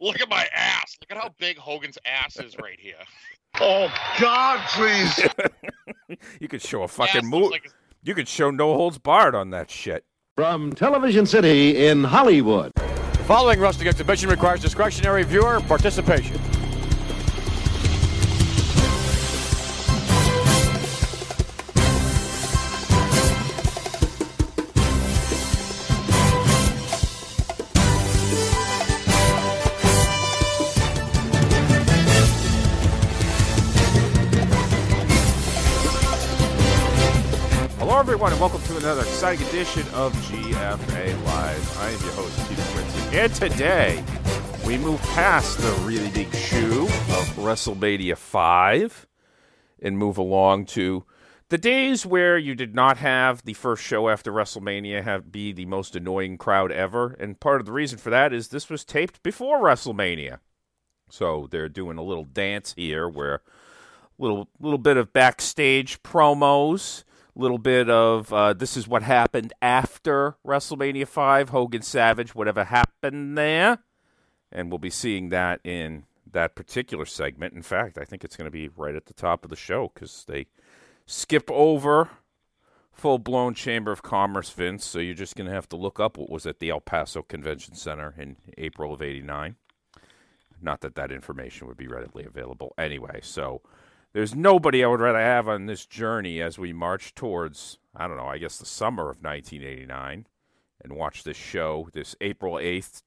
Look at my ass. Look at how big Hogan's ass is right here. Oh God, please! you could show a fucking Ass movie. like a- You could show No Holds Barred on that shit. From Television City in Hollywood. The following wrestling exhibition requires discretionary viewer participation. Another exciting edition of GFA Live. I am your host, Peter Quincy, and today we move past the really big shoe of WrestleMania 5 and move along to the days where you did not have the first show after WrestleMania have be the most annoying crowd ever. And part of the reason for that is this was taped before WrestleMania. So they're doing a little dance here where little little bit of backstage promos, little bit of uh, this is what happened after WrestleMania five, Hogan Savage, whatever happened there, and we'll be seeing that in that particular segment. In fact, I think it's going to be right at the top of the show because they skip over full blown Chamber of Commerce, Vince. So you're just going to have to look up what was at the El Paso Convention Center in April of '89. Not that that information would be readily available anyway. So there's nobody I would rather have on this journey as we march towards, I don't know, I guess the summer of 1989 and watch this show, this April 8th,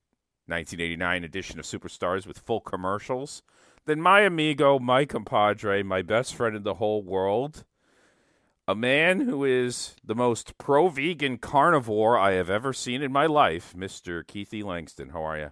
1989 edition of Superstars with full commercials, than my amigo, my compadre, my best friend in the whole world, a man who is the most pro vegan carnivore I have ever seen in my life, Mr. Keithie Langston. How are you?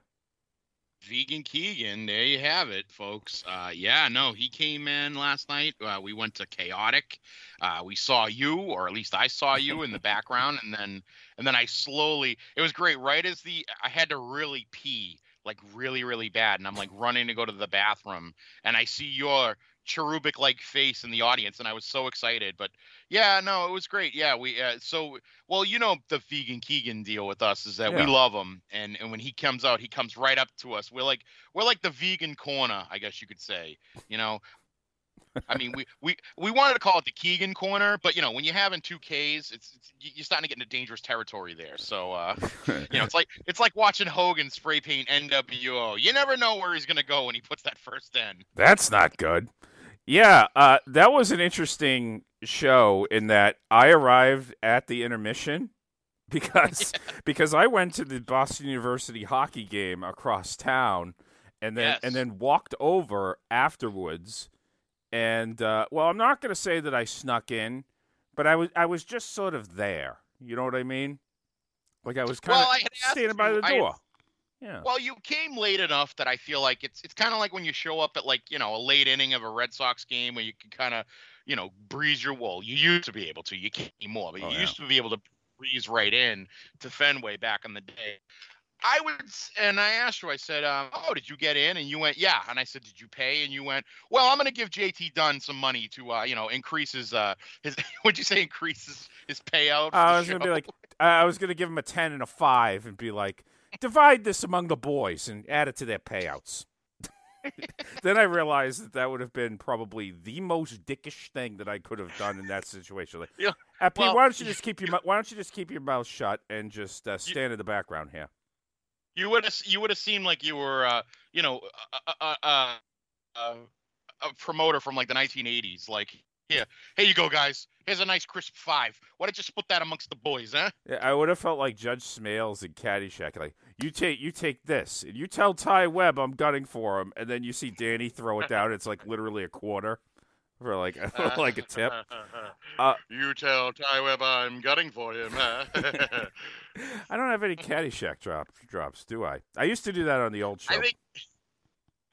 Vegan Keegan, there you have it, folks. Uh, yeah, no, he came in last night. Uh, we went to Chaotic. Uh, we saw you, or at least I saw you in the background, and then and then I slowly. It was great. Right as the I had to really pee, like really, really bad, and I'm like running to go to the bathroom, and I see your cherubic like face in the audience, and I was so excited. But yeah, no, it was great. Yeah, we uh, so well, you know the vegan Keegan deal with us is that Yeah. we love him, and and when he comes out, he comes right up to us. We're like we're like the vegan corner, I guess you could say. You know, I mean, we we we wanted to call it the Keegan corner, but you know, when you're having two Ks, it's, it's you- you're starting to get into dangerous territory there. So uh, you know, it's like it's like watching Hogan spray paint NWO. You never know where he's gonna go when he puts that first in. That's not good. Yeah, uh, that was an interesting show in that I arrived at the intermission because because I went to the Boston University hockey game across town and then Yes. and then walked over afterwards and uh, well I'm not going to say that I snuck in but I was I was just sort of there. You know what I mean? Like I was kind Well, of standing by the door. Yeah. Well, you came late enough that I feel like it's it's kind of like when you show up at like you know a late inning of a Red Sox game where you can kind of you know breeze your wall. You used to be able to, you can't anymore, but Oh, you yeah. used to be able to breeze right in to Fenway back in the day. I would, and I asked you. I said, um, "Oh, did you get in?" And you went, "Yeah." And I said, "Did you pay?" And you went, "Well, I'm going to give JT Dunn some money to, uh, you know, increase his, uh, his. Would you say increase his, his payout?" I was gonna be like, I was gonna give him a ten and a five, and be like, divide this among the boys and add it to their payouts. then I realized that that would have been probably the most dickish thing that I could have done in that situation. Like, Yeah, Pete, well- why don't you just keep your why don't you just keep your mouth shut and just uh, stand in the background here? you would have you would have seemed like you were uh you know a, a, a, a, a promoter from like the 1980s like here here you go guys here's a nice crisp five why don't you split that amongst the boys huh Yeah, I would have felt like Judge Smails in Caddyshack. Like, you take you take this, and you tell Ty Webb I'm gunning for him, and then you see Danny throw it down. It's like literally a quarter for like like a tip. Uh, you tell Ty Webb I'm gunning for him huh? I don't have any Caddyshack drop, drops, do I? I used to do that on the old show. I think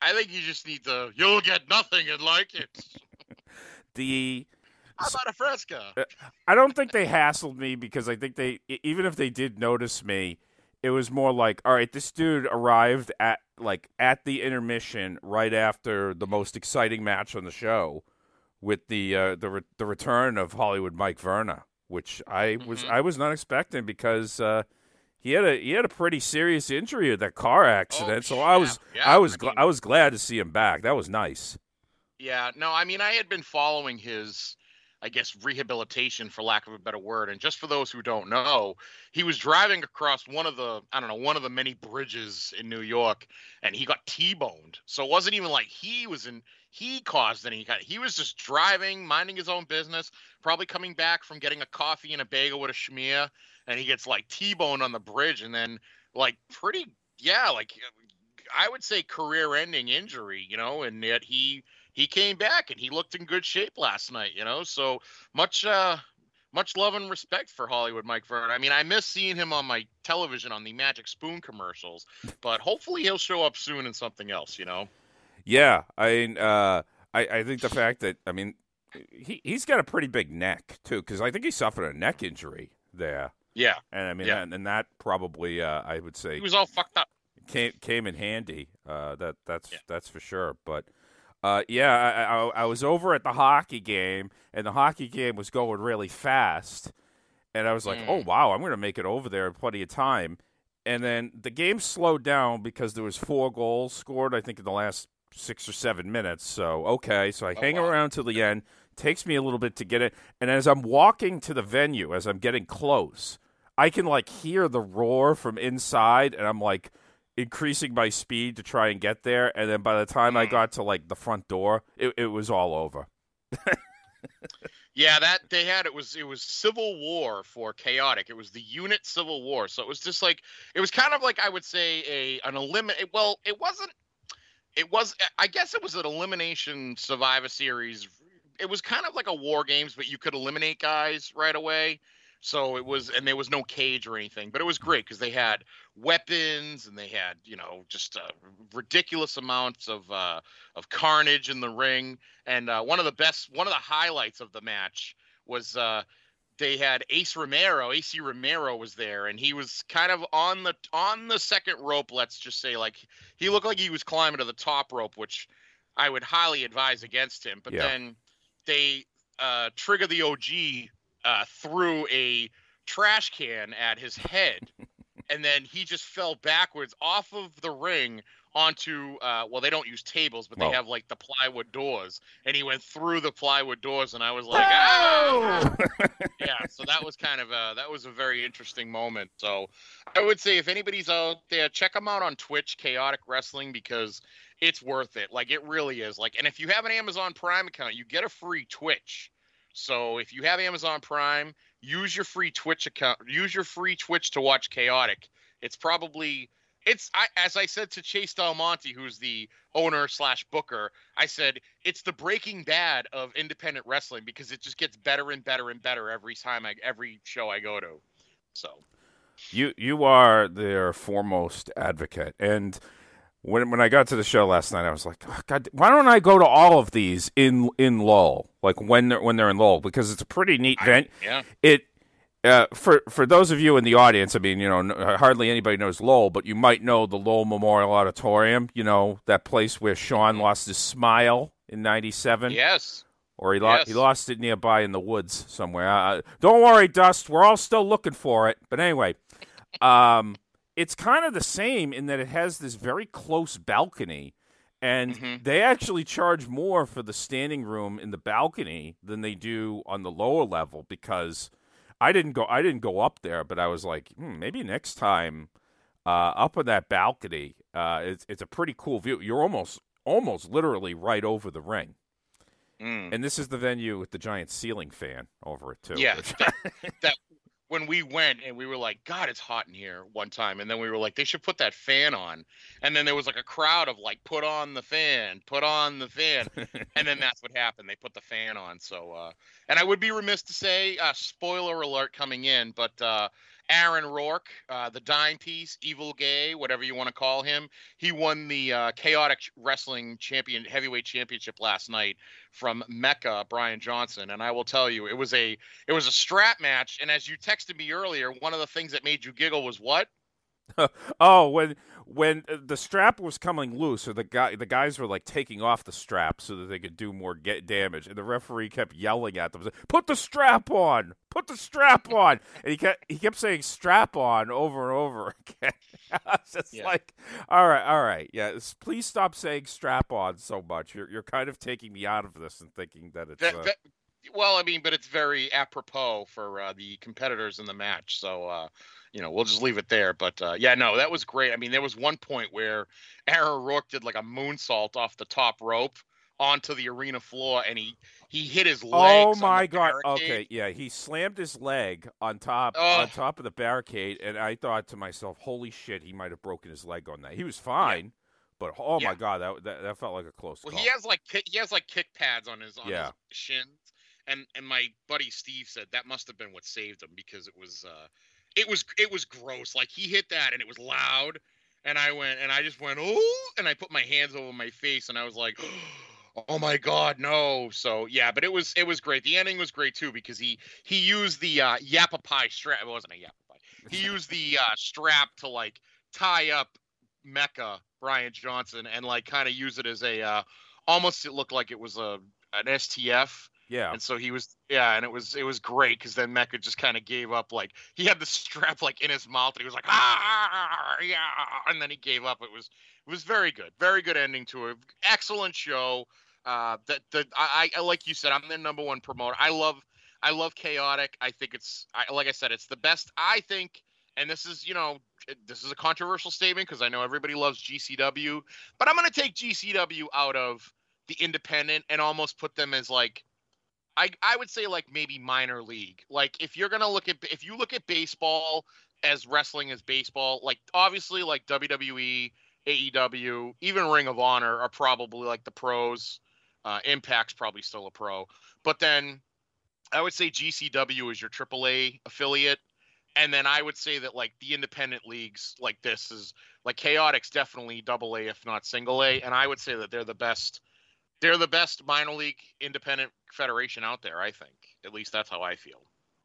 I think you just need to you'll get nothing and like it the how about a fresca I don't think they hassled me because I think they even if they did notice me, it was more like, all right, this dude arrived at like at the intermission right after the most exciting match on the show with the uh, the re- the return of Hollywood Mike Verna, which I was Mhm. I was not expecting because uh, he had a he had a pretty serious injury at that car accident. Oh, so I was yeah, I was I gl- I was glad to see him back. That was nice. Yeah, no, I mean, I had been following his, I guess, rehabilitation, for lack of a better word. And just for those who don't know, he was driving across one of the, I don't know, one of the many bridges in New York, and he got T-boned. So it wasn't even like he was in, he caused any kind. He was just driving, minding his own business, probably coming back from getting a coffee and a bagel with a schmear, and he gets like T-boned on the bridge, and then like pretty, yeah, like I would say career-ending injury, you know, and yet he he came back and he looked in good shape last night, you know. So much uh much love and respect for Hollywood Mike Vern. I mean, I miss seeing him on my television on the Magic Spoon commercials, but hopefully he'll show up soon in something else, you know. Yeah, I uh, I I think the fact that I mean he he's got a pretty big neck too because I think he suffered a neck injury there, Yeah. and I mean Yeah. and, and that probably uh, I would say He was all fucked up. came came in handy. Uh, that that's Yeah. that's for sure. But uh, yeah, I, I, I was over at the hockey game, and the hockey game was going really fast, and I was like, Mm. oh wow, I'm going to make it over there in plenty of time. And then the game slowed down because there was four goals scored, I think, in the last six or seven minutes. So okay, so I Oh, hang wow. around till the end. Takes me a little bit to get it, and as I'm walking to the venue, as I'm getting close, I can like hear the roar from inside, and I'm like increasing my speed to try and get there. And then by the time I Mm. got to like the front door, it, it was all over. Yeah, that they had it was it was Civil War for Chaotic. It was the unit Civil War. So it was just like it was kind of like I would say a an eliminate. Well, it wasn't. It was. I guess it was an elimination Survivor Series. It was kind of like a War Games, but you could eliminate guys right away. So it was, and there was no cage or anything, but it was great because they had weapons and they had, you know, just uh, ridiculous amounts of uh, of carnage in the ring. And uh, one of the best, one of the highlights of the match was uh, they had Ace Romero. Ace Romero was there, and he was kind of on the on the second rope. Let's just say, like he looked like he was climbing to the top rope, which I would highly advise against him. But Yeah. then they uh, Trigga the OG uh, threw a trash can at his head, and then he just fell backwards off of the ring onto uh well they don't use tables but they Oh. have like the plywood doors. And he went through the plywood doors and i was like "Oh, yeah so that was kind of a that was a very interesting moment. So i would say if anybody's out there check them out on twitch chaotic wrestling because it's worth it. Like it really is. Like and if you have an amazon prime account you get a free twitch so if you have amazon prime use your free twitch account use your free twitch to watch chaotic it's probably it's I, as I said to Chase Del Monte, who's the owner slash booker. I said it's the Breaking Bad of independent wrestling because it just gets better and better and better every time I every show I go to. So You you are their foremost advocate, and when when I got to the show last night, I was like, oh, God, why don't I go to all of these in in Lowell, like when they're when they're in Lowell, because it's a pretty neat event. yeah, It uh, for for those of you in the audience, I mean, you know, n- hardly anybody knows Lowell, but you might know the Lowell Memorial Auditorium. You know that place where Shawn lost his smile in '97 yes, or he lost Yes. he lost it nearby in the woods somewhere. Uh, don't worry, Dust. We're all still looking for it. But anyway, um, it's kind of the same in that it has this very close balcony, and Mhm. they actually charge more for the standing room in the balcony than they do on the lower level because I didn't go I didn't go up there, but I was like, hmm, maybe next time uh, up on that balcony. Uh, it's it's a pretty cool view. You're almost almost literally right over the ring. Mm. And this is the venue with the giant ceiling fan over it too. yeah. that, that when we went and we were like, God, it's hot in here one time, and then we were like, they should put that fan on, and then there was like a crowd of like, put on the fan, put on the fan, and then that's what happened. They put the fan on. So, uh, and I would be remiss to say, uh, spoiler alert coming in, but uh, Aaron Rourke, uh, the dime piece, evil gay, whatever you want to call him, he won the uh, chaotic wrestling champion heavyweight championship last night from Mecca Brian Johnson, and I will tell you, it was a it was a strap match. And as you texted me earlier, one of the things that made you giggle was what? oh, when when uh, the strap was coming loose, or the guy, the guys were like taking off the strap so that they could do more get damage, and the referee kept yelling at them, "Put the strap on! Put the strap on!" And he kept he kept saying "strap on" over and over again. I was just Yeah. like, "All right, all right, yeah, please stop saying strap on so much. You're you're kind of taking me out of this and thinking that it's." That- uh, that- well, I mean, but it's very apropos for uh, the competitors in the match. So, uh, you know, we'll just leave it there. But uh, yeah, no, that was great. I mean, there was one point where Aaron Rourke did like a moonsault off the top rope onto the arena floor, and he he hit his leg. Oh my god! barricade. Okay, yeah, he slammed his leg on top Oh. on top of the barricade, and I thought to myself, "Holy shit, he might have broken his leg on that." He was fine, but oh my god, that, that that felt like a close Well, call. he has like he has like kick pads on his on Yeah. his shins, and and my buddy Steve said that must have been what saved him because it was uh it was it was gross. Like he hit that and it was loud, and I went and I just went oh, and I put my hands over my face and I was like. Oh my God, no! So yeah, but it was it was great. The ending was great too because he he used the uh, Yappapi strap. It wasn't a Yappapi. He used the uh, strap to like tie up Mecca Brian Johnson and like kind of use it as a uh, almost it looked like it was a an STF yeah, and so he was yeah and it was it was great because then Mecca just kind of gave up like he had the strap like in his mouth and he was like ah yeah and then he gave up. It was it was very good very good ending to it. Excellent show. Uh that the I, I like you said I'm the number one promoter. I love I love chaotic. I think it's I, like I said it's the best I think and this is you know this is a controversial statement because I know everybody loves GCW but I'm gonna take GCW out of the independent and almost put them as like I I would say like maybe minor league. Like if you're gonna look at if you look at baseball as wrestling as baseball, like obviously like WWE, AEW, even Ring of Honor are probably like the pros. Uh, Impact's probably still a pro, but then I would say GCW is your AAA affiliate, and then I would say that like the independent leagues like this is like Chaotic's definitely double A if not single A, and I would say that they're the best they're the best minor league independent federation out there. I think, at least that's how I feel.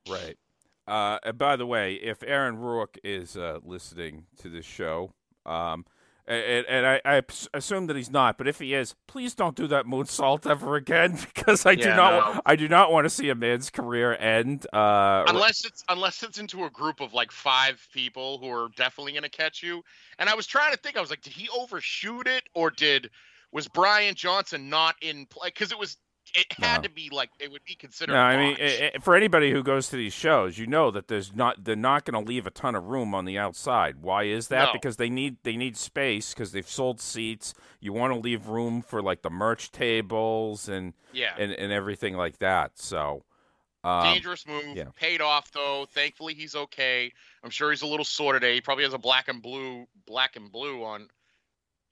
right. Uh, and by the way, if Aaron Rourke is uh, listening to this show, um, and, and I, I assume that he's not, but if he is, please don't do that moonsault ever again because I do not, no. I do not want to see a man's career end. Uh, Unless it's unless it's into a group of like five people who are definitely gonna catch you. And I was trying to think, I was like, did he overshoot it or did was Brian Johnson not in play? Because it was it had No. to be like it would be considered. No, I mean, botch. i i for anybody who goes to these shows, you know that there's not they're not going to leave a ton of room on the outside. Why is that? No. Because they need they need space because they've sold seats. You want to leave room for like the merch tables and yeah. and, and everything like that. So, um, Dangerous move. yeah. Paid off though. Thankfully he's okay. I'm sure he's a little sore today. He probably has a black and blue black and blue on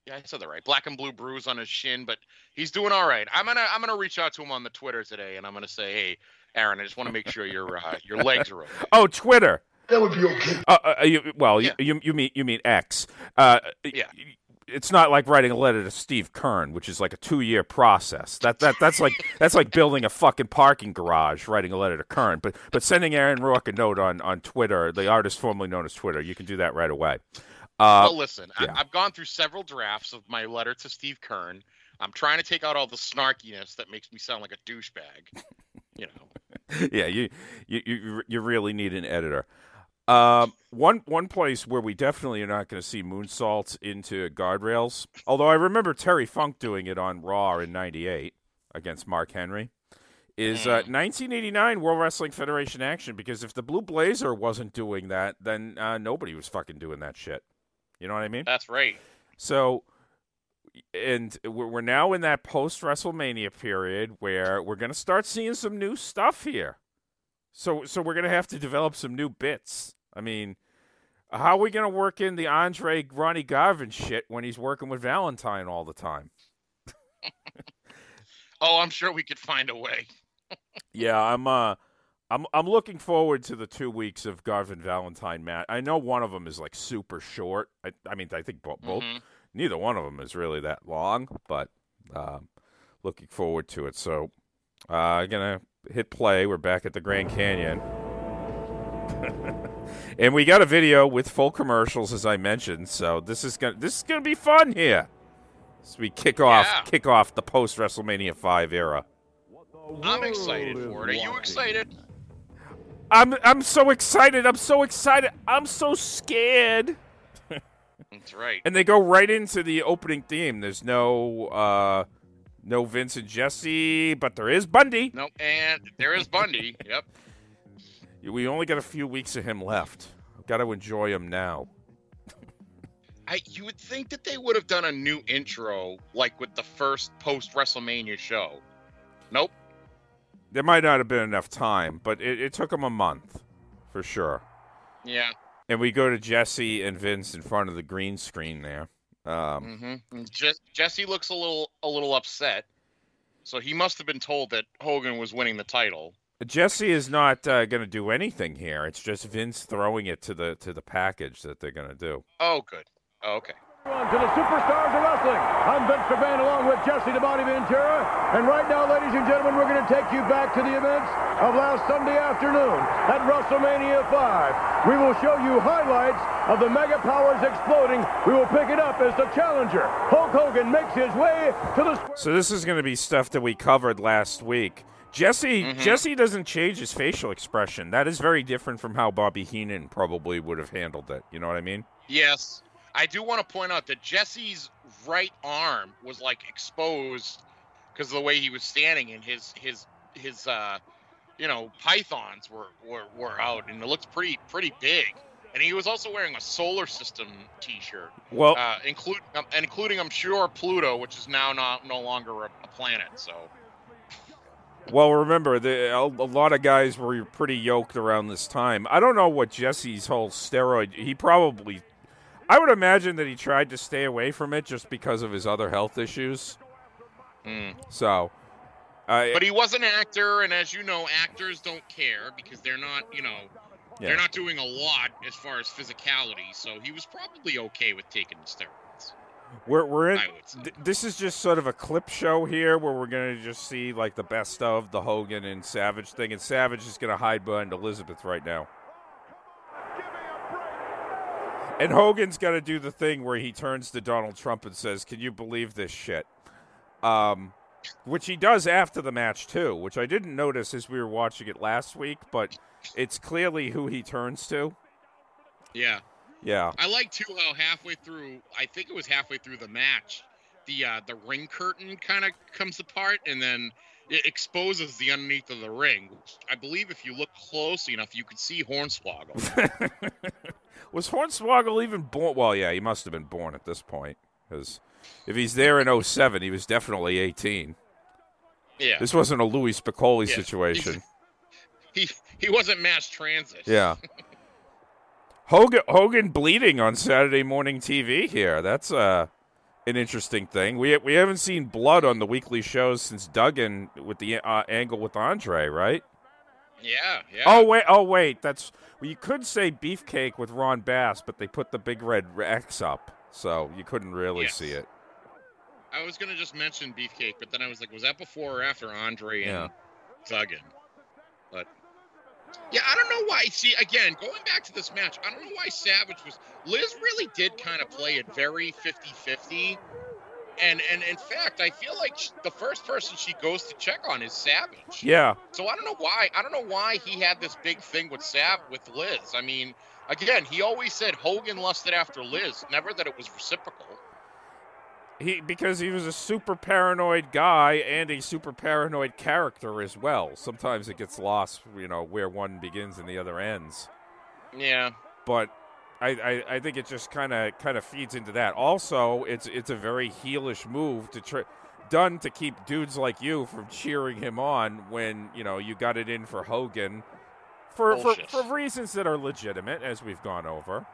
yeah, I said that right. Black and blue bruise on his shin, but he's doing all right. I'm gonna I'm gonna reach out to him on the Twitter today and I'm gonna say, Hey, Aaron, I just want to make sure your uh, your legs are okay. oh, Twitter. That would be okay. Uh, uh, you, well, Yeah. you, you you mean you mean X? Uh, Yeah. It's not like writing a letter to Steve Kern, which is like a two-year process. That that that's like that's like building a fucking parking garage, writing a letter to Kern. But but sending Aaron Rourke a note on on Twitter, the artist formerly known as Twitter, you can do that right away. Uh, well, listen, yeah. I, I've gone through several drafts of my letter to Steve Kern. I'm trying to take out all the snarkiness that makes me sound like a douchebag. You know. yeah, you, you you you really need an editor. Um, one one place where we definitely are not going to see moonsaults into guardrails. Although I remember Terry Funk doing it on Raw in '98 against Mark Henry. Is uh, 1989 World Wrestling Federation action because if the Blue Blazer wasn't doing that, then uh, nobody was fucking doing that shit. You know what I mean? That's right. So, and we're now in that post WrestleMania period where we're going to start seeing some new stuff here. So, so we're going to have to develop some new bits. I mean, how are we going to work in the Andre Ronnie Garvin shit when he's working with Valentine all the time? Oh, I'm sure we could find a way. Yeah, I'm. Uh, I'm. I'm looking forward to the two weeks of Garvin Valentine match. I know one of them is like super short. I. I mean, I think both. both Mhm. neither one of them is really that long, but um, looking forward to it. So, uh, gonna hit play. We're back at the Grand Canyon. and we got a video with full commercials, as I mentioned. So this is gonna this is gonna be fun here. As we kick off Yeah. kick off the post WrestleMania five era. I'm excited for it. Are you excited? I'm I'm so excited. I'm so excited. I'm so scared. That's right. And they go right into the opening theme. There's no uh no Vince and Jesse, but there is Bundy. No, and there is Bundy. Yep. We only got a few weeks of him left. Got to enjoy him now. I you would think that they would have done a new intro like with the first post WrestleMania show. Nope. There might not have been enough time, but it, it took him a month for sure. Yeah. And we go to Jesse and Vince in front of the green screen there. Um, Mm-hmm. Je- Jesse looks a little a little upset, so he must have been told that Hogan was winning the title. Jesse is not uh, going to do anything here. It's just Vince throwing it to the to the package that they're going to do. Oh, good. Oh, okay. On to the superstars of wrestling. I'm Vince McMahon along with Jesse the Body Ventura. And right now, ladies and gentlemen, we're going to take you back to the events of last Sunday afternoon at WrestleMania 5. We will show you highlights of the Mega Powers exploding. We will pick it up as the challenger, Hulk Hogan, makes his way to the. So this is going to be stuff that we covered last week. Jesse mm-hmm. Jesse doesn't change his facial expression. That is very different from how Bobby Heenan probably would have handled it. You know what I mean? Yes, I do want to point out that Jesse's right arm was like exposed because of the way he was standing, and his his his uh, you know pythons were, were were out, and it looked pretty pretty big. And he was also wearing a solar system T-shirt, Well, uh, include um, including I'm sure Pluto, which is now not no longer a, a planet. So Well, remember, the, a, a lot of guys were pretty yoked around this time. I don't know what Jesse's whole steroid. He probably, I would imagine that he tried to stay away from it just because of his other health issues. Mm. So, uh, But he was an actor, and as you know, actors don't care because they're not, you know, yeah. they're not doing a lot as far as physicality. So he was probably okay with taking steroids. we're we're in. I would say. th- this is just sort of a clip show here where we're gonna just see like the best of the Hogan and Savage thing, and Savage is gonna hide behind Elizabeth right now. And Hogan's got to do the thing where he turns to Donald Trump and says, "Can you believe this shit?" Um, which he does after the match too, which I didn't notice as we were watching it last week, but it's clearly who he turns to. Yeah, Yeah, I like too how halfway through, I think it was halfway through the match, the uh, the ring curtain kind of comes apart, and then it exposes the underneath of the ring. Which I believe if you look closely enough, you could see Hornswoggle. Was Hornswoggle even born? Well, yeah, he must have been born at this point. Because if he's there in 07, he was definitely 18. yeah, This wasn't a Louis Spicolli Yeah. situation. he he wasn't mass transit. Yeah. Hogan, Hogan bleeding on Saturday morning TV here. That's uh, an interesting thing. We we haven't seen blood on the weekly shows since Duggan with the uh, angle with Andre, right? Yeah, yeah. Oh wait, oh wait, that's well, you could say beefcake with Ron Bass, but they put the big red X up, so you couldn't really Yes. see it. I was gonna just mention Beefcake, but then I was like, was that before or after Andre and Yeah. Duggan? But yeah, I don't know why. See, again, going back to this match, I don't know why Savage was. Liz really did kind of play it very 50-50. And and in fact, I feel like the first person she goes to check on is Savage. Yeah, So I don't know why. I don't know why he had this big thing with Sav with Liz. I mean, again, he always said Hogan lusted after Liz, never that it was reciprocal. he because he was a super paranoid guy and a super paranoid character as well. Sometimes it gets lost, you know, where one begins and the other ends. Yeah. But I, I, I think it just kind of kind of feeds into that. Also, it's it's a very heelish move to try done to keep dudes like you from cheering him on when you know you got it in for Hogan for for, for reasons that are legitimate, as we've gone over.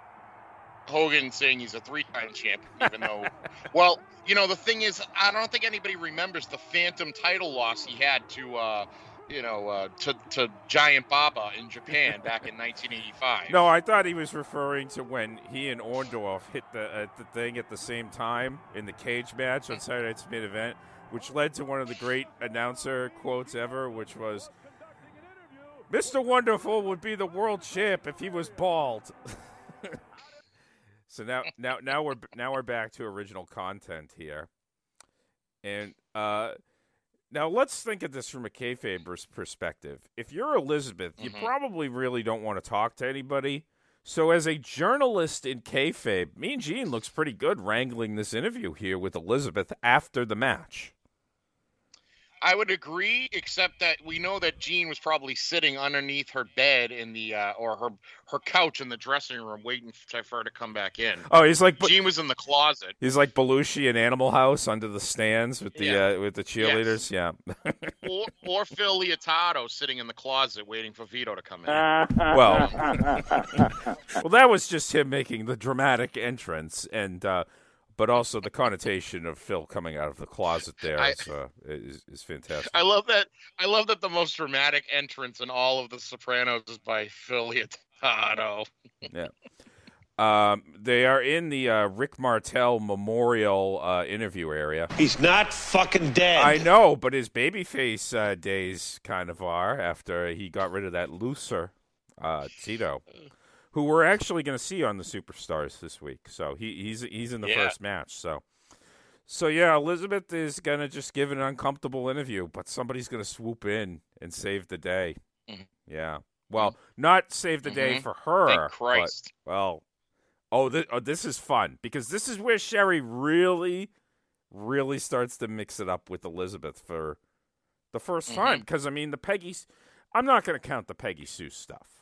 Hogan saying he's a three-time champion, even though, well, you know, the thing is, I don't think anybody remembers the Phantom title loss he had to, uh, you know, uh, to to Giant Baba in Japan back in 1985. No, I thought he was referring to when he and Orndorff hit the uh, the thing at the same time in the cage match on Saturday Night's main event, which led to one of the great announcer quotes ever, which was, Mr. Wonderful would be the world champ if he was bald. so now, now, now we're now we're back to original content here, and uh, now let's think of this from a kayfaber's perspective. If you're Elizabeth, you Mhm. probably really don't want to talk to anybody. So, as a journalist in kayfabe, Mean Gene looks pretty good wrangling this interview here with Elizabeth after the match. I would agree, except that we know that Gene was probably sitting underneath her bed in the uh, or her her couch in the dressing room, waiting for her to come back in. Oh, he's like Gene was in the closet. he's like Belushi in Animal House under the stands with the Yeah. uh, with the cheerleaders. Yeah. or, or Phil Leotardo sitting in the closet waiting for Vito to come in. well, well, that was just him making the dramatic entrance, and uh, but also the connotation of Phil coming out of the closet there I- is, uh, is is fantastic. I love that. I love that the most dramatic entrance in all of The Sopranos is by Phil Leotardo. Um, they are in the uh, Rick Martel Memorial uh, interview area. He's not fucking dead. I know, but his babyface uh, days kind of are after he got rid of that looser uh, Tito, who we're actually going to see on the Superstars this week. So he, he's he's in the Yeah. first match. So so yeah, Elizabeth is going to just give an uncomfortable interview, but somebody's going to swoop in and save the day. Mhm. Yeah. Well, not save the day Mhm. for her. Thank but- Christ. well, oh, thi- oh, this is fun because this is where Sherri really, really starts to mix it up with Elizabeth for the 1st time. Mhm. Because I mean, the Peggy's. I'm not going to count the Peggy Sue stuff.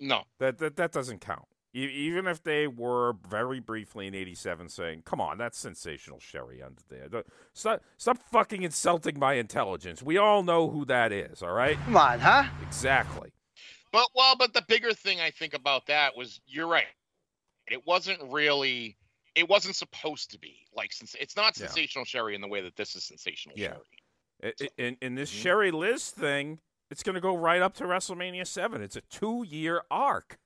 No. That that that doesn't count. E- even if they were very briefly in '87 saying, "Come on, that's sensational, Sherri under there." Don't- Stop, stop fucking insulting my intelligence. We all know who that is. All right? Come on, huh? Exactly. But well, but the bigger thing I think about that was you're right. It wasn't really. It wasn't supposed to be like since it's not Yeah. sensational Sherri in the way that this is sensational Yeah. Sherri. I- I- In in this Mhm. Sherri Liz thing, it's going to go right up to WrestleMania Seven. It's a two year arc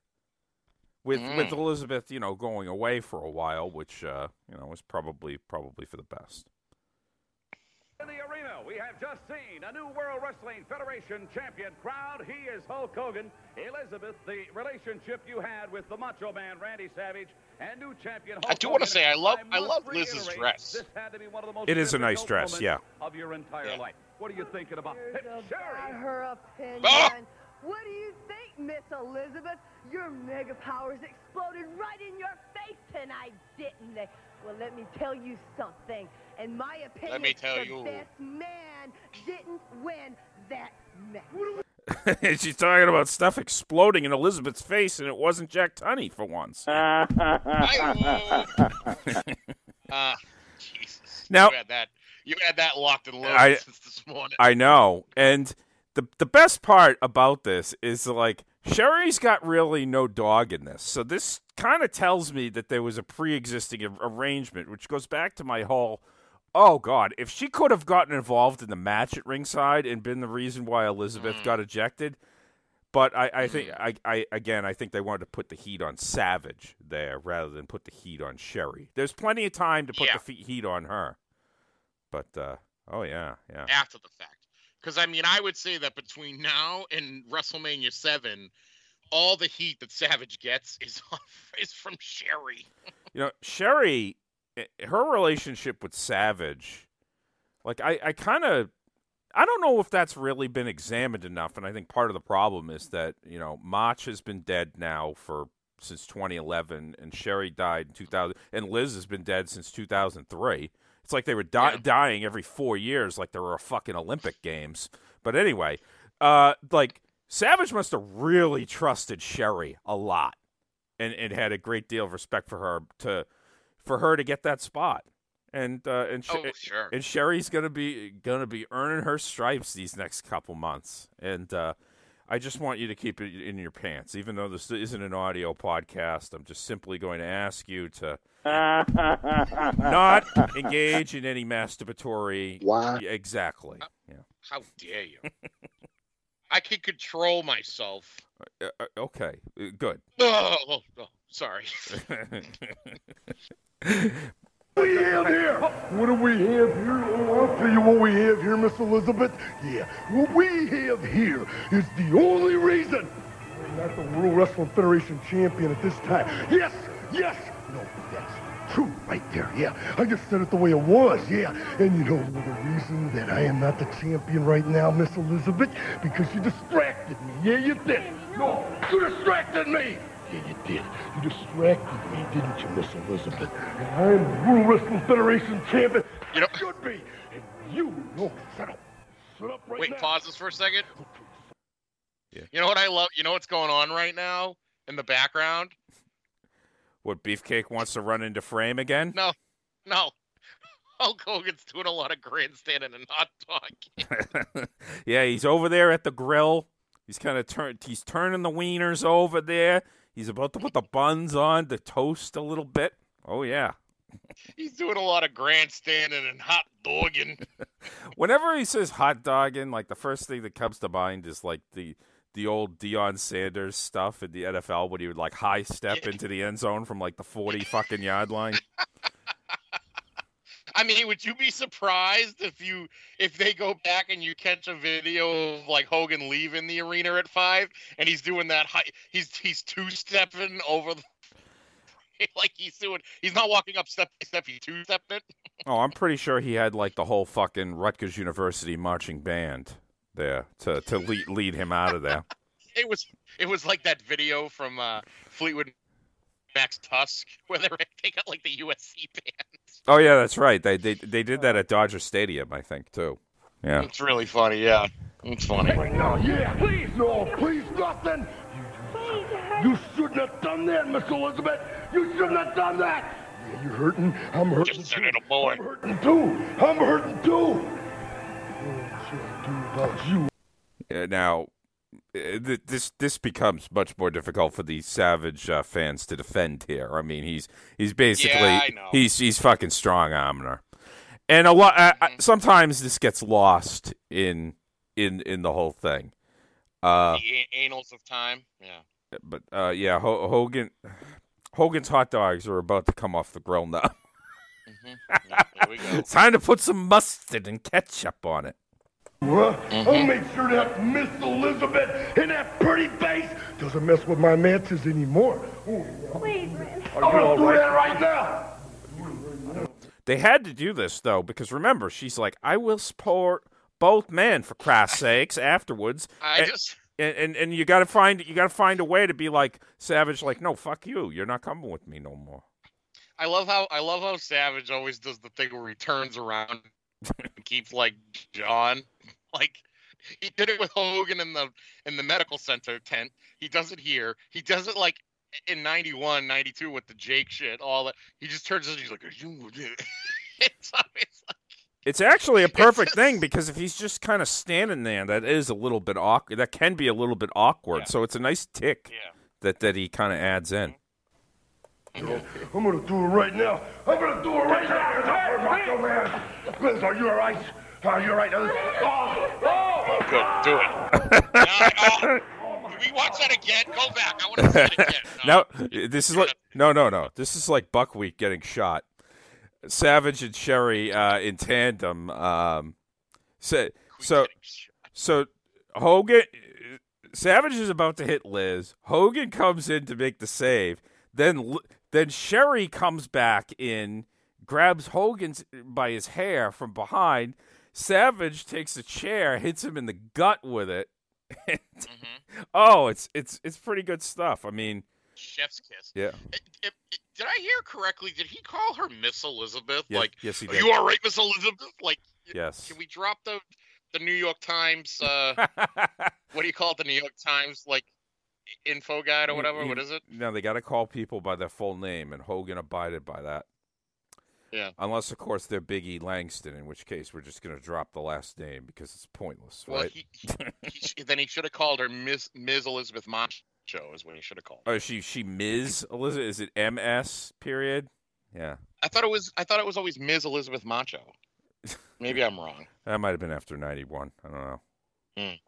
with with Mm. Elizabeth, you know, going away for a while, which uh, you know was probably probably for the best. In the arena, we have just seen a new World Wrestling Federation champion crowd. He is Hulk Hogan. Elizabeth, the relationship you had with the Macho Man Randy Savage and new champion Hulk I do wanna say, I love- I must love Liz's dress. This had to be one of the most It is a nice dress, yeah. Of your entire Yeah. life. What are you thinking about? Hey, Sherri! her opinion. Ah! What do you think, Miss Elizabeth? Your mega powers exploded right in your face tonight, didn't they? Well, let me tell you something. In my opinion, let me tell the you. best man didn't win that match. She's talking about stuff exploding in Elizabeth's face, and it wasn't Jack Tunney for once. Ah, Jesus. Now- had that. You had that locked and loaded I- since this morning. I know. And the the best part about this is like Sherri's got really no dog in this. So this kind of tells me that there was a pre-existing ar- arrangement, which goes back to my whole Oh God! If she could have gotten involved in the match at ringside and been the reason why Elizabeth Mm. got ejected, but I, I think I, I again I think they wanted to put the heat on Savage there rather than put the heat on Sherry. There's plenty of time to put Yeah. the heat on her, but uh, oh yeah, yeah. after the fact. Because I mean, I would say that between now and WrestleMania Seven, all the heat that Savage gets is is from Sherri. You know, Sherri, eh, her relationship with Savage, like I, I kind of, I don't know if that's really been examined enough, and I think part of the problem is that you know Mach has been dead now for since 2011, and Sherri died in 2000, and Liz has been dead since 2003. It's like they were di- Yeah. dying every four years, like there were fucking Olympic games. But anyway, uh, like Savage must have really trusted Sherri a lot and, and had a great deal of respect for her to for her to get that spot. And uh, and Sh- Oh, sure. and Sherri's gonna be gonna be earning her stripes these next couple months. And uh, I just want you to keep it in your pants, even though this isn't an audio podcast. I'm just simply going to ask you to not engage in any masturbatory. Why? Yeah, Exactly. Yeah. How dare you? I can control myself. Uh, uh, okay. Uh, Good. Oh, oh, oh, sorry. we have here? What do we have here? Oh, I'll tell you what we have here, Miss Elizabeth. Yeah, what we have here is the only reason we're not the World Wrestling Federation champion at this time. Yes, yes. No, true right there. Yeah, I just said it the way it was. Yeah, and you know the reason that I am not the champion right now, Miss Elizabeth, because you distracted me. Yeah, you did. No, you distracted me. Yeah, you did. You distracted me, didn't you, Miss Elizabeth? And I'm the World Wrestling Federation champion. You know- should be. And you, no, shut up. Shut up right Wait, now. pause this for a second. Yeah. You know what I love? You know what's going on right now in the background? What Beefcake wants to run into frame again? No, no. Hulk Hogan's doing a lot of grandstanding and hot dog. yeah, he's over there at the grill. He's kind of turn. He's turning the wieners over there. He's about to put the buns on to toast a little bit. Oh yeah. He's doing a lot of grandstanding and hot dogging. Whenever he says hot dogging, like the first thing that comes to mind is like the the old Deion Sanders stuff in the NFL when he would like high step Yeah. into the end zone from like the forty fucking yard line. I mean, would you be surprised if you if they go back and you catch a video of like Hogan leaving the arena at five and he's doing that high he's he's two stepping over the like he's doing he's not walking up step by step, he's two stepping it. Oh, I'm pretty sure he had like the whole fucking Rutgers University marching band there to to lead, lead him out of there. It was it was like that video from uh Fleetwood Mac's Tusk where they were, they got like the USC band. Oh yeah, that's right. They they they did that at Dodger Stadium, I think, too. Yeah. It's really funny, yeah. It's funny. Right now, yeah. Please, no, please, nothing. You, you shouldn't have done that, Miss Elizabeth. You shouldn't have done that. Yeah, you're hurting. I'm hurting Just too. said it, a boy. I'm hurting too. I'm hurting too. About you? Now, uh, this this becomes much more difficult for the Savage uh, fans to defend here. I mean, he's he's basically Yeah, he's he's fucking strong arming her, and a lot. Mm-hmm. sometimes this gets lost in in in the whole thing. Uh, the annals of time. Yeah. but uh, yeah, Ho- Hogan Hogan's hot dogs are about to come off the grill now. hmm Yeah, there we go. it's time to put some mustard and ketchup on it. What? Mm-hmm. I'll make sure that Miss Elizabeth and that pretty face doesn't mess with my matches anymore. Please, man. I'm gonna do that right now. They had to do this though because remember, she's like, "I will support both men for Christ's sakes." Afterwards, I and, just and and, and you got to find you got to find a way to be like Savage, like, "No, fuck you, you're not coming with me no more." I love how I love how Savage always does the thing where he turns around and keeps like John. Like he did it with Hogan in the in the medical center tent. He does it here. He does it like in 91, 92 with the Jake shit, all that. He just turns and he's like, it's always like It's actually a perfect just- thing because if he's just kind of standing there, that is a little bit awkward. That can be a little bit awkward. Yeah. So it's a nice tick Yeah. that that he kind of adds in. I'm gonna do it right now. I'm gonna do it right now. Macho Man. Liz, are you all right? Are you all right? Oh, oh. Good, do it. Now, oh, can we watch that again? Go back. I want to see it again. Now this is like no, no, no. This is like Buckwheat getting shot. Savage and Sherri uh, in tandem. Um, so, so, so Hogan, Savage is about to hit Liz. Hogan comes in to make the save. Then, L- then Sherri comes back in, grabs Hogan by his hair from behind. Savage takes a chair, hits him in the gut with it. Mhm. Oh, it's it's it's pretty good stuff. I mean, Chef's kiss. yeah. It- it- it- did I hear correctly? Did he call her Miss Elizabeth? Yeah, like, yes, he are did. you all right, Miss Elizabeth? Like, Yes. can we drop the the New York Times? Uh, what do you call it? The New York Times like info guide or whatever. You- What is it? No, they got to call people by their full name, and Hogan abided by that. Yeah. Unless, of course, they're Biggie Langston, in which case we're just going to drop the last name because it's pointless, Well, right? he, he, he then he should have called her Miss Ms. Elizabeth Macho. Is what he should have called. her. Oh, she she Ms. Elizabeth? Is it M.S. period? Yeah, I thought it was. I thought it was always Ms. Elizabeth Macho. Maybe I'm wrong. that might have been after '91. I don't know. Man.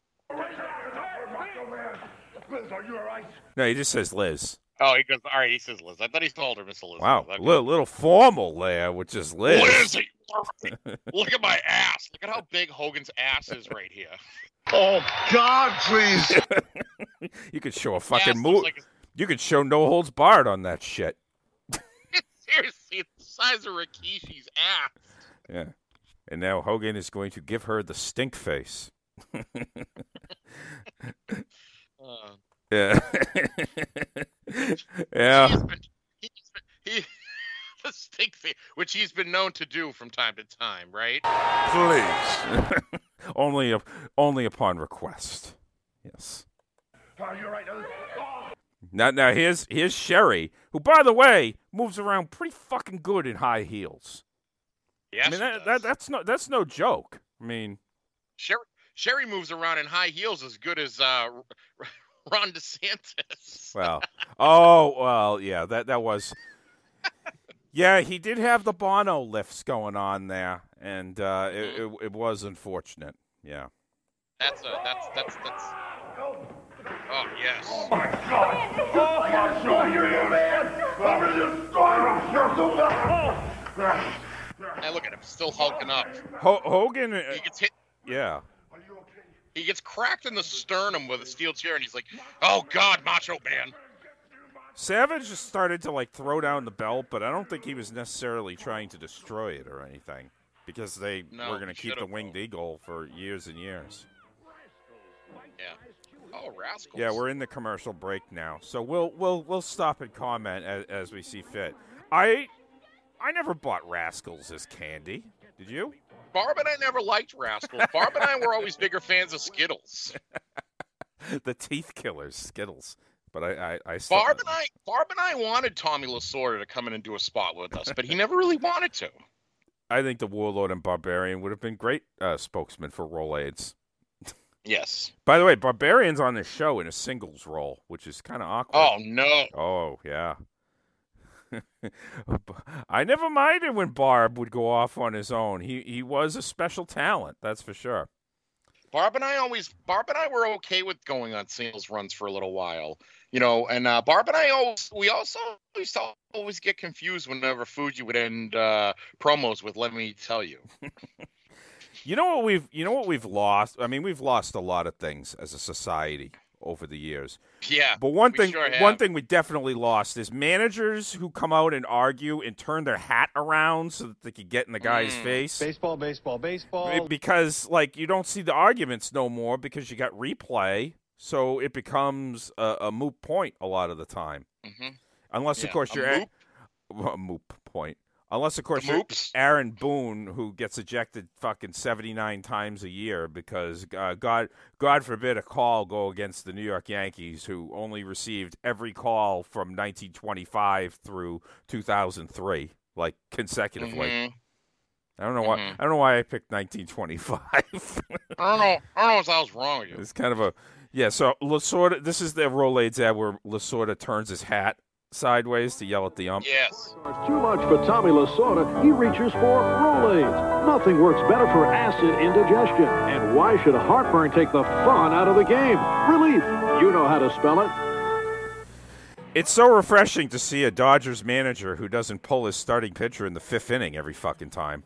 Liz, are you all right? No, he just says Liz. Oh, he goes. All right, he says Liz. I thought he called her Miss Elizabeth. Wow, Okay. little, little formal there, which is Liz. Lizzie. Look at my ass. Look at how big Hogan's ass is right here. Oh, God, please. you could show a fucking Ass move. looks like You could show no holds barred on that shit. seriously it's the size of Rikishi's ass. Yeah. And now Hogan is going to give her the stink face. Uh, Yeah. yeah. He's been, he's been, he, the stink face, which he's been known to do from time to time, right? Please. only up, only upon request. Yes. Now, now here's here's Sherri, who, by the way, moves around pretty fucking good in high heels. Yes, I mean, she that, that does. that's no that's no joke. I mean, Sherri, Sherri moves around in high heels as good as uh, Ron DeSantis. well, oh well, yeah, that that was. Yeah, he did have the Bono lifts going on there, and uh, it, it it was unfortunate. Yeah. That's a that's that's that's. Oh yes. Hey, look at him, still hulking up. Ho- Hogan, uh, He gets hit. yeah. He gets cracked in the sternum with a steel chair, and he's like, "Oh God, Macho Man." Savage just started to like throw down the belt, but I don't think he was necessarily trying to destroy it or anything because they No, were going to keep the winged eagle for years and years. Yeah. Oh, rascals. Yeah, we're in the commercial break now, so we'll we'll we'll stop and comment as, as we see fit. I I never bought Rascals as candy. Did you? Barb and I never liked rascals. Barb and I were always bigger fans of Skittles. the teeth killers, Skittles. But I I, I still, Barb and I, Barb and I wanted Tommy Lasorda to come in and do a spot with us, but he never really wanted to. I think the Warlord and Barbarian would have been great uh, spokesmen for Rolaids. Yes. By the way, Barbarian's on this show in a singles role, which is kind of awkward. Oh no. Oh, yeah. I never minded when Barb would go off on his own. He he was a special talent, that's for sure. Barb and I always, Barb and I were okay with going on singles runs for a little while, you know. And uh, Barb and I always, we also used to always get confused whenever Fuji would end uh, promos with "Let me tell you." You know what we've you know what we've lost? I mean, we've lost a lot of things as a society over the years. Yeah. But one we thing sure one thing we definitely lost is managers who come out and argue and turn their hat around so that they could get in the guy's Mm. face. Baseball, baseball, baseball. because like you don't see the arguments no more because you got replay, so it becomes a, a moot point a lot of the time. Mhm. Unless of course a you're moop? a, a moot point. Unless of course? Aaron Boone, who gets ejected fucking seventy nine times a year because uh, God God forbid a call go against the New York Yankees, who only received every call from 1925 through 2003, like consecutively. Mhm. I don't know why. Mhm. I don't know why I picked 1925. I don't know. I don't know what was wrong with you. it's kind of a yeah. So Lasorda, this is the Rolaids ad where Lasorda turns his hat sideways to yell at the ump. Yes. Too much for Tommy Lasorda. He reaches for Rolaids. Nothing works better for acid indigestion. And why should heartburn take the fun out of the game? Relief. You know how to spell it. It's so refreshing to see a Dodgers manager who doesn't pull his starting pitcher in the fifth inning every fucking time.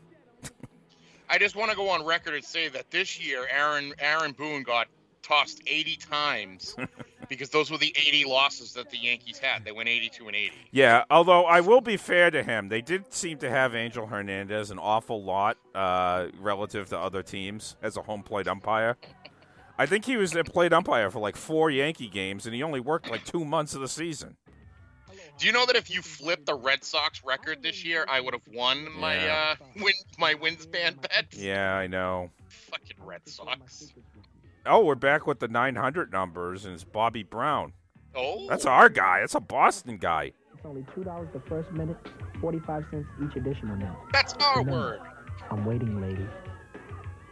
I just want to go on record and say that this year, Aaron Aaron Boone got tossed 80 times because those were the 80 losses that the Yankees had. They went 82 and 80. Yeah, although I will be fair to him, they did seem to have Angel Hernandez an awful lot uh, relative to other teams as a home plate umpire. I think he was a plate umpire for like four Yankee games, and he only worked like two months of the season. Do you know that if you flipped the Red Sox record this year, I would have won my Yeah. uh win my wins band bet? Yeah, I know. Fucking Red Sox. Oh, we're back with the 900 numbers, and it's Bobby Brown. Oh, That's our guy. That's a Boston guy. It's only two dollars the first minute, forty-five cents each additional minute. that's our Remember, word. I'm waiting, ladies.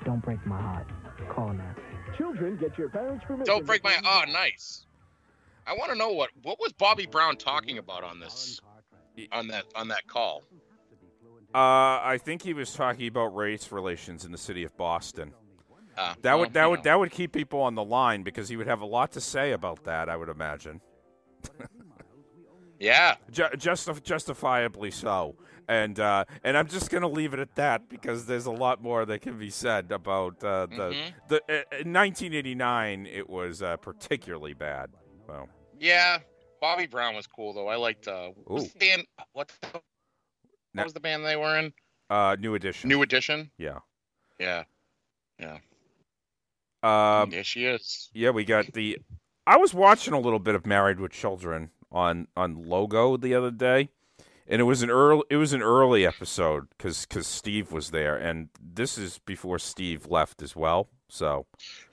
Don't break my heart. Call now. Children, get your parents' permission. Don't break my. Oh, nice. I want to know what what was Bobby Brown talking about on this on that on that call. Uh, I think he was talking about race relations in the city of Boston. Uh, That well, would that would know. that would keep people on the line because he would have a lot to say about that. I would imagine. Yeah. Ju- justif- justifiably so. And uh, and I'm just gonna leave it at that because there's a lot more that can be said about uh, the Mhm. the uh, in 1989. It was uh, particularly bad. Well, Yeah. Bobby Brown was cool though. I liked uh what was the band what the, what was the band they were in? uh, new edition. New Edition? yeah. Yeah. Yeah. Um, there she is. yeah, we got the. I was watching a little bit of Married with Children on on Logo the other day, and it was an early it was an early episode because because Steve was there, and this is before Steve left as well. So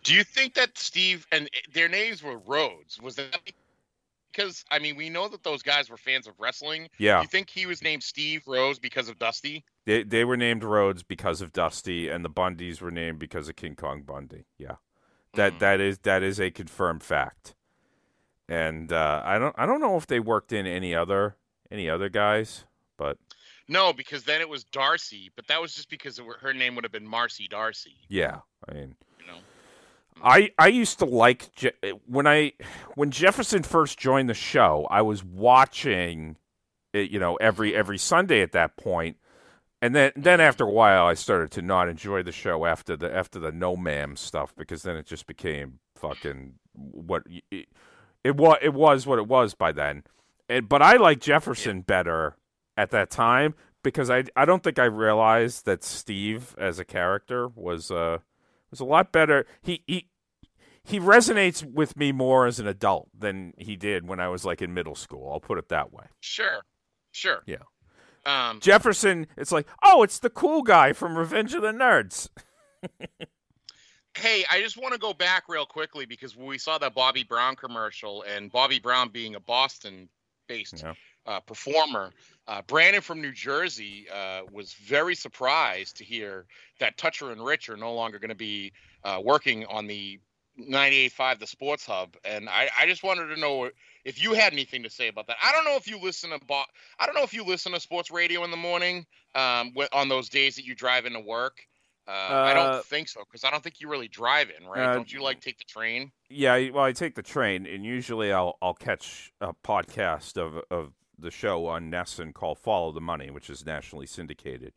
Do you think that Steve and eh, their names were Rhodes? Was that because I mean we know that those guys were fans of wrestling. yeah, You think he was named Steve Rhodes because of Dusty? they they were named Rhodes because of Dusty, and the Bundys were named because of King Kong Bundy. Yeah, that Mhm. that is that is a confirmed fact. And uh, I don't I don't know if they worked in any other any other guys, but No, because then it was Darcy, but that was just because of her name would have been Marcy Darcy. yeah, I mean. You know. I I used to like Je- when I when Jefferson first joined the show. I was watching, it, you know, every every Sunday at that point, and then then after a while, I started to not enjoy the show after the after the no ma'am stuff because then it just became fucking what it, it was. It was what it was by then. And, but I like Jefferson better at that time because I I don't think I realized that Steve as a character was uh was a lot better. He he he resonates with me more as an adult than he did when I was like in middle school. I'll put it that way. Sure. Sure. Yeah. Um Jefferson, it's like, oh, it's the cool guy from Revenge of the Nerds. Hey, I just want to go back real quickly because we saw that Bobby Brown commercial, and Bobby Brown being a Boston-based Yeah. Uh, performer, uh, Brandon from New Jersey uh, was very surprised to hear that Toucher and Rich are no longer going to be uh, working on the 98.5 The Sports Hub, and I, I just wanted to know if you had anything to say about that. I don't know if you listen to Bo- I don't know if you listen to sports radio in the morning um, on those days that you drive into work. Uh, I Uh, don't think so because I don't think you really drive in, right? uh, don't you like take the train? Yeah, well, I take the train, and usually I'll I'll catch a podcast of of the show on Nesson called Follow the Money, which is nationally syndicated.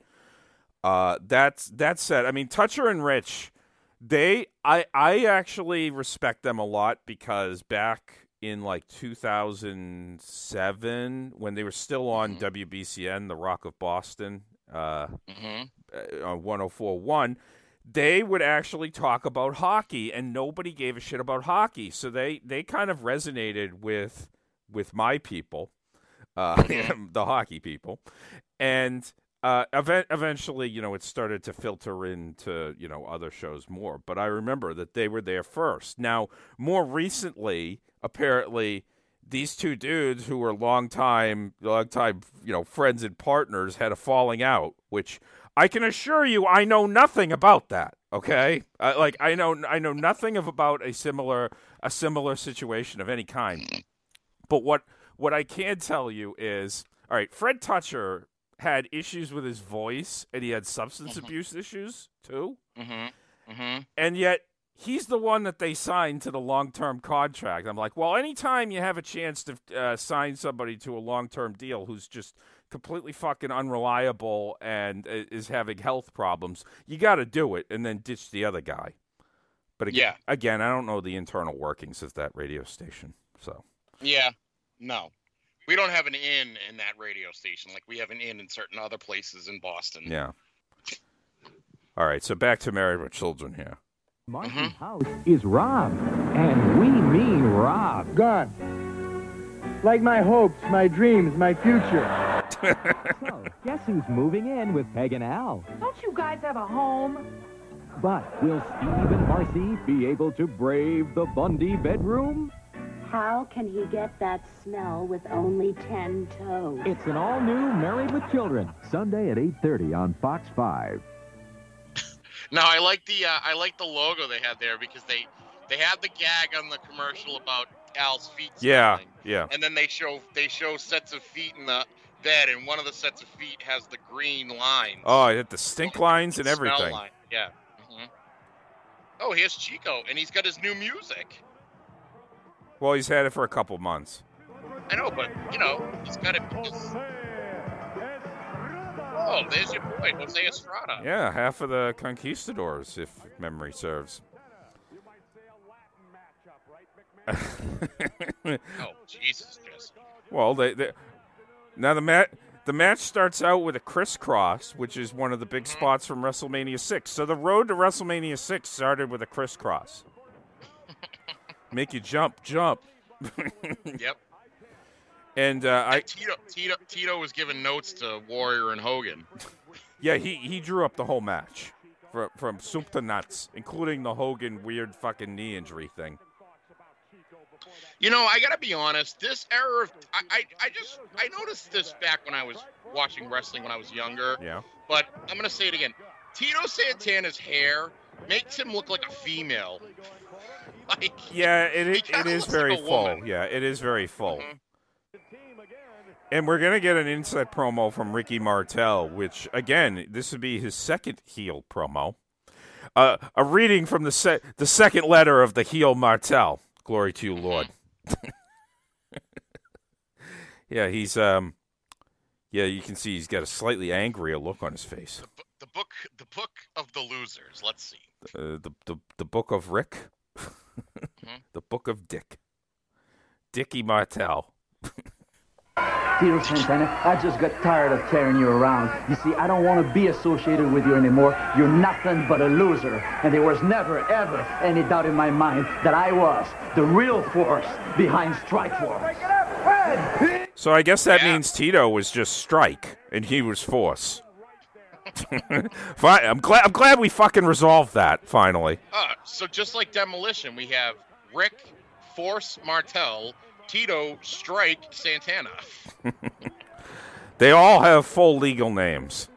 Uh, that's that said, I mean Toucher and Rich, they I I actually respect them a lot because back in like 2007 when they were still on WBCN, the Rock of Boston, uh, hmm uh, on 1041 they would actually talk about hockey and nobody gave a shit about hockey. So they they kind of resonated with with my people uh the hockey people and uh event, eventually you know it started to filter into you know other shows more but i remember that they were there first now more recently apparently these two dudes who were long time long time you know friends and partners had a falling out which I can assure you, I know nothing about that. Okay, uh, like I know, I know nothing of about a similar, a similar situation of any kind. But what what I can tell you is, all right, Fred Toucher had issues with his voice, and he had substance abuse issues too, hmm hmm and yet he's the one that they signed to the long term contract. I'm like, well, anytime you have a chance to uh, sign somebody to a long term deal who's just completely fucking unreliable and is having health problems, you got to do it and then ditch the other guy. But again, Yeah. again, I don't know the internal workings of that radio station. So Yeah. No. We don't have an inn in that radio station like we have an inn in certain other places in Boston. yeah. All right, so back to Married with Children here. Marcy's Mhm. house is robbed, and we mean robbed. Gone. Like my hopes, my dreams, my future. So, guess who's moving in with Peg and Al? Don't you guys have a home? But will Steve and Marcy be able to brave the Bundy bedroom? How can he get that smell with only ten toes? It's an all-new Married with Children, Sunday at 8:30 on Fox 5. Now I like the uh, I like the logo they had there because they they had the gag on the commercial about Al's feet. Yeah, smelling. yeah. And then they show they show sets of feet in the bed, and one of the sets of feet has the green lines. Oh, I had the stink lines and Smell everything. line. Yeah. hmm Oh, here's Chico, and he's got his new music. Well, he's had it for a couple months. I know, but you know, he's got to. Oh, there's your boy, Jose Estrada. Yeah, half of the conquistadors, if memory serves. oh Jesus, Jesse. Well, they, they now the mat the match starts out with a crisscross, which is one of the big mm-hmm. spots from WrestleMania six. So the road to WrestleMania six started with a crisscross. Make you jump, jump. yep. And uh, I Tito, Tito Tito was giving notes to Warrior and Hogan. Yeah, he, he drew up the whole match from from soup to nuts, including the Hogan weird fucking knee injury thing. You know, I gotta be honest. This era of I, I, I just I noticed this back when I was watching wrestling when I was younger. Yeah. But I'm gonna say it again. Tito Santana's hair makes him look like a female. like Yeah, it it, it is very like full. woman. Yeah, it is very full. Mhm. And we're gonna get an inside promo from Ricky Martel, which again, this would be his second heel promo. Uh, a reading from the se- the second letter of the heel Martel. Glory to you, Lord. yeah, he's um, yeah, you can see he's got a slightly angrier look on his face. The book the book of the losers. Let's see. Uh, the the the book of Rick, Hmm? the book of Dick, Dicky Martel. Tito Santana, I just got tired of carrying you around. You see, I don't want to be associated with you anymore. You're nothing but a loser. And there was never, ever any doubt in my mind that I was the real force behind Strike Force. So I guess that means Tito was just Strike and he was Force. Fine, I'm glad. I'm glad we fucking resolved that finally. Uh, so just like Demolition, we have Rick, Force, Martel, Tito, Strike, Santana. They all have full legal names.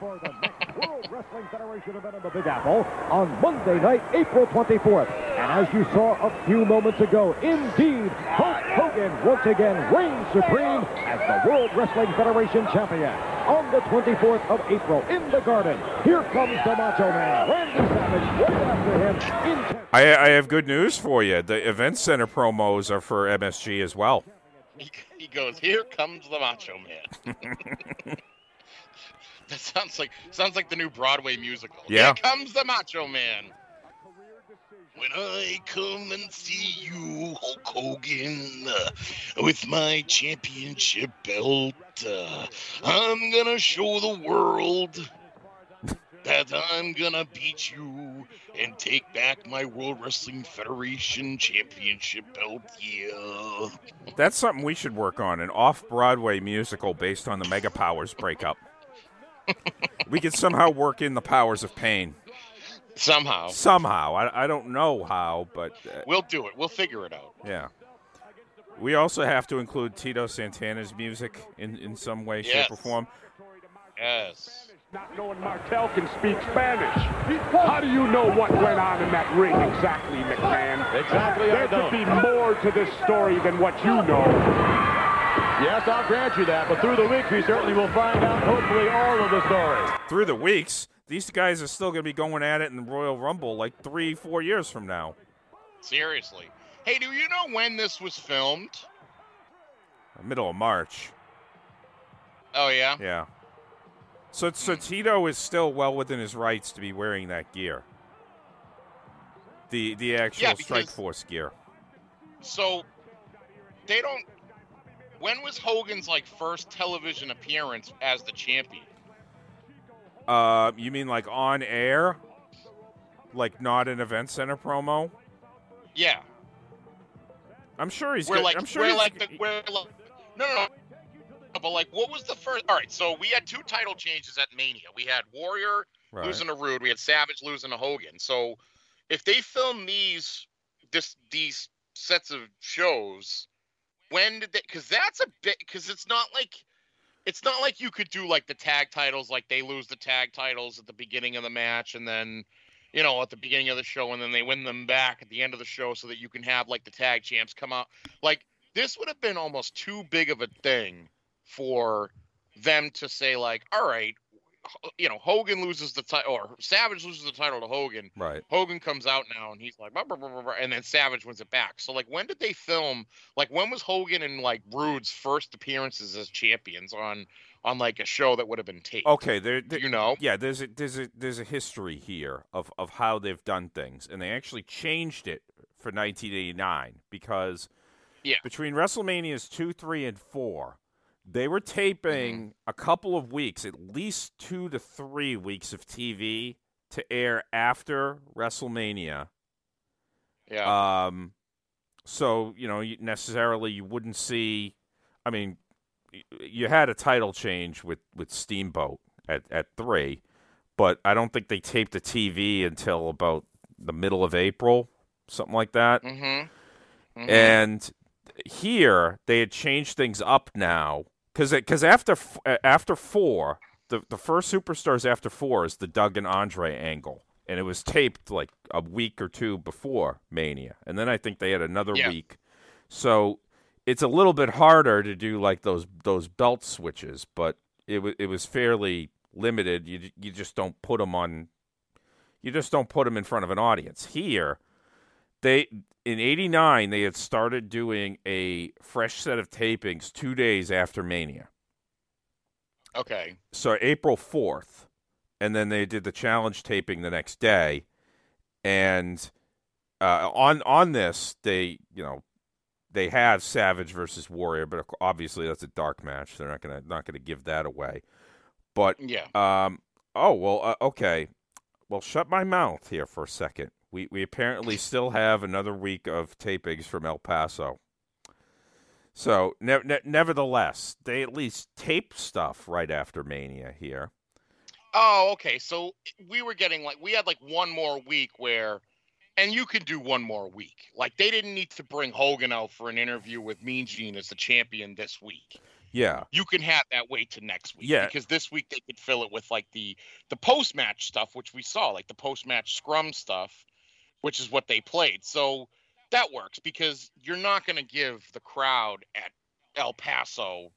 World Wrestling Federation event in the Big Apple on Monday night, April 24th. And as you saw a few moments ago, indeed, Hulk Hogan once again reigns supreme as the World Wrestling Federation champion. On the 24th of April in the Garden, here comes the Macho Man, Randy Savage, right after him in I, I have good news for you. The event center promos are for MSG as well. He, he goes, "Here comes the Macho Man." that sounds like sounds like the new Broadway musical. Yeah. Here comes the Macho Man. When I come and see you, Hulk Hogan, uh, with my championship belt, uh, I'm gonna show the world that I'm gonna beat you and take back my World Wrestling Federation championship belt. Yeah. That's something we should work on an off Broadway musical based on the Mega Powers breakup. We can somehow work in the powers of pain. Somehow. Somehow. I, I don't know how, but uh, We'll do it. We'll figure it out. yeah. We also have to include Tito Santana's music in, in some way, shape, or form. Yes. Not knowing Martel can speak Spanish. How do you know what went on in that ring exactly, McMahon? Exactly, I There could don't. be more to this story than what you know. Yes, I'll grant you that, but through the week we certainly will find out hopefully all of the story. Through the weeks, these guys are still going to be going at it in the Royal Rumble like three, four years from now. Seriously. Hey, do you know when this was filmed? Middle of March. Oh yeah. Yeah. So, so Tito is still well within his rights to be wearing that gear. The the actual Yeah, Strike Force gear. So they don't. When was Hogan's like first television appearance as the champion? Uh, you mean like on air? Like not an event center promo? Yeah. I'm sure he's. We're got- like, I'm sure we're like, the, we're like, no, no, no. But like, what was the first? All right, so we had two title changes at Mania. We had Warrior Right. losing to Rude. We had Savage losing to Hogan. So if they film these, this these sets of shows, when did they? Because that's a bit. Because it's not like. It's not like you could do like the tag titles, like they lose the tag titles at the beginning of the match, and then, you know, at the beginning of the show, and then they win them back at the end of the show, so that you can have like the tag champs come out. Like this would have been almost too big of a thing for them to say like, all right, you know, Hogan loses the title, or Savage loses the title to Hogan. Right. Hogan comes out now and he's like, and then Savage wins it back. So like, when did they film? Like, when was Hogan and like Rude's first appearances as champions on on like a show that would have been taped? Okay, there, there- you know, yeah. There's a there's a there's a history here of of how they've done things, and they actually changed it for 1989 because Yeah. between WrestleManias two, three, and four, they were taping Mm-hmm. a couple of weeks, at least two to three weeks of TV to air after WrestleMania. yeah, Um, so you know, you- necessarily you wouldn't see. I mean, you had a title change with with Steamboat at at three, but I don't think they taped the TV until about the middle of April, something like that. mm-hmm. And here they had changed things up now because because after after four, the the first superstars after four is the Doug and Andre angle, and it was taped like a week or two before Mania, and then I think they had another Yeah. week, so it's a little bit harder to do like those those belt switches, but it was it was fairly limited. You you just don't put them on. You just don't put them in front of an audience. Here, they in 89 they had started doing a fresh set of tapings 2 days after Mania. okay, So April 4th and then they did the challenge taping the next day and uh, on on this they, you know, they have Savage versus Warrior, but obviously that's a dark match. They're not going to not going to give that away. But yeah, um. Oh well. Uh, okay. Well, shut my mouth here for a second. We we apparently still have another week of tapings from El Paso. So, ne- ne- nevertheless, they at least tape stuff right after Mania here. Oh, okay. So we were getting like we had like one more week where, and you could do one more week. Like they didn't need to bring Hogan out for an interview with Mean Gene as the champion this week. Yeah. You can have that wait to next week. Yeah. Because this week they could fill it with like the the post match stuff, which we saw, like the post match scrum stuff, which is what they played. So that works because you're not going to give the crowd at El Paso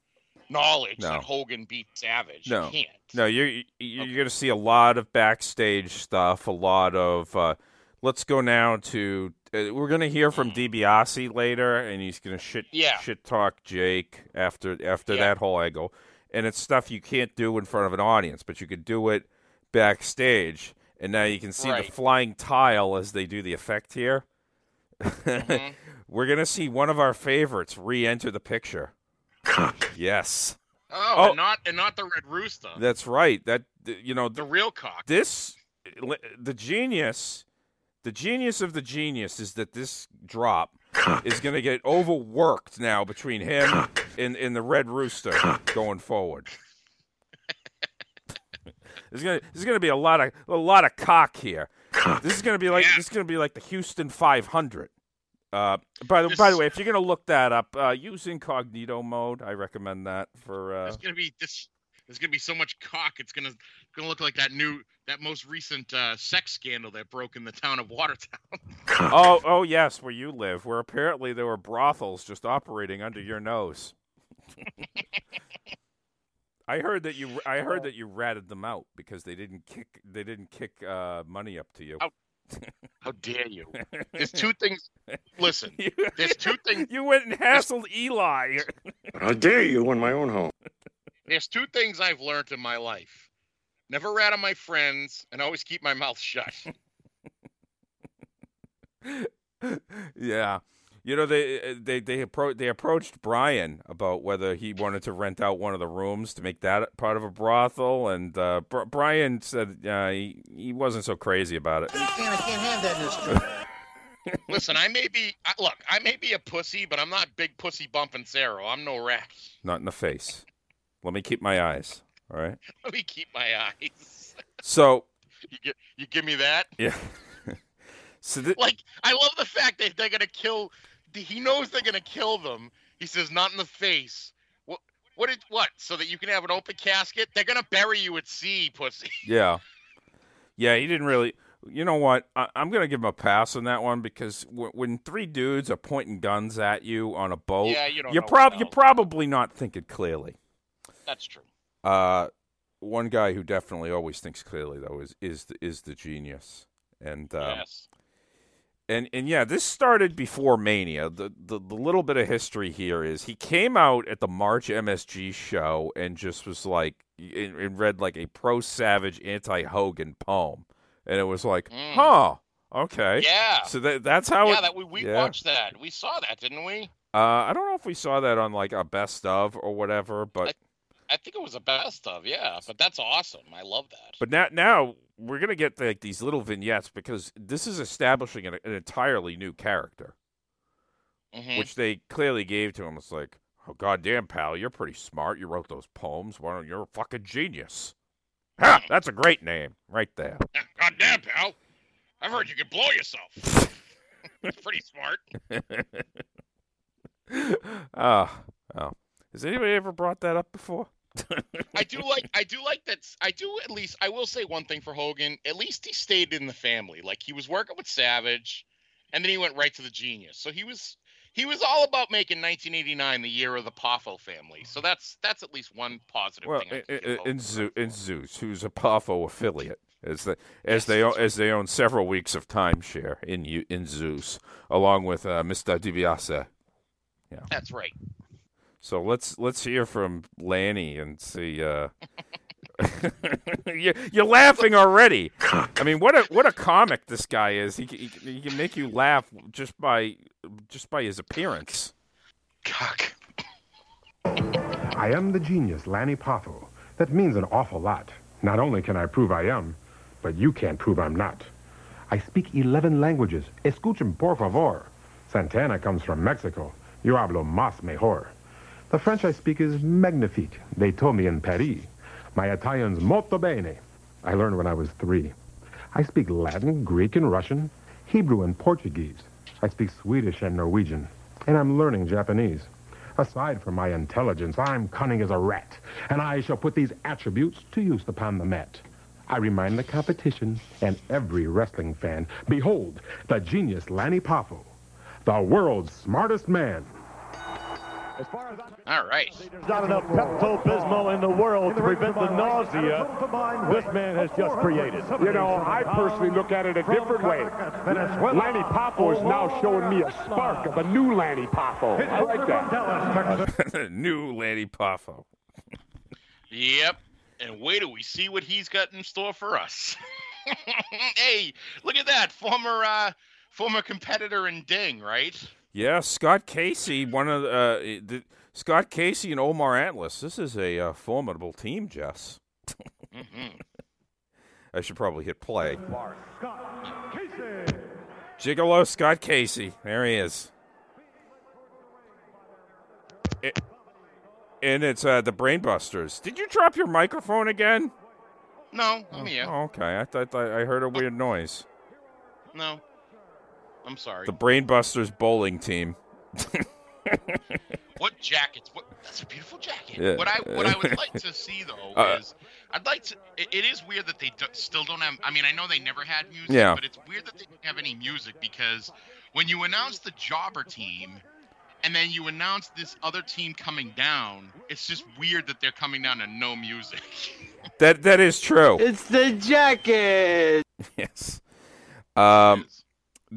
knowledge No. that Hogan beat Savage. No. You can't. No, you're you're going to see a lot of backstage stuff, a lot of. Uh, let's go now to. Uh, we're going to hear from DiBiase later, and he's going to shit Yeah. shit talk Jake after after Yeah. that whole angle, and it's stuff you can't do in front of an audience, but you could do it backstage, and now you can see the flying tile as they do the effect here. Mm-hmm. we're going to see one of our favorites re-enter the picture. Cock. Yes. Oh, Oh. and not and not the Red Rooster. That's right. That you know the real cock. this the genius the genius of the genius is that this drop is going to get overworked now between him and, and the red rooster going forward there's going to there's going to be a lot of a lot of cock here this is going to be like this is going to be like the Houston 500 uh, by the by the way, if you're gonna look that up, uh, use incognito mode. I recommend that for. Uh, There's gonna be this. There's gonna be so much cock. It's gonna gonna look like that new that most recent uh, sex scandal that broke in the town of Watertown. oh, oh yes, where you live, where apparently there were brothels just operating under your nose. I heard that you. I heard that you ratted them out because they didn't kick. They didn't kick uh, money up to you. How, how dare you? There's two things. Listen, there's two things. You went and hassled Eli. How dare you in my own home? There's two things I've learned in my life: never rat on my friends, and always keep my mouth shut. yeah. You know they they they appro- they approached Brian about whether he wanted to rent out one of the rooms to make that part of a brothel, and uh, Br- Brian said uh, he he wasn't so crazy about it. I can't, I can't have that in this Listen, I may be look, I may be a pussy, but I'm not big pussy Bonpensiero. I'm no rat. Not in the face. Let me keep my eyes. All right. Let me keep my eyes. So You get, you give me that. yeah. so th- Like I love the fact that they're gonna kill. He knows they're gonna kill them. He says, "Not in the face." What? What? Did, what? So that you can have an open casket? They're gonna bury you at sea, pussy. yeah, yeah. He didn't really. You know what? I, I'm going to give him a pass on that one because w- when three dudes are pointing guns at you on a boat, Yeah, you don't you're prob- you're probably not thinking clearly. That's true. Uh, one guy who definitely always thinks clearly though is is the, is the genius, and um, yes. And and yeah, this started before Mania. The, the the little bit of history here is he came out at the March MSG show and just was like and, and read like a pro Savage anti Hogan poem, and it was like, Mm. huh, okay, Yeah. So that that's how yeah, it, that we, we yeah. watched that. We saw that, didn't we? Uh, I don't know if we saw that on like a best of or whatever, but I think it was a best of, yeah. But that's awesome. I love that. But now, now we're gonna get like these little vignettes because this is establishing an, an entirely new character, Mhm. which they clearly gave to him. It's like, oh goddamn, pal, you're pretty smart. You wrote those poems. Why don't you're a fucking genius? Ha! That's a great name right there. God damn, pal. I've heard you can blow yourself. That's pretty smart. Ah, oh, has anybody ever brought that up before? I do like I do like that I do at least I will say one thing for Hogan. At least he stayed in the family. Like he was working with Savage and then he went right to the genius. So he was he was all about making 1989 the year of the Poffo family. So that's that's at least one positive Well, thing. In, in, Zeus, who's a Poffo affiliate, as the, as they own, as they own several weeks of timeshare in in Zeus, along with uh, Mr. DiBiase. Yeah. That's right. So let's let's hear from Lanny and see. Uh... you, you're laughing already. I mean, what a what a comic this guy is. He, he, he can make you laugh just by just by his appearance. Cock. I am the genius, Lanny Poffo. That means an awful lot. Not only can I prove I am, but you can't prove I'm not. I speak 11 languages. Escuchen, por favor. Santana comes from Mexico. Yo hablo más mejor. The French I speak is magnifique. They told me in Paris. My Italian's molto bene. I learned when I was three. I speak Latin, Greek, and Russian, Hebrew, and Portuguese. I speak Swedish and Norwegian. And I'm learning Japanese. Aside from my intelligence, I'm cunning as a rat, and I shall put these attributes to use upon the mat. I remind the competition and every wrestling fan, behold, the genius Lanny Poffo, the world's smartest man. All right. There's not enough Pepto-Bismol in the world to prevent the nausea this man has just created. You know, I personally look at it a different way. Lanny Poffo is now showing me a spark of a new Lanny Poffo. I like that. New Lanny Poffo. Yep. And wait till we see what he's got in store for us. hey, look at that. Former uh former competitor in Ding, right? Yeah, Scott Casey, one of the, uh, the Scott Casey and Omar Atlas. This is a uh, formidable team, Jess. Mm-hmm. I should probably hit play. Gigolo Scott Casey. There he is. It, and it's uh, the Brainbusters. Did you drop your microphone again? No, I'm here. Oh, okay. I thought I I heard a weird noise. No. I'm sorry. The Brainbusters bowling team. What jackets? What? That's a beautiful jacket. Yeah. What I what I would like to see though Uh, is I'd like to. It, it is weird that they do, still don't have. I mean, I know they never had music, Yeah. but it's weird that they don't have any music because when you announce the Jobber team. And then you announce this other team coming down. It's just weird that they're coming down to no music. That that is true. It's the jacket. yes. Um,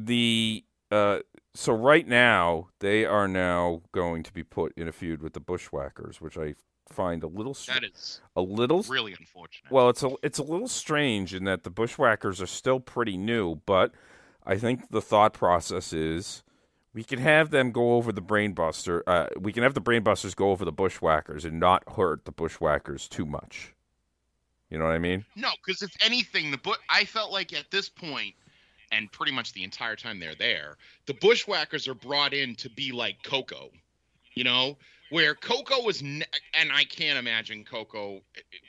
the uh, so right now they are now going to be put in a feud with the Bushwhackers, which I find a little str- That is a little really unfortunate. Well, it's a it's a little strange in that the Bushwhackers are still pretty new, but I think the thought process is we can have them go over the Brainbuster. Uh, we can have the Brainbusters go over the Bushwhackers and not hurt the Bushwhackers too much. You know what I mean? No, because if anything, the but I felt like at this point, and pretty much the entire time they're there, the Bushwhackers are brought in to be like Coco, you know, where Coco was, ne- and I can't imagine Coco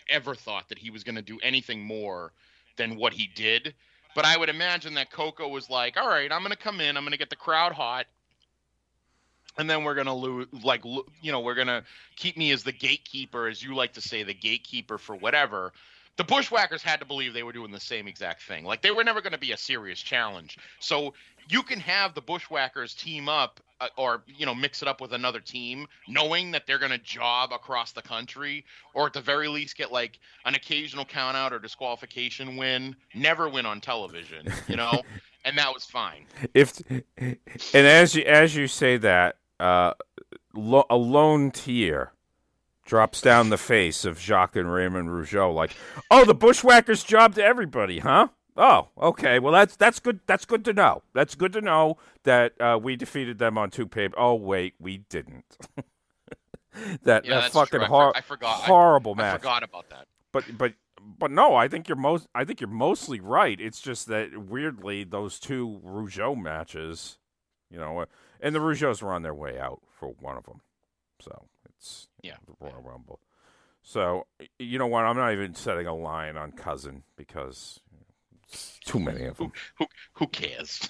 ever thought that he was going to do anything more than what he did. But I would imagine that Coco was like, all right, I'm going to come in, I'm going to get the crowd hot. And then we're gonna lose, like, you know, we're gonna keep me as the gatekeeper, as you like to say, the gatekeeper for whatever the bushwhackers had to believe they were doing the same exact thing. Like they were never going to be a serious challenge. So you can have the bushwhackers team up uh, or you know mix it up with another team, knowing that they're going to job across the country, or at the very least get like an occasional count out or disqualification win, never win on television, you know, and that was fine. If and as you as you say that, uh, lo- a lone tear drops down the face of Jacques and Raymond Rougeau, like, oh, the Bushwhackers job to everybody, huh? Oh, okay. Well, that's that's good. That's good to know. That's good to know that uh, we defeated them on two paper. Oh, wait, we didn't. that Yeah, that fucking. I hor- I forgot- horrible I match. forgot about that. But but but no, I think you're most. I think you're mostly right. It's just that weirdly those two Rougeau matches, you know, uh, and the Rougeaus were on their way out for one of them, so it's Yeah. the Royal Rumble. So you know what? I'm not even setting a line on cousin because it's too many of them. Who who cares?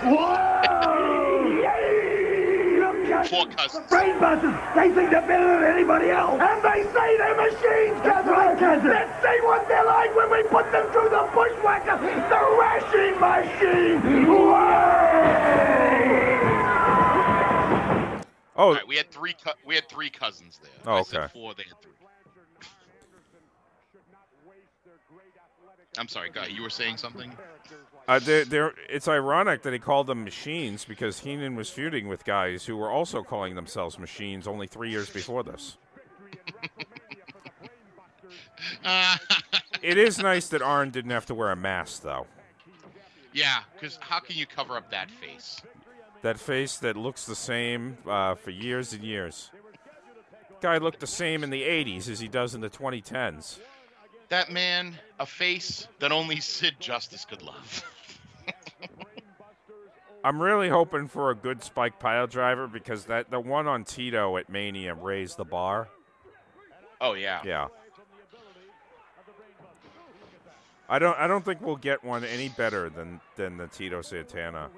Four cousins. Brain buzzers. They think they're better than anybody else. And they say they're machines, Cousin. Right, Cousin. Let's see what they're like when we put them through the bushwhacker, the rashing machine. Oh, right, we had three. Co- we had three cousins there. Oh, okay. four. They had three. I'm sorry, guy. You were saying something. Uh, they're, they're, it's ironic that he called them machines because Heenan was feuding with guys who were also calling themselves machines only three years before this. it is nice that Arn didn't have to wear a mask, though. Yeah, because how can you cover up that face? That face that looks the same uh, for years and years. Guy looked the same in the 80s as he does in the 2010s. That man, a face that only Sid Justice could love. I'm really hoping for a good spike pile driver because that the one on Tito at Mania raised the bar. Oh yeah. Yeah. I don't I don't think we'll get one any better than than the Tito Santana.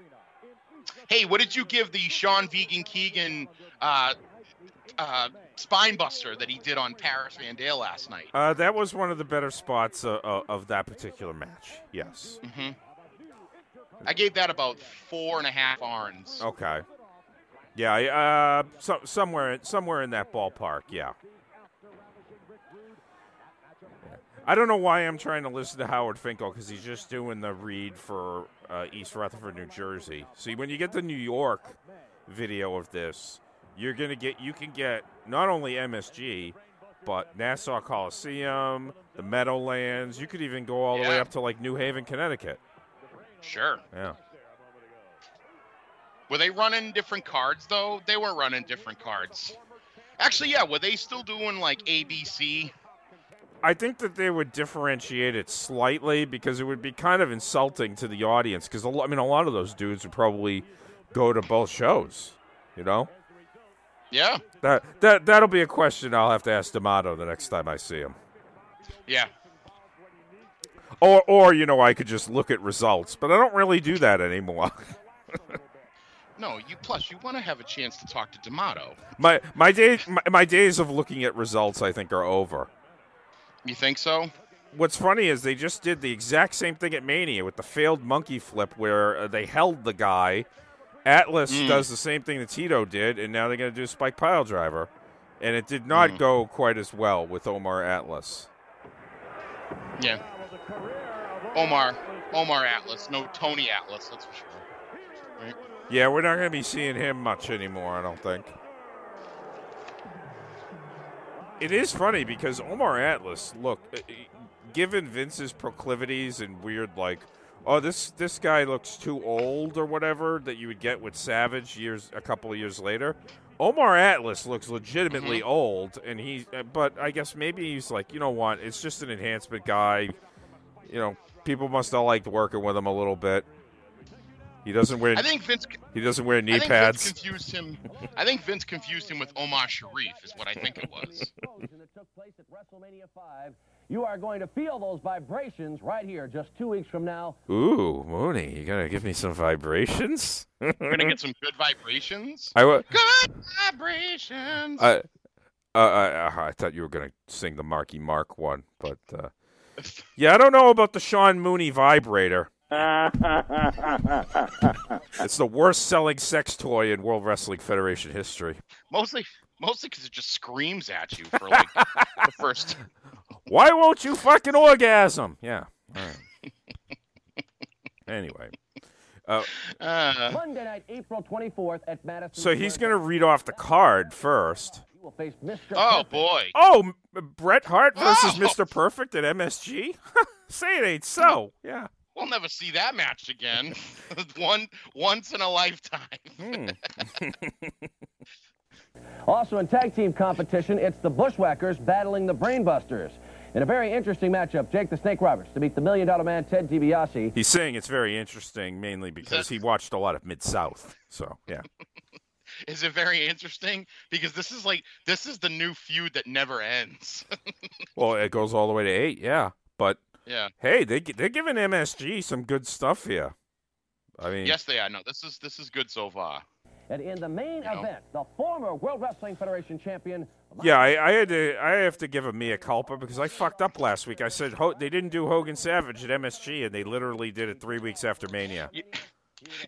Hey, what did you give the Sean Vegan Keegan uh, uh, spine buster that he did on Paris Van Dale last night? Uh, that was one of the better spots uh, uh, of that particular match. Yes. hmm I gave that about four and a half arns. Okay. Yeah, uh, so, somewhere somewhere in that ballpark. Yeah. I don't know why I'm trying to listen to Howard Finkel because he's just doing the read for uh, East Rutherford, New Jersey. See, when you get the New York video of this, you're gonna get you can get not only MSG, but Nassau Coliseum, the Meadowlands. You could even go all the way up to like New Haven, Connecticut. Sure. Yeah. Were they running different cards though? They were running different cards. Actually, yeah. Were they still doing like ABC? I think that they would differentiate it slightly because it would be kind of insulting to the audience. Because I mean, a lot of those dudes would probably go to both shows. You know, Yeah. that that that'll be a question I'll have to ask D'Amato the next time I see him. Yeah. Or or you know, I could just look at results, but I don't really do that anymore. No, you plus you want to have a chance to talk to D'Amato. my my days my, my days of looking at results, I think, are over. You think so? What's funny is they just did the exact same thing at Mania with the failed monkey flip, where uh, they held the guy. Atlas Mm. does the same thing that Tito did, and now they're going to do a Spike Pile Driver, and it did not Mm. go quite as well with Omar Atlas. Yeah. Omar, Omar Atlas, no Tony Atlas, that's for sure. Right? Yeah, we're not going to be seeing him much anymore, I don't think. It is funny because Omar Atlas, look, uh, uh, given Vince's proclivities and weird like, oh this this guy looks too old or whatever that you would get with Savage years a couple of years later. Omar Atlas looks legitimately old, and he. uh, But I guess maybe he's like, you know what? It's just an enhancement guy. You know, people must have liked working with him a little bit. He doesn't wear. I think Vince. he doesn't wear knee I think pads. Vince confused him. I think Vince confused him with Omar Sharif, is what I think it was. that took place at WrestleMania 5. You are going to feel those vibrations right here just two weeks from now. Ooh, Mooney, you gonna give me some vibrations? We're gonna get some good vibrations. I wa- Good vibrations. I, uh, I, I thought you were gonna sing the Marky Mark one, but uh, yeah, I don't know about the Sean Mooney vibrator. It's the worst selling sex toy in World Wrestling Federation history. Mostly, mostly because it just screams at you for like the first. Why won't you fucking orgasm? Yeah. All right. anyway. Uh, Monday night, April 24th at Madison. so he's going to read off the card first. He will face Mr. Oh boy. Oh, Bret Hart versus Oh. Mr. Perfect at MSG? Say it ain't so. Yeah. We'll never see that match again. One once in a lifetime. Hmm. Also in tag team competition, it's the Bushwhackers battling the Brainbusters. In a very interesting matchup, Jake the Snake Roberts to beat the Million Dollar Man Ted DiBiase. He's saying it's very interesting, mainly because he watched a lot of Mid South. So, yeah. Is it very interesting? Because this is like this is the new feud that never ends. Well, it goes all the way to eight, yeah. But yeah. hey, they they're giving MSG some good stuff here. I mean, Yes, they are. No, this is this is good so far. And in the main event, the former World Wrestling Federation champion. yeah, I, I had to I have to give a mea culpa because I fucked up last week. I said Ho- they didn't do Hogan Savage at MSG, and they literally did it three weeks after Mania.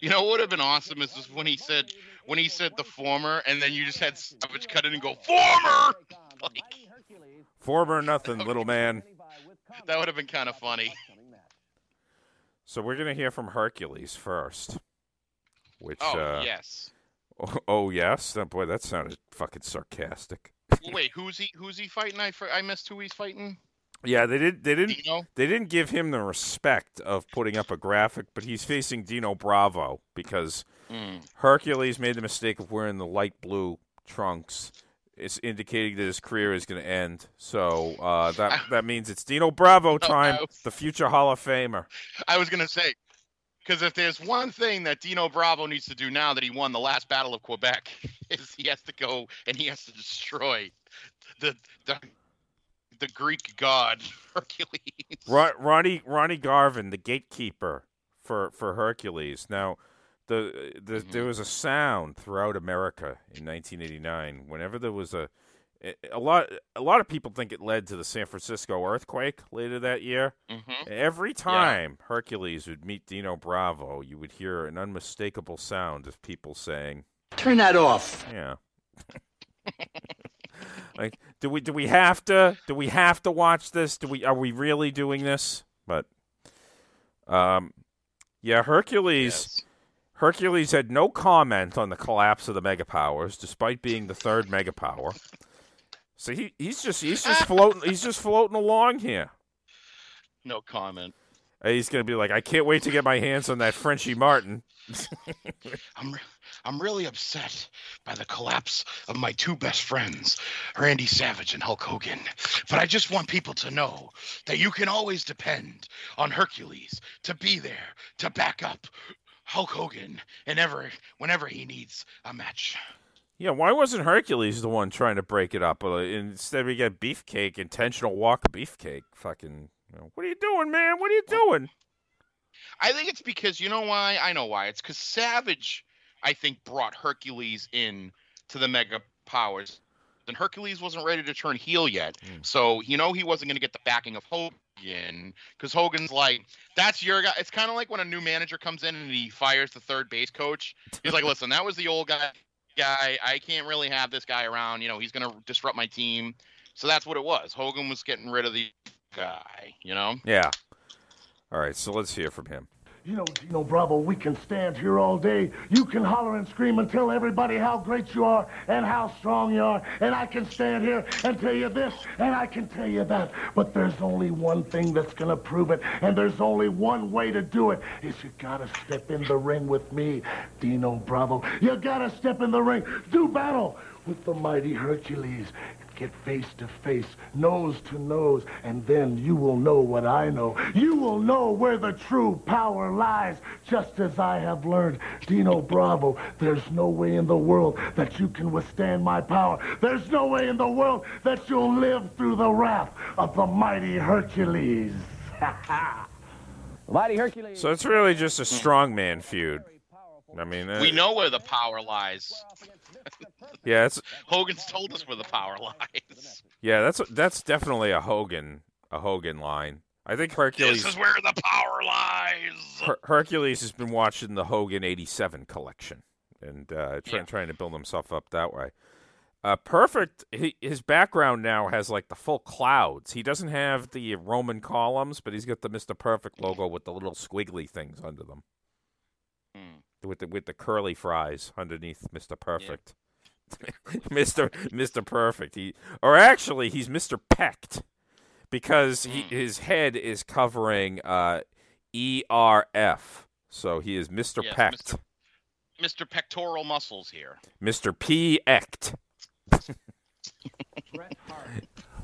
You know what would have been awesome is just when he said when he said the former, and then you just had Savage cut in and go former. Like Former nothing, little man. that would have been kind of funny. So we're gonna hear from Hercules first. Which Oh uh, yes. oh, oh yes, oh, boy, that sounded fucking sarcastic. Wait, who's he? Who's he fighting? I for, I missed who he's fighting. Yeah, they did. They didn't. Dino? They didn't give him the respect of putting up a graphic, but he's facing Dino Bravo because Mm. Hercules made the mistake of wearing the light blue trunks. It's indicating that his career is going to end. So uh, that that means it's Dino Bravo time, the future Hall of Famer. I was gonna say, because if there's one thing that Dino Bravo needs to do now that he won the last Battle of Quebec, is he has to go and he has to destroy the the, the Greek god Hercules. Ron, Ronnie Ronnie Garvin, the gatekeeper for for Hercules. Now, the, the there was a sound throughout America in 1989. Whenever there was a a lot a lot of people think it led to the San Francisco earthquake later that year. Mhm. Every time Hercules would meet Dino Bravo, you would hear an unmistakable sound of people saying, Turn that off. "Yeah." like, do we do we have to do we have to watch this? Do we are we really doing this? But um yeah, Hercules Hercules had no comment on the collapse of the mega powers despite being the third mega power. So he, he's just he's just floating he's just floating along here. No comment. Uh, He's gonna be like, I can't wait to get my hands on that Frenchie Martin. I'm re- I'm really upset by the collapse of my two best friends, Randy Savage and Hulk Hogan. But I just want people to know that you can always depend on Hercules to be there to back up Hulk Hogan and ever whenever he needs a match. Yeah, why wasn't Hercules the one trying to break it up? Uh, instead, we get Beefcake, intentional walk Beefcake. Fucking, you know, what are you doing, man? What are you doing? I think it's because you know why? I know why. It's because Savage, I think, brought Hercules in to the Mega Powers. And Hercules wasn't ready to turn heel yet. So, you know, he wasn't going to get the backing of Hogan because Hogan's like, that's your guy. It's kind of like when a new manager comes in and he fires the third base coach. He's like, listen, that was the old guy. Guy, I can't really have this guy around. You know, he's to disrupt my team. So that's what it was. Hogan was getting rid of the guy, you know? Yeah. All right, so let's hear from him. You know, Dino Bravo, we can stand here all day. You can holler and scream and tell everybody how great you are and how strong you are. And I can stand here and tell you this and I can tell you that. But there's only one thing that's going to prove it. And there's only one way to do it. Is you got to step in the ring with me, Dino Bravo. You got to step in the ring. Do battle with the mighty Hercules. Get face to face, nose to nose, and then you will know what I know. You will know where the true power lies, just as I have learned. Dino Bravo, there's no way in the world that you can withstand my power. There's no way in the world that you'll live through the wrath of the mighty Hercules. Mighty Hercules. So it's really just a strongman feud. I mean, uh, We know where the power lies. Yeah, it's Hogan's told us where the power lies. yeah, that's that's definitely a Hogan a Hogan line. I think Hercules. This is where the power lies. Her- Hercules has been watching the Hogan '87 collection and uh, trying Yeah. trying to build himself up that way. Uh, perfect. He, his background now has like the full clouds. He doesn't have the Roman columns, but he's got the Mister Perfect logo with the little squiggly things under them, Hmm. with the with the curly fries underneath Mister Perfect. Mister Mister Perfect. He or actually he's Mister Pecked because he, Hmm. his head is covering uh, ERF. So he is Mister Yes, Pecked. Mr. Pectoral Muscles here. Mr. P. Echt.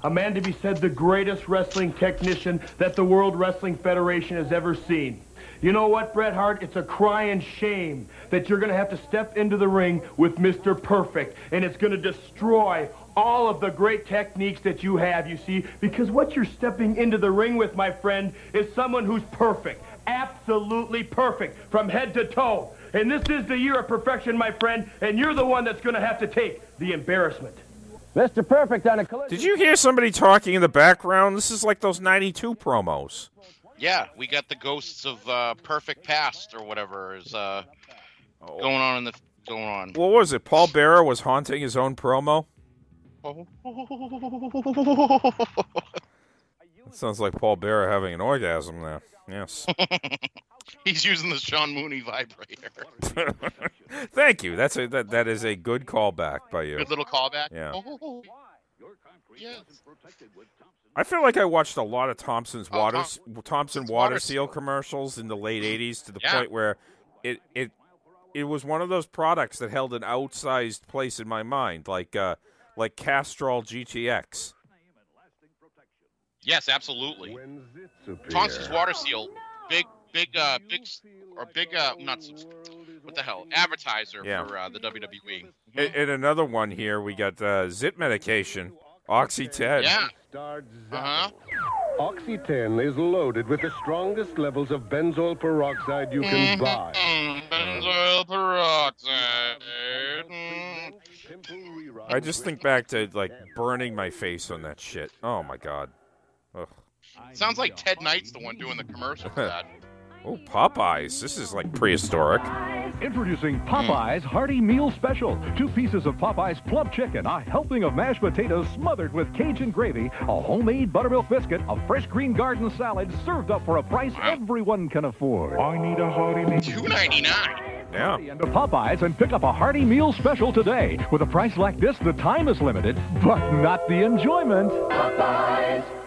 A man to be said the greatest wrestling technician that the World Wrestling Federation has ever seen. You know what, Bret Hart? It's a crying shame that you're going to have to step into the ring with Mr. Perfect, and it's going to destroy all of the great techniques that you have, you see, because what you're stepping into the ring with, my friend, is someone who's perfect. Absolutely perfect from head to toe. And this is the year of perfection, my friend, and you're the one that's going to have to take the embarrassment. Mr. Perfect on a collision. Did you hear somebody talking in the background? This is like those 92 promos. Yeah, we got the ghosts of uh, Perfect Past or whatever is uh, going on in the going on. What was it? Paul Bearer was haunting his own promo? Sounds like Paul Bearer having an orgasm there. Yes. He's using the Sean Mooney vibrator. Thank you. That's a that, that is a good callback by you. Good little callback. Yeah. Yes. I feel like I watched a lot of Thompson's Oh, water Tom- Thompson water Water seal commercials in the late '80s to the Yeah. point where it it it was one of those products that held an outsized place in my mind, like uh, like Castrol GTX. Yes, absolutely. Thompson's Water Seal, big, big, uh, big, or big, uh, not what the hell, advertiser Yeah. for uh, the WWE. And, and another one here, we got uh, zit medication, Oxy 10. Yeah. Uh-huh. Oxy 10 is loaded with the strongest levels of benzoyl peroxide you can buy. Mm, benzoyl peroxide. I just think back to like burning my face on that shit. Oh my god. Ugh. Sounds like Ted Knight's the one doing the commercial for that. Oh, Popeyes. This is like prehistoric. Introducing hmm. Popeye's Hearty Meal Special. Two pieces of Popeye's plump chicken, a helping of mashed potatoes smothered with Cajun gravy, a homemade buttermilk biscuit, a fresh green garden salad served up for a price everyone can afford. I need a hearty meal. Two ninety nine. Yeah. And to Popeyes and pick up a hearty meal special today. With a price like this, the time is limited, but not the enjoyment. Popeyes.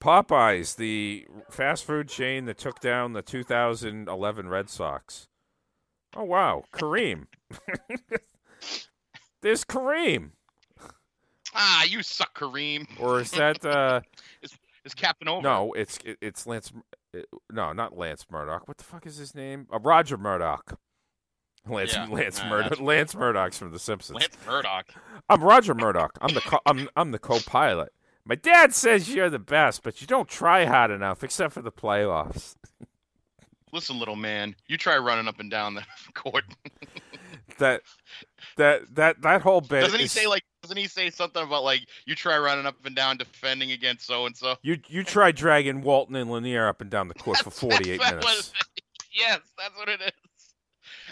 Popeyes, the fast food chain that took down the 2011 Red Sox. Oh wow, Kareem. There's Kareem. Ah, you suck, Kareem. Or is that uh is, is Captain Oveur? No, it's it, it's Lance it, no, not Lance Murdock. What the fuck is his name? Uh, Roger Murdock. Lance Yeah, Lance nah, Murdock. Lance Murdock's from The Simpsons. Lance Murdock. I'm Roger Murdock. I'm the co- I'm I'm the co-pilot. My dad says you're the best, but you don't try hard enough, except for the playoffs. Listen, little man, you try running up and down the court. That that that that whole bit. Doesn't he is- say like? Doesn't he say something about like you try running up and down defending against so and so? You you try dragging Walton and Lanier up and down the court for 48 minutes. Yes, that's what it is.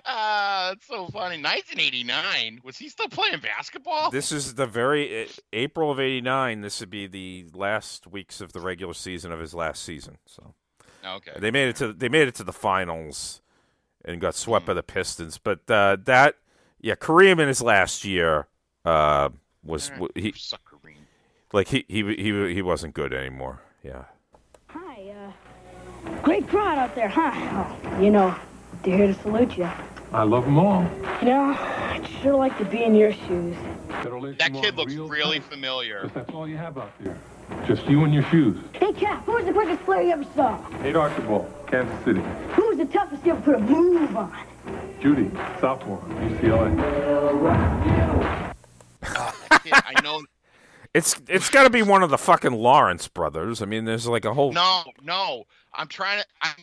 Ah, it's so funny. 1989. Was he still playing basketball? This is the very uh, April of '89. This would be the last weeks of the regular season of his last season. So Okay. they made it to they made it to the finals and got swept by the Pistons. But uh, that yeah, Kareem in his last year uh, was w- he like he he he he wasn't good anymore. Yeah. Hi, uh, great crowd out there, huh? Oh, you know, they're here to salute you. I love them all. You know, I'd sure like to be in your shoes. That kid looks really familiar. That's all you have out there. Just you and your shoes. Hey, Cap, who was the quickest player you ever saw? Nate Archibald, Kansas City. Who was the toughest you ever put a move on? Judy, sophomore, UCLA. Kid, I know. It's it's got to be one of the fucking Lawrence brothers. I mean, there's like a whole No, no. I'm trying to. I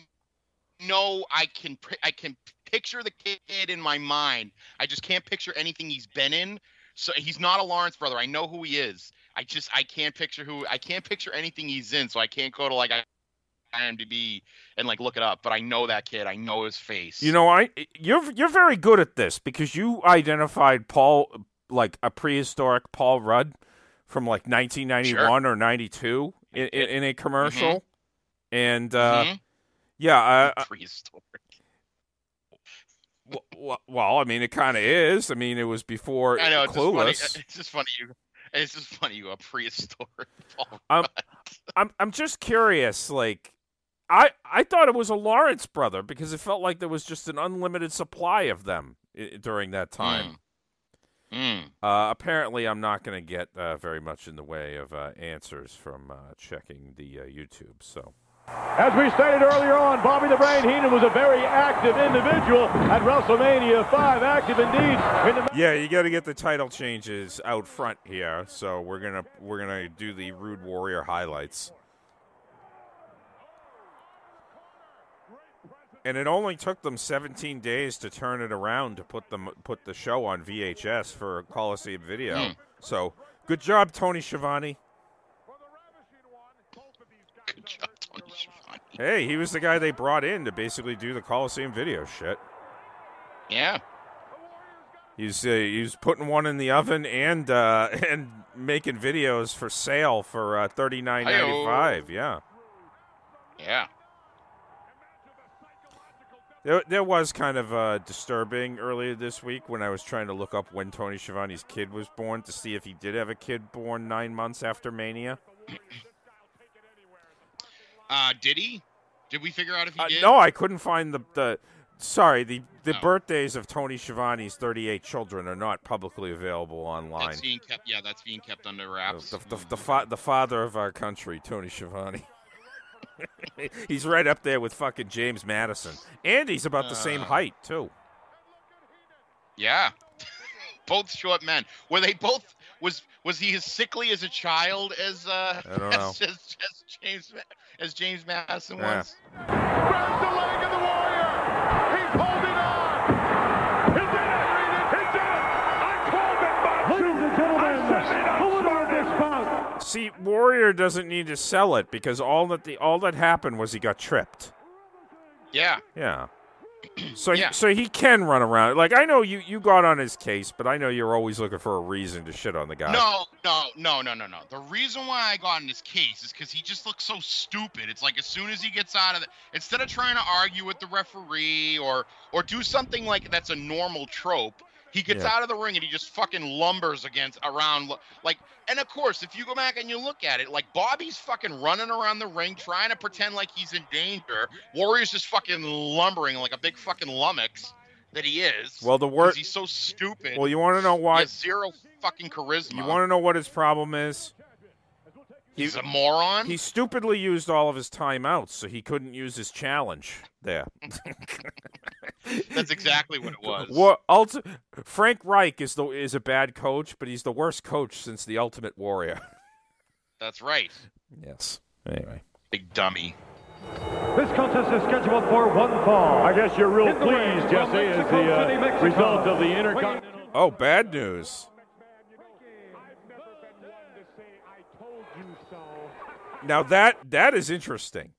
know I can. I can picture the kid in my mind. I just can't picture anything he's been in. So he's not a Lawrence brother. I know who he is. I just I can't picture who I can't picture anything he's in, so I can't go to like IMDb and like look it up. But I know that kid. I know his face. You know, I you're you're very good at this because you identified Paul like a prehistoric Paul Rudd from like 1991 Sure. or 92 in, in, in a commercial, Mhm. and uh, Mhm. Yeah, uh, prehistoric. well, well, I mean, it kind of is. I mean, it was before I know it's just funny. Clueless. It's just funny you. It's just funny you go prehistoric. Paul I'm, I'm, I'm just curious. Like, I, I thought it was a Lawrence brother because it felt like there was just an unlimited supply of them i- during that time. Mm. Uh, apparently, I'm not going to get uh, very much in the way of uh, answers from uh, checking the uh, YouTube. So, As we stated earlier on, Bobby the Brain Heenan was a very active individual at WrestleMania 5. Active indeed in the yeah, you got to get the title changes out front here. So we're gonna we're gonna do the Rude Warrior highlights. And it only took them 17 days to turn it around to put them put the show on VHS for Coliseum Video. Hmm. So good job, Tony Schiavone. Good job, Tony Schiavone. Hey, he was the guy they brought in to basically do the Coliseum Video shit. Yeah. He's uh, he's putting one in the oven and uh, and making videos for sale for uh, thirty nine ninety five. Yeah, Yeah. there there was kind of uh, disturbing earlier this week when I was trying to look up when Tony Schiavone's kid was born to see if he did have a kid born nine months after Mania. Uh, did he? Did we figure out if he Uh, did? no, I couldn't find the the. Sorry, the the Oh. birthdays of Tony Schiavone's thirty eight children are not publicly available online. That's being kept. Yeah, that's being kept under wraps. The, the, the, fa- the father of our country, Tony Schiavone. he's right up there with fucking James Madison. And he's about the same Uh. height, too. Yeah. both short men. Were they both? Was was he as sickly as a child as uh I don't as, know. as, as James Ma- as James Madison Yeah. was? Grabs the leg of the warrior. He's holding on. He did it. He did it. I called it, Ladies and gentlemen, the winner of this bout. See, Warrior doesn't need to sell it because all that the all that happened was he got tripped. Yeah. Yeah. So Yeah. so he can run around. Like I know you you got on his case, but I know you're always looking for a reason to shit on the guy. No, no, no, no, no, no. The reason why I got in his case is because he just looks so stupid. It's like as soon as he gets out of the, instead of trying to argue with the referee or or do something like that's a normal trope, he gets Yeah. out of the ring and he just fucking lumbers against around like. And of course, if you go back and you look at it, like Bobby's fucking running around the ring trying to pretend like he's in danger. Warrior's just fucking lumbering like a big fucking lummox that he is. Well, the word- he's so stupid. Well, you want to know He why? has zero fucking charisma. You want to know what his problem is? He's a moron. He stupidly used all of his timeouts, so he couldn't use his challenge there. That's exactly what it was. What ulti- Frank Reich is the is a bad coach, but he's the worst coach since the Ultimate Warrior. That's right. Yes. Anyway. Big dummy. This contest is scheduled for one fall. I guess you're real In the ring pleased, Jesse, as the uh, result of the Intercontinental. Oh, bad news. Now that that is interesting.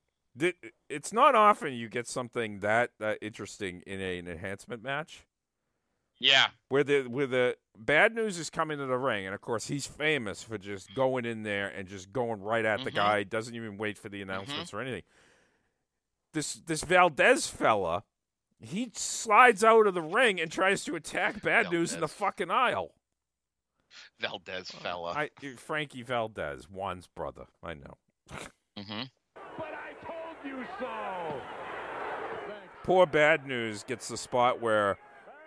It's not often you get something that, that interesting in a, an enhancement match. Yeah. Where the where the bad news is coming to the ring, and of course he's famous for just going in there and just going right at the Mhm. guy. Doesn't even wait for the announcements or anything. This this Valdez fella, he slides out of the ring and tries to attack bad news in the fucking aisle. Valdez fella. I Frankie Valdez, Juan's brother. I know. Mm-hmm. But I told you so. Poor bad news gets the spot where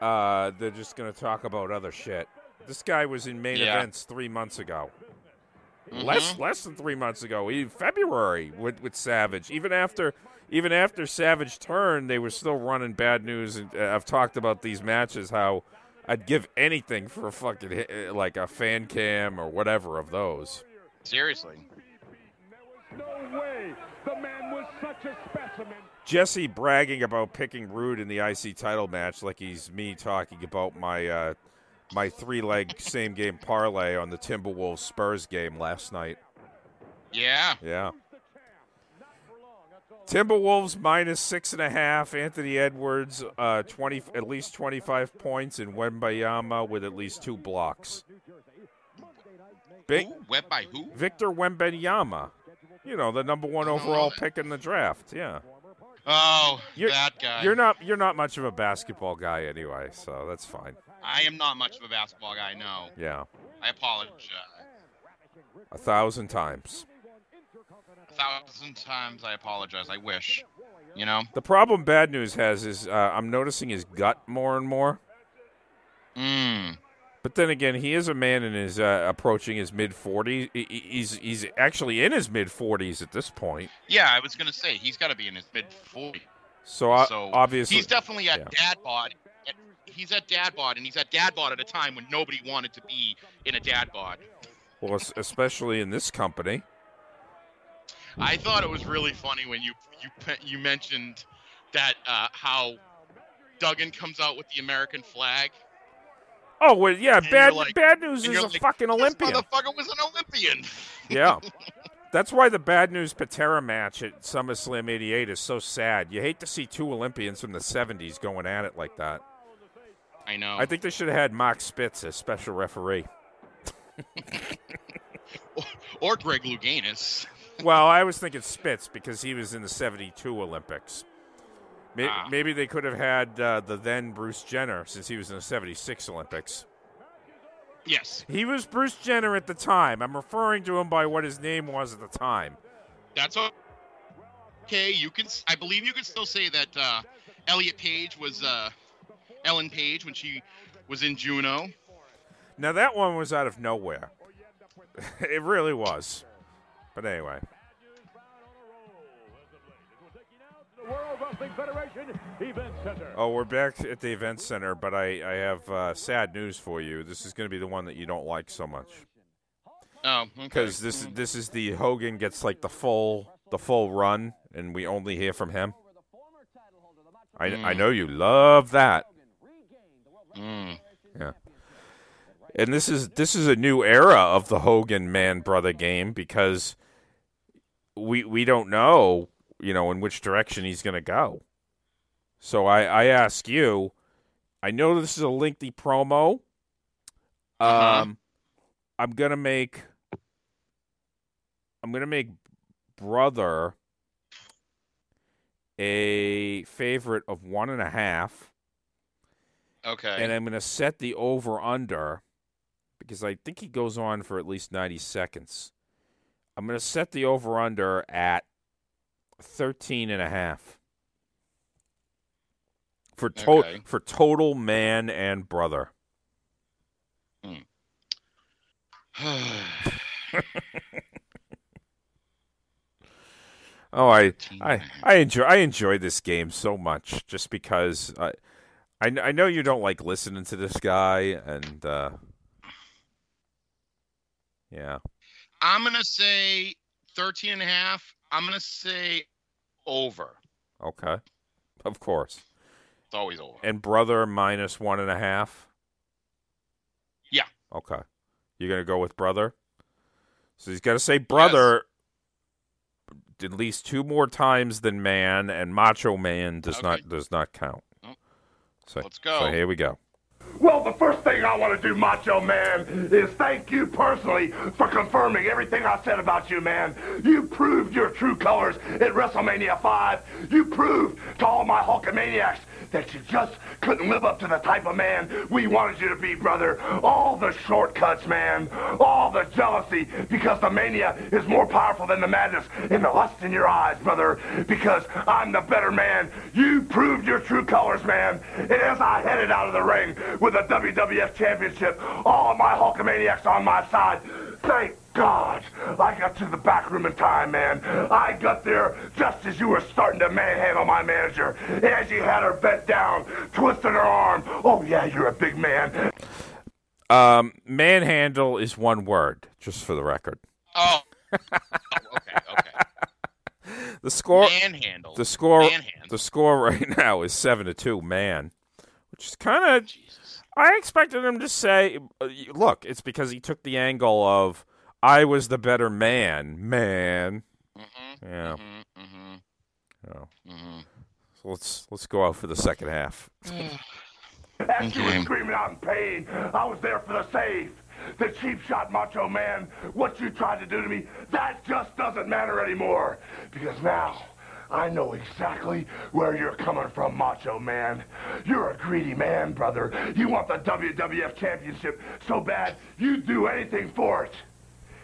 uh, they're just going to talk about other shit. This guy was in main Yeah. events three months ago. Less Mhm. less than three months ago, even February with, with Savage. Even after even after Savage turned, they were still running bad news. And uh, I've talked about these matches how I'd give anything for a fucking hit- uh, like a fan cam or whatever of those. Seriously. No way. The man was such a specimen. Jesse bragging about picking Rude in the IC title match like he's me talking about my uh, my three leg same game parlay on the Timberwolves Spurs game last night. Yeah. Yeah. Timberwolves minus six and a half. Anthony Edwards, uh, twenty at least twenty five points, and Wembanyama with at least two blocks. Big Who? Wet by who? Victor Wembanyama, you know the number one overall pick in the draft. Yeah, Oh, you're, that guy. You're not you're not much of a basketball guy anyway, so that's fine. I am not much of a basketball guy. No. Yeah, I apologize. a thousand times. A thousand times I apologize. I wish. You know. The problem Bad News has is uh, I'm noticing his gut more and more. Mm. But then again, he is a man in his uh, approaching his mid 40s. He's he's actually in his mid 40s at this point. Yeah, I was gonna say he's got to be in his mid 40s. So, uh, So obviously, he's definitely at yeah. dad bod. He's at dad bod, and he's at dad bod at a time when nobody wanted to be in a dad bod. well, especially in this company. I thought it was really funny when you you you mentioned that uh, how Duggan comes out with the American flag. Oh well, yeah. And Bad like- Bad News is a like, fucking Olympian. motherfucker was an Olympian. Yeah. That's why the Bad News Patera match at SummerSlam 88 is so sad. You hate to see two Olympians from the 70s going at it like that. I know. I think they should have had Mark Spitz as special referee. or Greg Louganis. Well, I was thinking Spitz because he was in the 72 Olympics. Maybe, Ah. maybe they could have had uh, the then Bruce Jenner since he was in the 76 Olympics. Yes, He was Bruce Jenner at the time. I'm referring to him by what his name was at the time. that's okay. You can. I believe you can still say that uh, Elliot Page was uh, Ellen Page when she was in Juno. Now, that one was out of nowhere. it really was. But anyway. The World Wrestling Federation Event Center. Oh, we're back at the event center, but I, I have uh, sad news for you. This is going to be the one that you don't like so much Oh, okay. because this this is the Hogan gets like the full the full run, and we only hear from him. I, I Mm. know you love that. Mm. Yeah. And this is this is a new era of the Hogan man brother game because we we don't know, you know, in which direction he's going to go. So I I ask you, I know this is a lengthy promo. Uh-huh. Um I'm going to make I'm going to make brother a favorite of one and a half Okay. and I'm going to set the over under because I think he goes on for at least 90 seconds. I'm going to set the over under at 13 and a half for to- Okay. for total man and brother. Oh, I, I, I enjoy I enjoy this game so much just because I, I, I know you don't like listening to this guy, and uh, yeah, I'm gonna say 13 and a half. I'm gonna say over. okay, of course. It's always over. And brother minus one and a half. Yeah. Okay, you're gonna go with brother. So he's got to say brother at least two more times than man, and Macho Man does not does not count. So Let's go. So here we go. Well, the first thing I want to do, Macho Man, is thank you personally for confirming everything I said about you, man. You proved your true colors at WrestleMania 5. You proved to all my Hulkamaniacs that you just couldn't live up to the type of man we wanted you to be, brother. All the shortcuts, man. All the jealousy, because the mania is more powerful than the madness and the lust in your eyes, brother. Because I'm the better man. You proved your true colors, man. And as I headed out of the ring with the WWF Championship, all of my Hulkamaniacs on my side, thank God, I got to the back room in time, man. I got there just as you were starting to manhandle my manager. As you had her bent down, twisting her arm. Oh, yeah, you're a big man. Um, manhandle is one word, just for the record. Oh. okay. Okay. The score. Manhandle. The score. Manhandle. The score right now is seven to two. Man, which is kind of. I expected him to say, uh, "Look, it's because he took the angle of I was the better man, man." Mm-hmm. Yeah. Oh. So let's let's go out for the second half. As you were screaming out in pain, I was there for the save. The cheap shot macho man, what you tried to do to me, that just doesn't matter anymore. Because now, I know exactly where you're coming from, macho man. You're a greedy man, brother. You want the WWF Championship so bad, you'd do anything for it.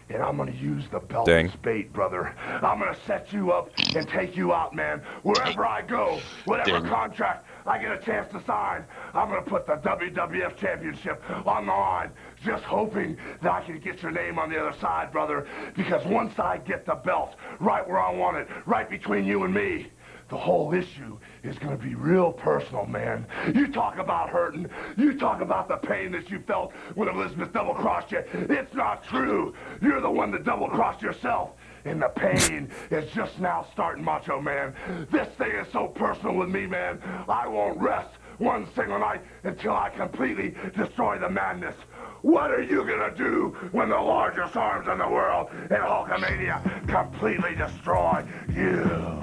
And I'm gonna use the belt Ding. as bait, brother. I'm gonna set you up and take you out, man. Wherever I go, whatever Ding. contract I get a chance to sign, I'm gonna put the WWF Championship on the line. Just hoping that I can get your name on the other side, brother. Because once I get the belt right where I want it, right between you and me, the whole issue is going to be real personal, man. You talk about hurting. You talk about the pain that you felt when Elizabeth double-crossed you. It's not true. You're the one that double-crossed yourself. And the pain is just now starting, Macho Man. This thing is so personal with me, man. I won't rest one single night until I completely destroy the madness. What are you gonna do when the largest arms in the world in Hulkamania completely destroy you?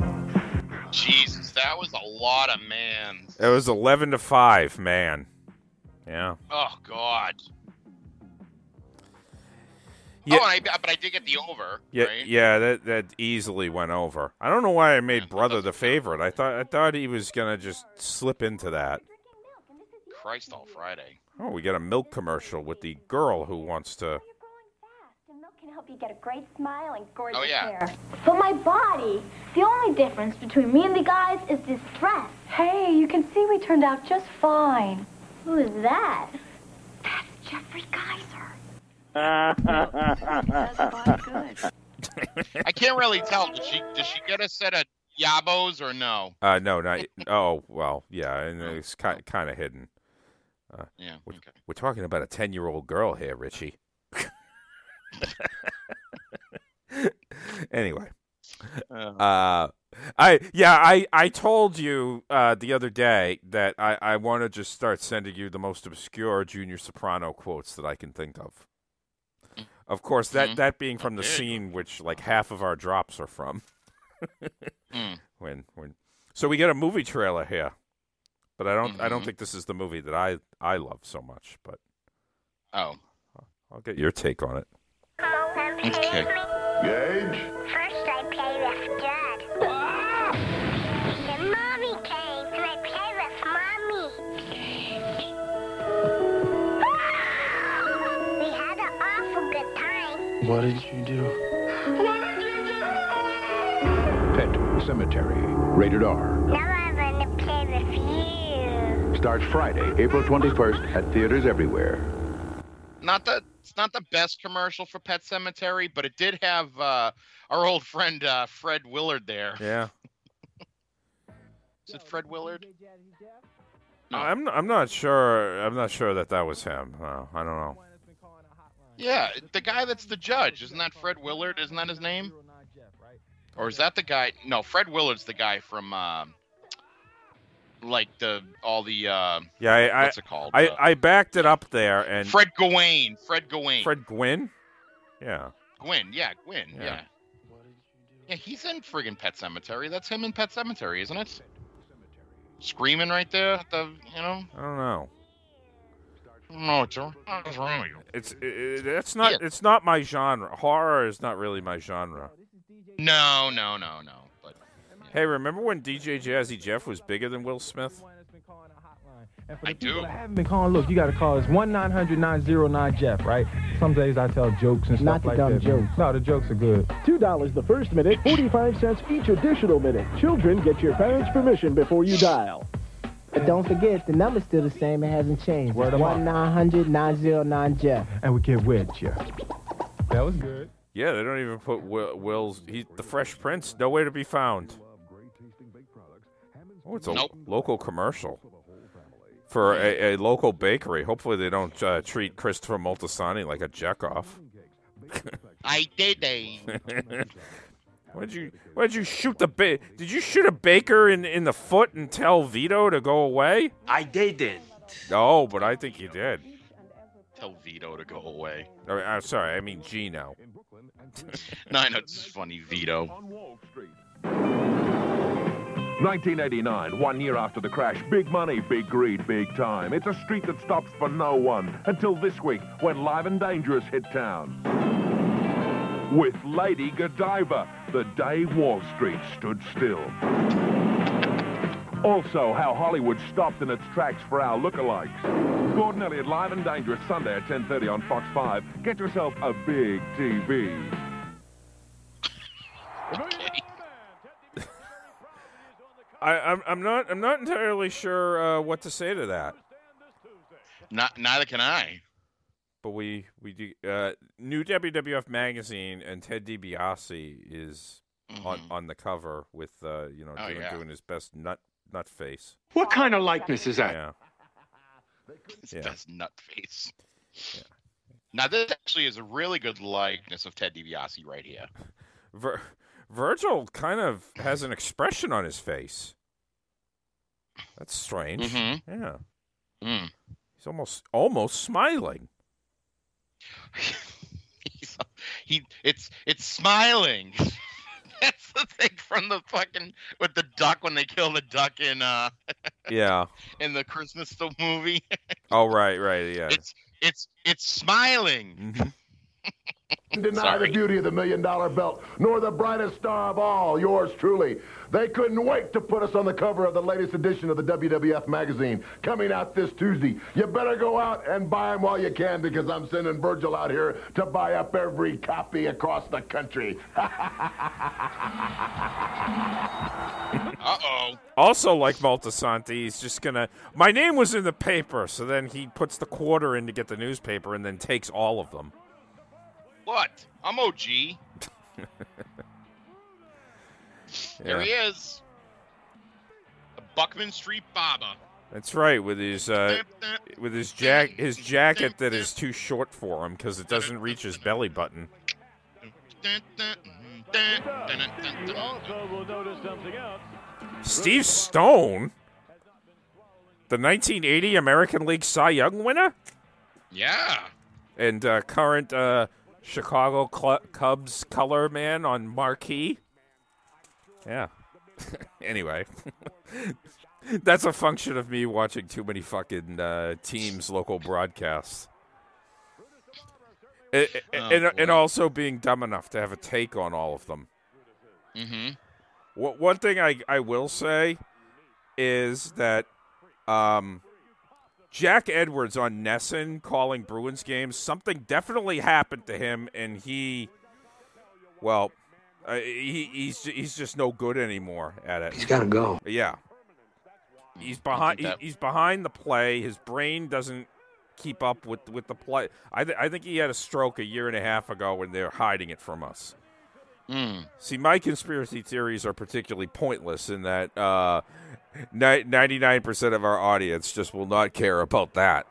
Jesus, that was a lot of man. It was eleven to five, man. Yeah. Oh God. Yeah. Oh, I, but I did get the over. Yeah, right? yeah, that that easily went over. I don't know why I made brother the favorite. I thought I thought he was gonna just slip into that. Christ all Friday. Oh, we got a milk commercial with the girl who wants to. Milk can help you get a great smile and gorgeous Oh, yeah. hair. But my body, the only difference between me and the guys is this dress. Hey, you can see we turned out just fine. Who is that? That's Jeffrey Kaiser. I can't really tell. Does she did she get a set of yabos or no? Uh, no, not. Oh, well, yeah, and it's kind kind of hidden. Uh, Yeah, We're, we're talking about a ten-year-old girl here, Richie. anyway, uh, I yeah, I I told you uh, the other day that I I want to just start sending you the most obscure Junior Soprano quotes that I can think of. Of course, that Mhm. that being from the scene which like half of our drops are from. Mm. When when so we get a movie trailer here, but I don't I don't Mhm. think this is the movie that I I love so much. But Oh. I'll get your take on it. Okay. Gage? First I play with Dad. Then Mommy came and I play with Mommy. We had an awful good time. What did you do? Pet Sematary. Rated R. Now Starts Friday, April 21st at theaters everywhere. Not the it's not the best commercial for Pet Sematary, but it did have uh, our old friend uh, Fred Willard there. Yeah. Is it Fred Willard? I'm I'm not sure. I'm not sure that that was him. No, I don't know. Yeah, the guy that's the judge. Isn't that Fred Willard? Isn't that his name? Or is that the guy? No, Fred Willard's the guy from uh, like the all the uh, Yeah, I I, what's it called? I, Uh, I backed it up there and Fred Gawain. Fred Gawain. Fred Gwynne. Yeah. Gwynne. Yeah, Gwynne. Yeah. Yeah. Yeah, he's in friggin' Pet Sematary. That's him in Pet Sematary, isn't it? Screaming right there at the, you know. I don't know. No, it's what's wrong with you? It's it, it's not it's not my genre. Horror is not really my genre. No, no, no, no. But Hey, remember when DJ Jazzy Jeff was bigger than Will Smith? And for the I people do. that haven't been calling, look, you got to call us 1 900 909 Jeff, right? Some days I tell jokes and Not stuff the like dumb that. man. jokes. No, the jokes are good. $2 the first minute, 45 cents each additional minute. Children, get your parents' permission before you dial. But don't forget, the number's still the same. It hasn't changed. Word 'em 1-900-909 Jeff. And we get with you. That was good. Yeah, they don't even put Will, Will's. He, the Fresh Prince, nowhere to be found. Oh, it's a Nope. local commercial for a, a local bakery. Hopefully, they don't uh, treat Christopher Moltisanti like a jackoff. I did they. Why'd you Why'd you shoot the ba- Did you shoot a baker in in the foot and tell Vito to go away? I didn't. No, but I think you did. Tell Vito to go away. Oh, uh, sorry, I mean Gino. no, I know it's funny, Vito. 1989, one year after the crash. Big money, big greed, big time. It's a street that stops for no one until this week when Live and Dangerous hit town. With Lady Godiva, the day Wall Street stood still. Also, how Hollywood stopped in its tracks for our lookalikes. Gordon Elliott, Live and Dangerous, Sunday at 10.30 on Fox 5. Get yourself a big TV. I, I'm, I'm not I'm not entirely sure uh, what to say to that. Not neither can I. But we we do uh, new WWF magazine and Ted DiBiase is on on the cover with uh, you know Mm-hmm. Oh, doing, yeah. doing his best nut nut face. What kind of likeness is that? Yeah. His Yeah. best nut face. Now this actually is a really good likeness of Ted DiBiase right here. Vir- Virgil kind of has an expression on his face. That's strange. Mhm. Yeah. Mm. He's almost almost smiling. He's, he it's it's smiling. That's the thing from the fucking with the duck when they kill the duck in uh Yeah. in the Christmas the movie. Oh right, right, yeah. It's it's it's smiling. Mm-hmm. Deny Sorry. the beauty of the million dollar belt, nor the brightest star of all, yours truly. They couldn't wait to put us on the cover of the latest edition of the WWF magazine, coming out this Tuesday. You better go out and buy them while you can, because I'm sending Virgil out here to buy up every copy across the country. Uh oh. Also, like Moltisanti, he's just gonna. My name was in the paper, so then he puts the quarter in to get the newspaper, and then takes all of them. What? I'm OG. There he is. The Buckman Street Baba. That's right, with his uh, with his jack his jacket that is too short for him because it doesn't reach his belly button. You also will notice something else. Steve Stone, the 1980 American League Cy Young winner Yeah. and uh, current uh, Chicago Cl- Cubs color man on marquee. Yeah. anyway, that's a function of me watching too many fucking uh, teams' local broadcasts. A- Oh, and, and also being dumb enough to have a take on all of them. Mm-hmm. One thing I, I will say is that um, Jack Edwards on NESN calling Bruins games, something definitely happened to him, and he, well, uh, he, he's he's just no good anymore at it. He's gotta go. Yeah, he's behind. that- he- he's behind the play. His brain doesn't keep up with with the play. I th- I think he had a stroke a year and a half ago, and they're hiding it from us. Mm. See, my conspiracy theories are particularly pointless in that uh, ninety-nine percent of our audience just will not care about that.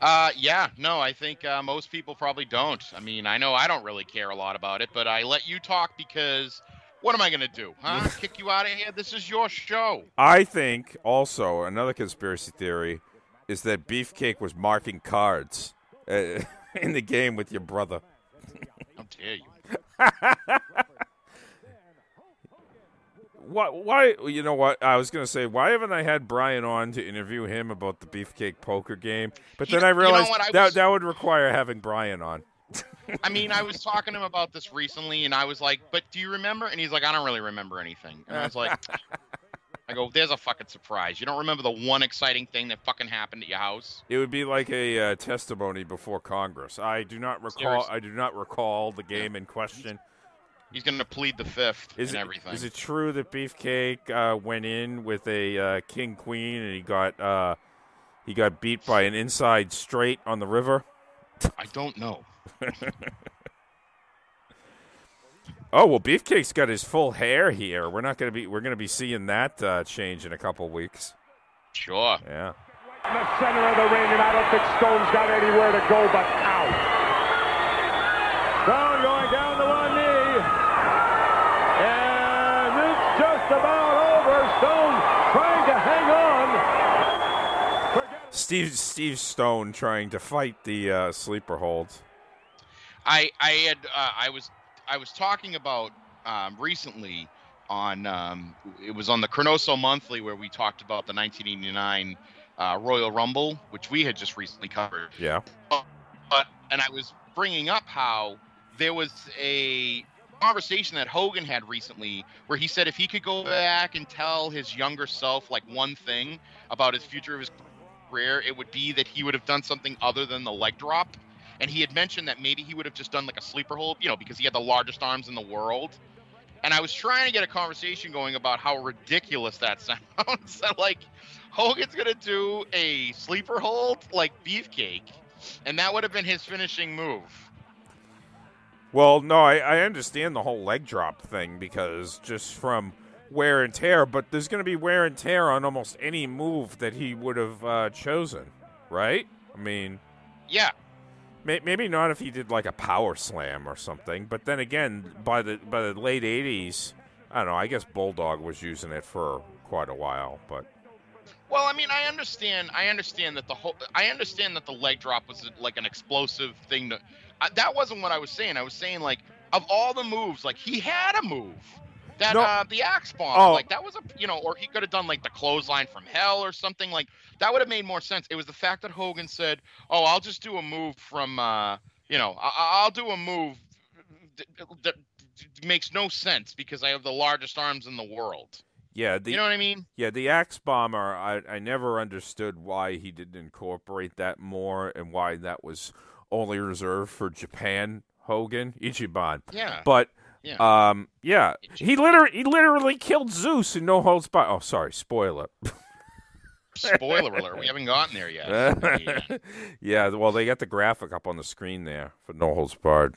Uh, yeah, no, I think uh, most people probably don't. I mean, I know I don't really care a lot about it, but I let you talk because what am I going to do? Huh? Kick you out of here? This is your show. I think also another conspiracy theory is that Beefcake was marking cards uh, in the game with your brother. How dare you? What? Why? You know what? I was gonna say, why haven't I had Brian on to interview him about the Beefcake poker game? But You then I know- you know realized I that was- that would require having Brian on. I mean, I was talking to him about this recently, and I was like, "But do you remember?" And he's like, "I don't really remember anything." And I was like, "I go, there's a fucking surprise. You don't remember the one exciting thing that fucking happened at your house?" It would be like a uh, testimony before Congress. I do not recall. Seriously. I do not recall the game in question. He's going to plead the fifth Is and it, everything. is it true that Beefcake uh, went in with a uh, king queen and he got uh, he got beat by an inside straight on the river? I don't know. Oh well, Beefcake's got his full hair here. We're not gonna be we're gonna be seeing that uh, change in a couple weeks. Sure. Yeah. In the center of the ring, and I don't think Stone's got anywhere to go but out. Stone going down to one knee. And it's just about over. Stone trying to hang on. Forget Steve Steve Stone trying to fight the uh, sleeper hold. I I had uh, I was I was talking about um, recently on um, it was on the Cronoso Monthly where we talked about the 1989 uh, Royal Rumble, which we had just recently covered. Yeah. But and I was bringing up how there was a conversation that Hogan had recently where he said if he could go back and tell his younger self like one thing about his future of his career, it would be that he would have done something other than the leg drop. And he had mentioned that maybe he would have just done like a sleeper hold, you know, because he had the largest arms in the world. And I was trying to get a conversation going about how ridiculous that sounds. that like Hogan's gonna do a sleeper hold like beefcake, and that would have been his finishing move. Well, no, I, I understand the whole leg drop thing because just from wear and tear, but there's going to be wear and tear on almost any move that he would have uh, chosen, right? I mean, yeah, may, maybe not if he did like a power slam or something, but then again, by the by the late '80s, I don't know. I guess Bulldog was using it for quite a while, but Well, I mean, I understand. I understand that the whole. I understand that the leg drop was like an explosive thing. To, uh, that wasn't what I was saying. I was saying like of all the moves, like he had a move. That No. uh, the axe bomb, Oh. like that was a you know, or he could have done like the clothesline from hell or something like that would have made more sense. It was the fact that Hogan said, "Oh, I'll just do a move from, uh, you know, I- I'll do a move that, that makes no sense because I have the largest arms in the world." yeah, the you know what I mean? Yeah, the axe bomber. I I never understood why he didn't incorporate that more and why that was only reserved for Japan Hogan Ichiban. Yeah. But Yeah. um yeah, he literally he literally killed Zeus in no holds barred. Oh, sorry, spoiler. Spoiler alert: We haven't gotten there yet. Yeah. yeah, well they got the graphic up on the screen there for no holds barred.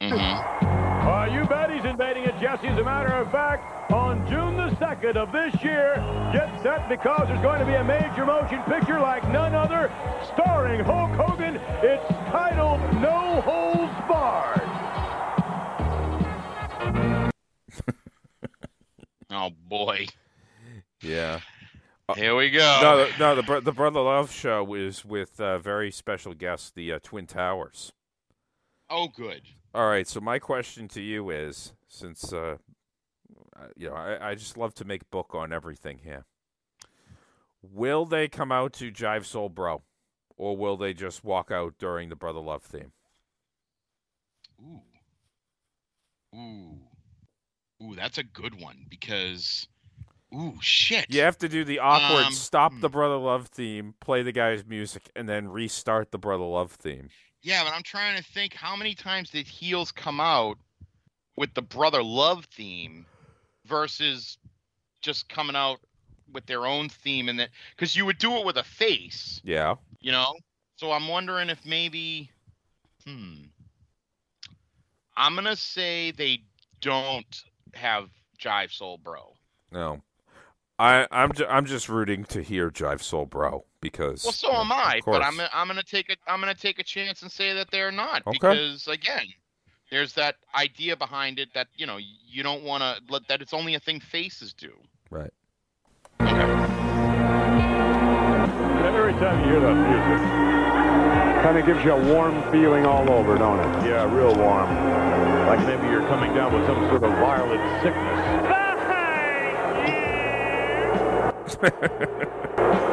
Uh, you bet he's invading it, Jesse. As a matter of fact, on June the 2nd of this year, get set because there's going to be a major motion picture like none other, starring Hulk Hogan. It's titled No Holds Oh boy. Yeah. Here we go. No, the, no, the the Brother Love show is with uh, very special guests, the uh, Twin Towers. Oh, good. All right. So my question to you is, since uh, uh, you know, I, I just love to make book on everything here. Will they come out to Jive Soul Bro, or will they just walk out during the Brother Love theme? Ooh. Ooh, that's a good one because. Ooh, shit. You have to do the awkward Um, stop the Brother Love theme, play the guy's music, and then restart the Brother Love theme. Yeah, but I'm trying to think how many times did heels come out with the brother love theme versus just coming out with their own theme and that because you would do it with a face, Yeah. you know. So I'm wondering if maybe, hmm, I'm gonna say they don't have Jive Soul Bro. No. I, I'm ju- I'm just rooting to hear Jive Soul Bro because Well, so am I, but I'm. I'm gonna take a I'm gonna take a chance and say that they're not Okay. because again, there's that idea behind it that you know you don't want to let that it's only a thing faces do. right. Every time you hear that music, kind of gives you a warm feeling all over, don't it? Yeah, real warm. Like maybe you're coming down with some sort of violent sickness.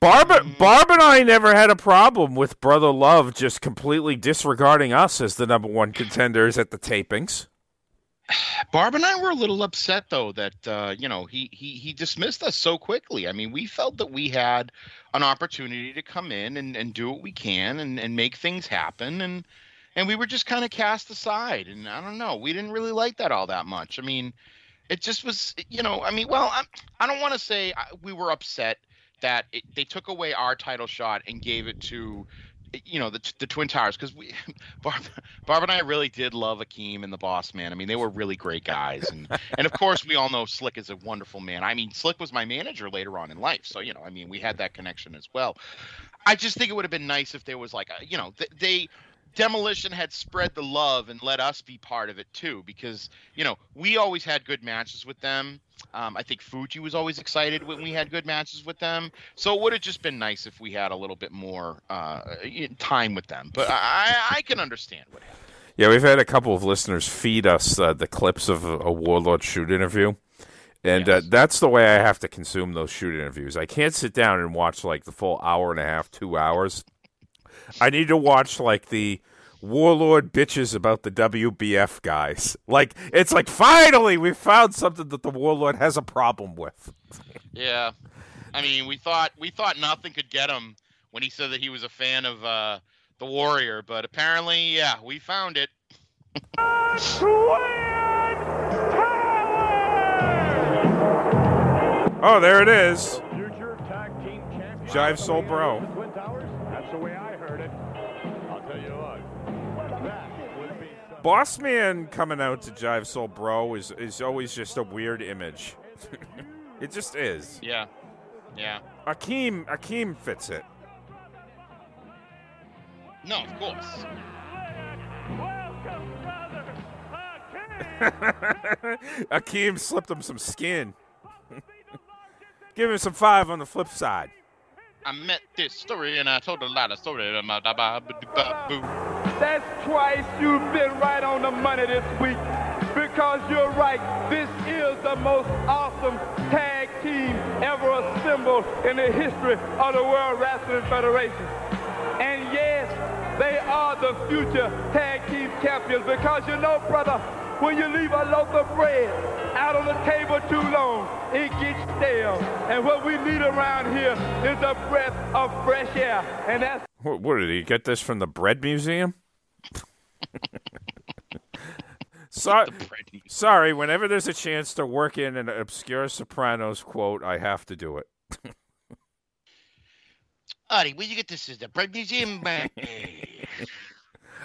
Barb, Barb and I never had a problem with Brother Love just completely disregarding us as the number one contenders at the tapings. Barb and I were a little upset though that uh, you know he he he dismissed us so quickly. I mean, we felt that we had an opportunity to come in and, and do what we can and, and make things happen and and we were just kind of cast aside and I don't know, we didn't really like that all that much. I mean, it just was you know, I mean, well, I'm, I don't want to say we were upset that it, they took away our title shot and gave it to you know the the Twin Towers because we Barb, Barb and I really did love Akeem and the Boss Man. I mean, they were really great guys, and and of course we all know Slick is a wonderful man. I mean, Slick was my manager later on in life, so you know, I mean, we had that connection as well. I just think it would have been nice if there was like a, you know, th- they Demolition had spread the love and let us be part of it too, because you know we always had good matches with them. Um, I think Fuji was always excited when we had good matches with them. So it would have just been nice if we had a little bit more uh, time with them. But I, I can understand what happened. Yeah, we've had a couple of listeners feed us uh, the clips of a, Warlord shoot interview. And yes. uh, that's the way I have to consume those shoot interviews. I can't sit down and watch like the full hour and a half, two hours. I need to watch like the warlord bitches about the WBF guys. Like it's like finally we found something that the warlord has a problem with. yeah, I mean we thought we thought nothing could get him when he said that he was a fan of uh, the Warrior, but apparently, yeah, we found it. oh, there it is. Jive Soul Bro. Boss Man coming out to Jive Soul Bro is, is always just a weird image. it just is. Yeah. Yeah. Akeem Akeem fits it. No, of course. Akeem slipped him some skin. Give him some five on the flip side. I met this story and I told a lot of stories. About boo. That's twice you've been right on the money this week because you're right. This is the most awesome tag team ever assembled in the history of the World Wrestling Federation. And yes, they are the future tag team champions because you know, brother, when you leave a loaf of bread out on the table too long, it gets stale. And what we need around here is a breath of fresh air. And that's. What, what did he get this from the Bread Museum? so, sorry, whenever there's a chance to work in an obscure Sopranos quote, I have to do it. Artie, where'd you get this? Is the Bread Museum?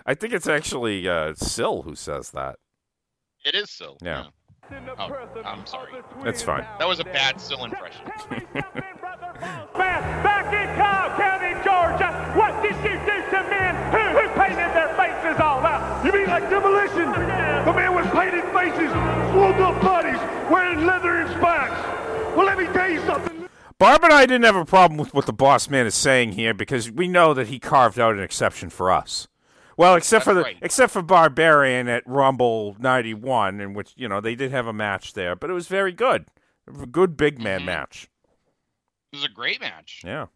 I think it's actually uh, Sil who says that. It is Sil. Yeah. Oh, I'm sorry. That's fine. That was a bad Sil impression. Back in Cobb County, Georgia, what did you do to men who, who painted their faces all out? You mean like demolition? The man with painted faces, swooped up bodies, wearing leather and spikes. Well, let me tell you something. Barb and I didn't have a problem with what the boss man is saying here because we know that he carved out an exception for us. Well, except for the right. except for Barbarian at Rumble '91, in which you know they did have a match there, but it was very good, a good big man Mm-hmm. match. It was a great match. Yeah,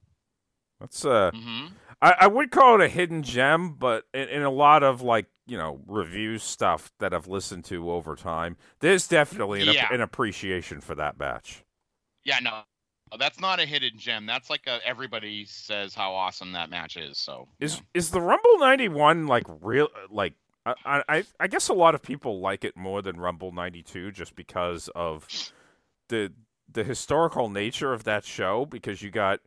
that's uh, Mhm. I, I would call it a hidden gem, but in, in a lot of like you know review stuff that I've listened to over time, there's definitely an, Yeah. an appreciation for that match. Yeah, no, that's not a hidden gem. That's like a, everybody says how awesome that match is. So Is is the Rumble '91 like real? Like I, I I guess a lot of people like it more than Rumble '92 just because of the the historical nature of that show. Because you got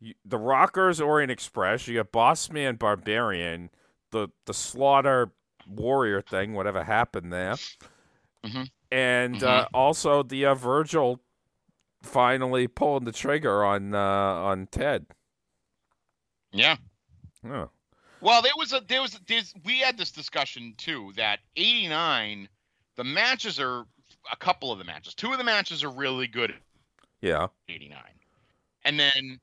you, the Rockers, Orient Express, you got Boss Man, Barbarian, the the Slaughter Warrior thing, whatever happened there, Mhm. and uh, also the uh, Virgil finally pulling the trigger on uh, on Ted. yeah. Oh. Well, there was a there was there's we had this discussion too that 89 the matches are a couple of the matches. Two of the matches are really good Yeah. 89. And then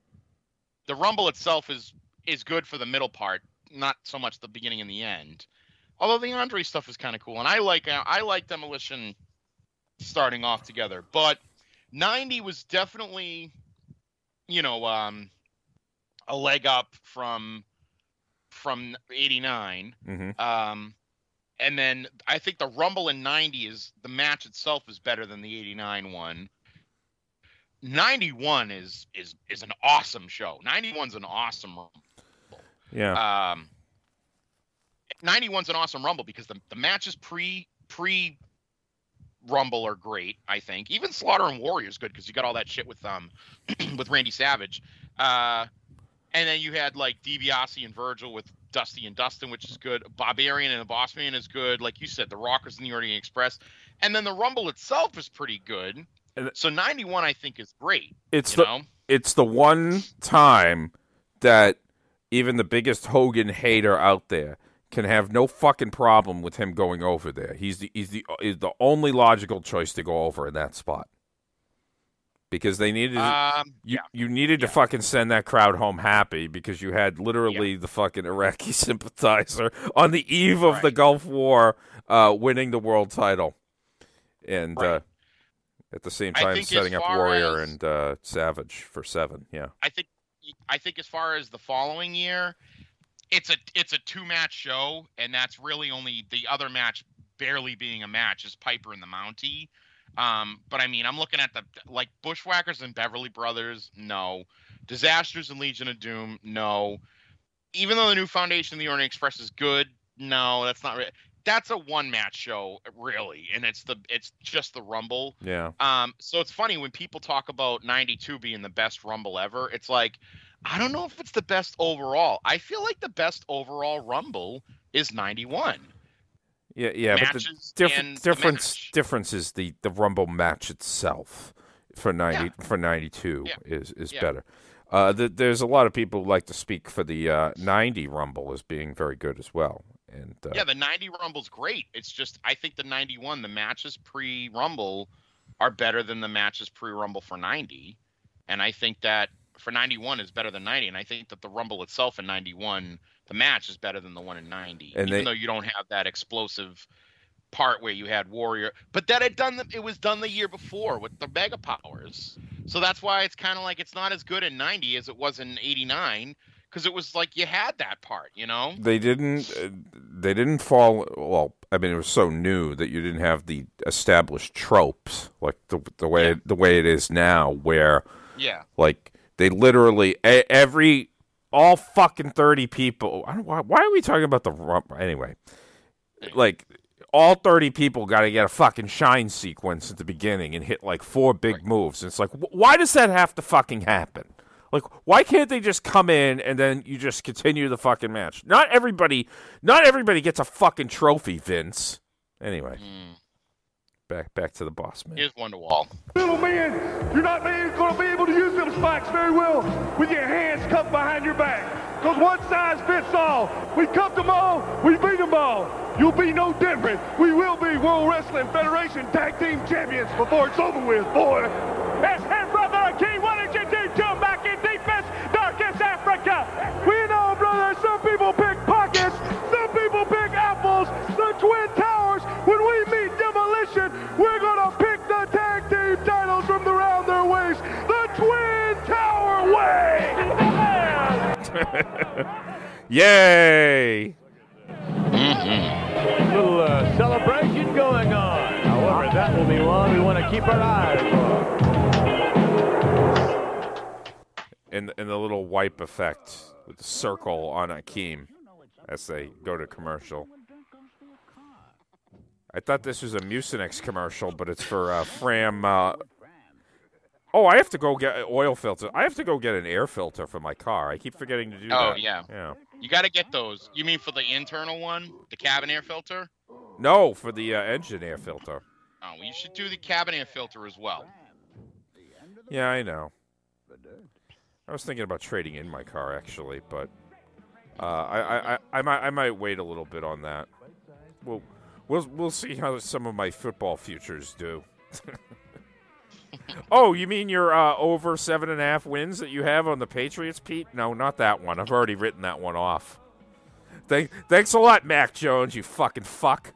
the Rumble itself is is good for the middle part, not so much the beginning and the end. Although the Andre stuff is kind of cool and I like I like Demolition starting off together, but 90 was definitely you know um a leg up from from 89 Mm-hmm. um and then i think the rumble in 90 is the match itself is better than the 89 one 91 is is is an awesome show 91's an awesome rumble Yeah. um 91's an awesome rumble because the, the matches pre pre rumble are great i think even slaughter and warrior is good because you got all that shit with um with randy savage uh And then you had like DiBiase and Virgil with Dusty and Dustin, which is good. Barbarian and the Boss Man is good. Like you said, the Rockers and the Orient Express. And then the Rumble itself is pretty good. So 91, I think, is great. It's the know? it's the one time that even the biggest Hogan hater out there can have no fucking problem with him going over there. He's the he's the is the only logical choice to go over in that spot. Because they needed Um, you you needed to fucking send that crowd home happy because you had literally the fucking Iraqi sympathizer on the eve of the Gulf War uh, winning the world title. And uh, at the same time setting up Warrior as- and uh, Savage for 7. Yeah. I think I think as far as the following year, it's a it's a two match show, and that's really only the other match barely being a match is Piper and the Mountie. Um, but I mean, I'm looking at the like Bushwhackers and Beverly Brothers, no. Disasters and Legion of Doom, no. Even though the new Foundation of the Orient Express is good, no, that's not. Re- that's a one match show, really, and it's the it's just the Rumble. Yeah. Um, so it's funny when people talk about 92 being the best Rumble ever, it's like, I don't know if it's the best overall. I feel like the best overall Rumble is 91. Yeah, yeah, but the Matches different and the difference difference is the the Rumble match itself for ninety for ninety two is is Yeah. better. Uh, th- there's a lot of people who like to speak for the uh, ninety Rumble as being very good as well, and uh, Yeah, the 90 Rumble's great. It's just, I think the 91, the matches pre Rumble are better than the matches pre Rumble for 90. And I think that for 91 is better than 90. And I think that the Rumble itself in 91, the match is better than the one in 90. And even they- though you don't have that explosive part where you had Warrior, but that had done the, it was done the year before with the Mega Powers. So that's why it's kind of like it's not as good in 90 as it was in 89 because it was like you had that part, you know? they didn't uh, they didn't fall. Well, I mean, it was so new that you didn't have the established tropes like the the way the way it is now, where Yeah. like they literally every all fucking 30 people I don't, why, why are we talking about the rump anyway. Like all 30 people got to get a fucking shine sequence at the beginning and hit like four big moves. And it's like wh- why does that have to fucking happen? Like why can't they just come in and then you just continue the fucking match? Not everybody not everybody gets a fucking trophy vince. Anyway mm. Back back to the boss man Here's Wonderwall. Little man, you're not going to be able to use them spikes very well with your hands cupped behind your back. Because one size fits all. We cuffed them all, we beat them all. You'll be no different. We will be World Wrestling Federation Tag Team Champions before it's over with, boy. Yes, and brother King, what did you do? Jump back in defense, Darkest Africa. We know, brother, some people pick pockets, some people pick apples. The Twin Towers, when we meet Demolition, we're going to pick the tag team titles from around their waist. The Twin Tower way! yay Little uh, celebration going on. However, that will be one we want to keep our eyes on. and and the little wipe effect with the circle on Akeem as they go to commercial. I thought this was a Mucinex commercial, but it's for uh, Fram. Uh... Oh, I have to go get oil filter. I have to go get an air filter for my car. I keep forgetting to do Oh that. yeah. Yeah. You got to get those. You mean for the internal one, the cabin air filter? No, for the uh, engine air filter. Oh, well, you should do the cabin air filter as well. Yeah, I know. I was thinking about trading in my car actually, but uh, I, I, I, I might I might wait a little bit on that. We'll we'll we'll see how some of my football futures do. oh, you mean your uh, over seven and a half wins that you have on the Patriots, Pete? No, not that one. I've already written that one off. Thank, thanks a lot, Mac Jones. You fucking fuck.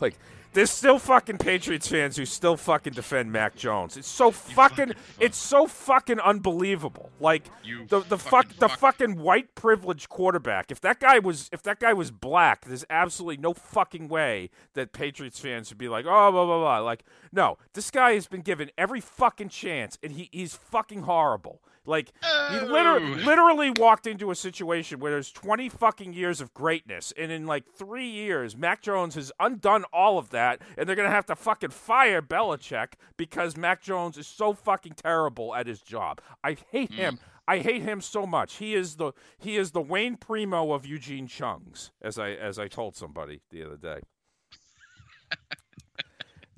Like, there's still fucking Patriots fans who still fucking defend Mac Jones. It's so fucking, it's so fucking unbelievable. Like the the fuck the fucking white privileged quarterback. If that guy was if that guy was black, there's absolutely no fucking way that Patriots fans would be like, oh blah blah blah. Like, no, this guy has been given every fucking chance, and he he's fucking horrible. Like he literally, literally walked into a situation where there's 20 fucking years of greatness, and in like three years, Mac Jones has undone all of that that, and they're gonna have to fucking fire Belichick because Mac Jones is so fucking terrible at his job. I hate him. Hmm. I hate him so much. He is the he is the Wayne Primeau of Eugene Chung's, as I as I told somebody the other day.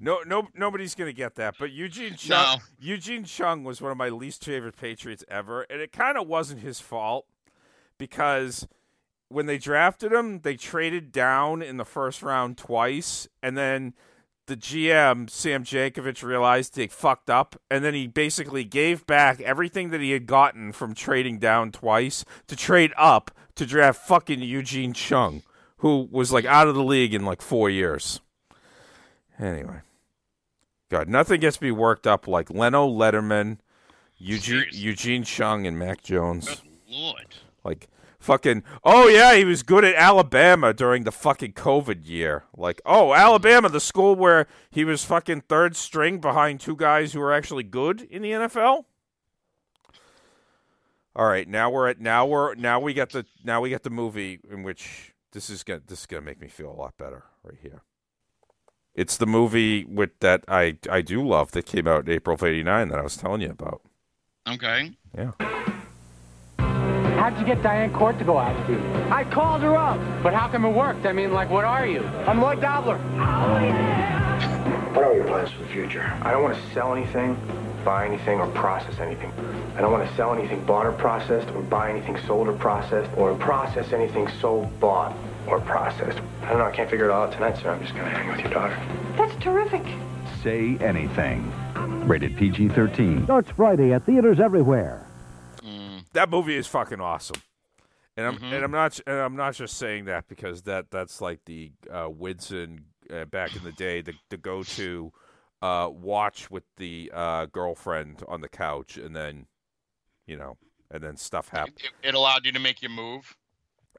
No, no, nobody's gonna get that. But Eugene Chung, No. Eugene Chung was one of my least favorite Patriots ever, and it kind of wasn't his fault because when they drafted him, they traded down in the first round twice, and then the GM Sam Jankovich realized they fucked up, and then he basically gave back everything that he had gotten from trading down twice to trade up to draft fucking Eugene Chung, who was like out of the league in like four years. Anyway. God, nothing gets me worked up like Leno Letterman, Eugene Eugene Chung, and Mac Jones. Lord. Like fucking oh yeah, he was good at Alabama during the fucking COVID year. Like, oh, Alabama, the school where he was fucking third string behind two guys who were actually good in the NFL. All right, now we're at now we're now we got the now we got the movie in which this is gonna this is gonna make me feel a lot better right here. It's the movie with that I I do love that came out in April of '89 that I was telling you about. Okay. Yeah. How'd you get Diane Court to go out with you? I called her up. But how come it worked? I mean, like, what are you? I'm Lloyd Dobler. What are your plans for the future? I don't want to sell anything, buy anything, or process anything. I don't want to sell anything bought or processed, or buy anything sold or processed, or process anything sold, bought, or processed. I don't know. I can't figure it all out tonight, so I'm just going to hang with your daughter. That's terrific. Say anything. Rated PG 13. Starts Friday at theaters everywhere. that movie is fucking awesome. And I'm Mm-hmm. and I'm not and I'm not just saying that because that that's like the uh, Widson uh, back in the day the the go to uh, watch with the uh, girlfriend on the couch and then you know and then stuff happens It, it allowed you to make your move.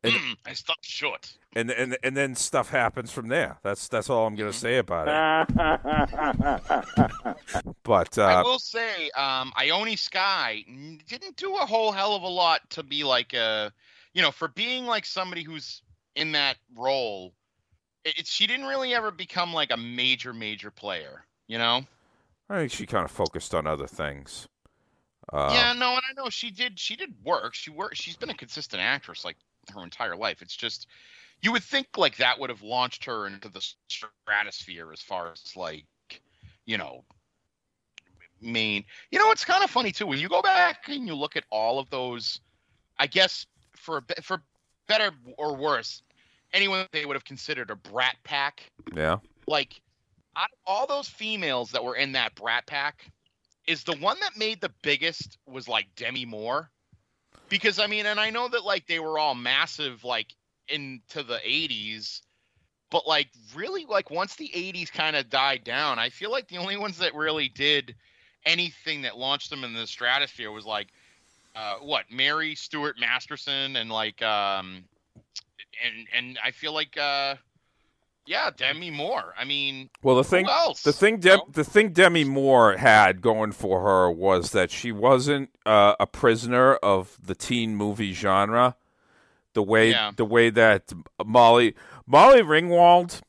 And- Mm, I stopped short. And and and then stuff happens from there. That's that's all I'm Mm-hmm. gonna say about it. But I uh, will say, um, Ione Skye didn't do a whole hell of a lot to be like a, you know, for being like somebody who's in that role. It, it- she didn't really ever become like a major, major player. You know? I think she kind of focused on other things. Uh, yeah, no, and I know she did. She did work. She worked. She's been a consistent actress like her entire life. It's just you would think like that would have launched her into the stratosphere as far as like you know main. You know, it's kind of funny too when you go back and you look at all of those. I guess for for better or worse, anyone they would have considered a brat pack yeah. like out of all those females that were in that brat pack is the one that made the biggest was like demi moore because i mean and i know that like they were all massive like into the 80s but like really like once the 80s kind of died down i feel like the only ones that really did anything that launched them in the stratosphere was like uh what mary stuart masterson and like um and and i feel like uh yeah, Demi Moore. I mean, Well, the thing, else? the thing, Dem- the thing Demi Moore had going for her was that she wasn't uh, a prisoner of the teen movie genre, the way Yeah. the way that Molly Molly Ringwald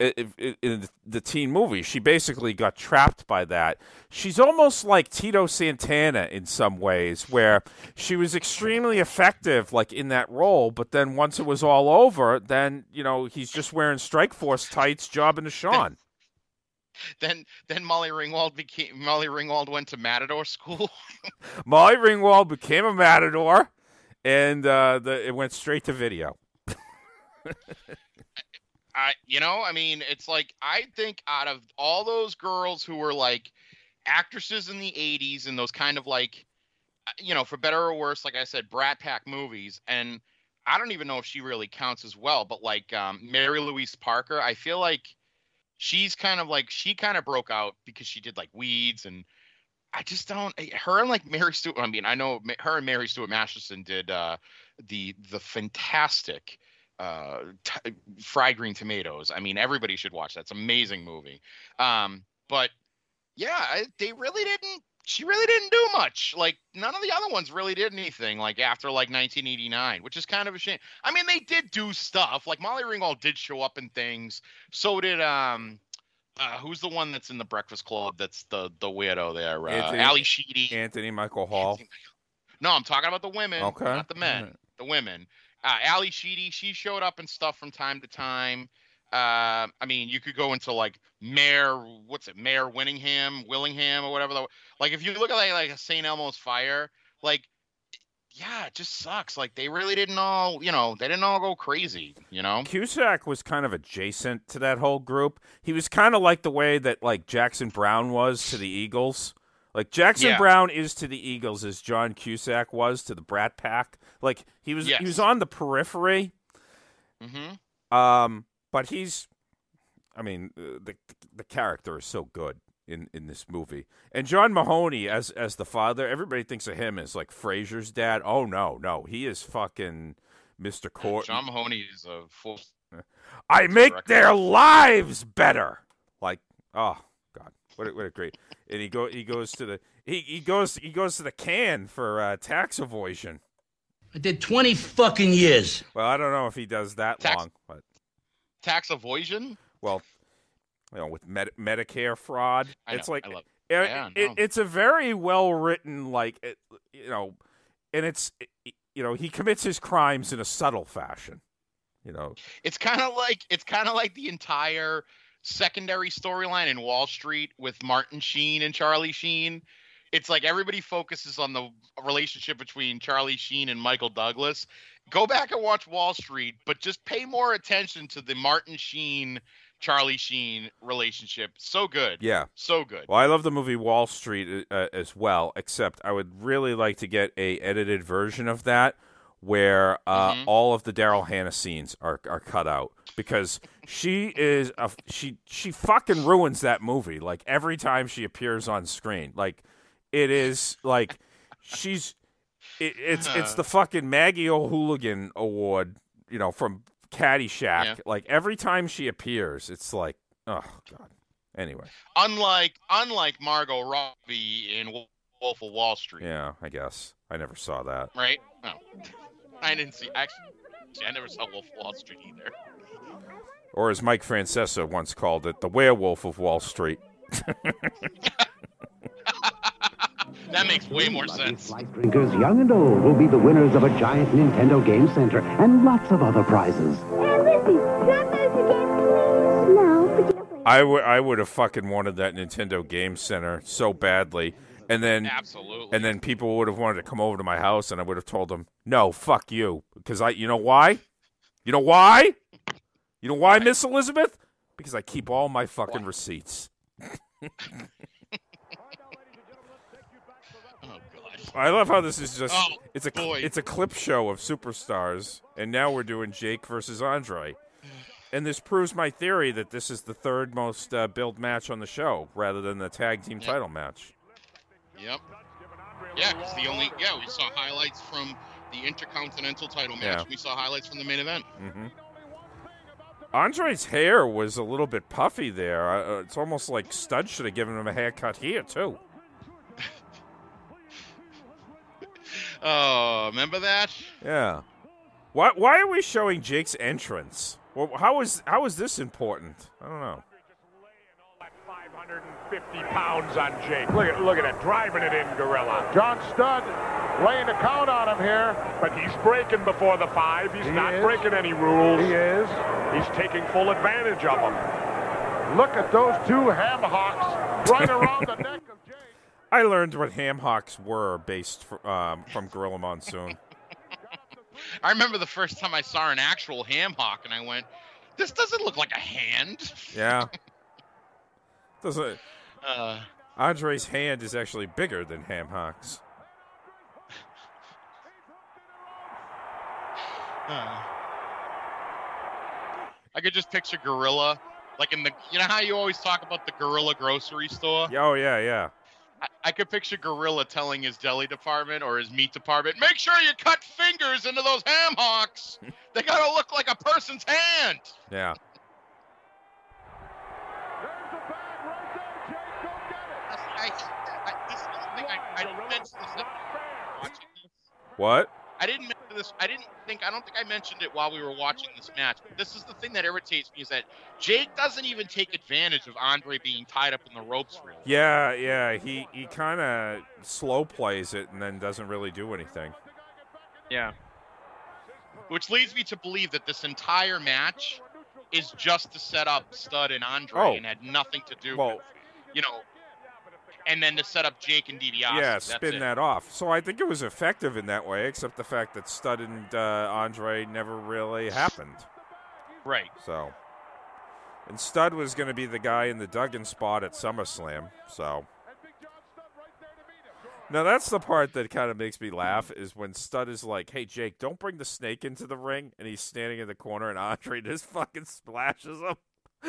in the teen movie, she basically got trapped by that. She's almost like Tito Santana in some ways, where she was extremely effective, like in that role. But then once it was all over, then you know he's just wearing Strike Force tights, jobbing to Sean. then then Molly Ringwald became Molly Ringwald went to Matador school. Molly Ringwald became a matador, and uh, the, it went straight to video. I you know, I mean, it's like I think out of all those girls who were like actresses in the 80s and those kind of like you know, for better or worse, like I said, Brat Pack movies and I don't even know if she really counts as well, but like um, Mary Louise Parker, I feel like she's kind of like she kind of broke out because she did like Weeds and I just don't eh, her and like Mary Stuart I mean, I know her and Mary Stuart Masterson did uh the the fantastic uh t- fried green tomatoes. I mean, everybody should watch that. It's an amazing movie. Um but yeah, they really didn't she really didn't do much. Like none of the other ones really did anything like after like 1989, which is kind of a shame. I mean, they did do stuff. Like Molly Ringwald did show up in things. So did um uh, who's the one that's in the Breakfast Club? That's the the weirdo there. Uh, Anthony- Ally Sheedy. Anthony Michael Hall. No, I'm talking about the women, Okay. not the men. The women. Uh, Ally Sheedy, she showed up and stuff from time to time. Uh, I mean, you could go into like Mayor, what's it, Mare Winningham, Willingham, or whatever. The, like, if you look at like, like a St. Elmo's Fire, like, yeah, it just sucks. Like, they really didn't all, you know, they didn't all go crazy, you know? Cusack was kind of adjacent to that whole group. He was kind of like the way that like Jackson Browne was to the Eagles. Like Jackson Yeah. Browne is to the Eagles as John Cusack was to the Brat Pack. Like he was he was on the periphery. Mm-hmm. Um, but he's, I mean, uh, the the character is so good in, in this movie. And John Mahoney as as the father, everybody thinks of him as like Frasier's dad. Oh no, no, he is fucking Mr. Court. John Mahoney is a full. I make their lives better. Like, oh god, what a, what a great. And he go he goes to the he, he goes he goes to the can for uh, tax evasion. I did 20 fucking years. Well, I don't know if he does that Tax- long, but Tax evasion? well, you know, with Med- Medicare fraud, it's like it- it- no. it's a very well written, like it, you know, and it's you know he commits his crimes in a subtle fashion. You know, It's kind of like it's kind of like the entire secondary storyline in Wall Street with Martin Sheen and Charlie Sheen. It's like everybody focuses on the relationship between Charlie Sheen and Michael Douglas. Go back and watch Wall Street, but just pay more attention to the Martin Sheen Charlie Sheen relationship. So good. Yeah. So good. Well, I love the movie Wall Street uh, as well, except I would really like to get a edited version of that where uh, Mm-hmm. all of the Daryl Hannah scenes are, are cut out because she is a, she she fucking ruins that movie like every time she appears on screen. Like it is like she's it, it's it's the fucking Maggie O'Hooligan award, you know, from Caddyshack. Yeah. Like every time she appears, it's like oh god. Anyway. Unlike unlike Margot Robbie in Wolf of Wall Street. Yeah, I guess. I never saw that. Right? No. I didn't see actually I never saw Wolf of Wall Street either. Or as Mike Francesa once called it, the werewolf of Wall Street. That makes way more sense. Drinkers young and old will be the winners of a giant Nintendo Game Center and lots of other prizes. Hey, Lizzie, I play the game, please? No, but you don't play. I would I would have fucking wanted that Nintendo Game Center so badly. And then Absolutely. and then people would have wanted to come over to my house and I would have told them, "No, fuck you." Because I you know why? You know why? You know why, Miss Elizabeth? Because I keep all my fucking receipts. Oh god. I love how this is just Oh, it's a boy. it's a clip show of superstars and now we're doing Jake versus Andre. And this proves my theory that this is the third most uh, billed match on the show rather than the tag team title match. Yep. Yeah, 'cause the only yeah we saw highlights from the Intercontinental title match. Yeah. We saw highlights from the main event. hmm Andre's hair was a little bit puffy there. Uh, it's almost like Studd should have given him a haircut here too. Oh, remember that? Yeah. Why why are we showing Jake's entrance? Well, how is how is this important? I don't know. 50 pounds on Jake. Look at look at it, driving it in, Gorilla. John Studd laying a count on him here, but he's breaking before the five. He's He not is. breaking any rules. He is. He's taking full advantage of them. Look at those two ham hocks right around the neck of Jake. I learned what ham hocks were based fr- um, from Gorilla Monsoon. I remember the first time I saw an actual ham hock, and I went, "This doesn't look like a hand." Yeah. Does it? Uh, Andre's hand is actually bigger than Ham Hock's. uh. I could just picture Gorilla, like in the, you know how you always talk about the Gorilla grocery store. Oh yeah, yeah. I, I could picture Gorilla telling his deli department or his meat department, "Make sure you cut fingers into those ham hocks. they gotta look like a person's hand." Yeah. I, I, this is the thing I, I didn't mention this. Watching this. What? I didn't mention to this. I didn't think. I don't think I mentioned it while we were watching this match. But this is the thing that irritates me is that Jake doesn't even take advantage of Andre being tied up in the ropes. Really. Yeah, yeah. He he kind of slow plays it and then doesn't really do anything. Yeah. Which leads me to believe that this entire match is just to set up Studd and Andre Oh. and had nothing to do Well- with, you know, and then to set up Jake and DiBiase. yeah, That's spin it. that off. So I think it was effective in that way, except the fact that Studd and uh, Andre never really happened. Right. So, and Studd was going to be the guy in the Duggan spot at SummerSlam. So, now that's the part that kind of makes me laugh is when Studd is like, "Hey Jake, don't bring the snake into the ring," and he's standing in the corner, and Andre just fucking splashes him.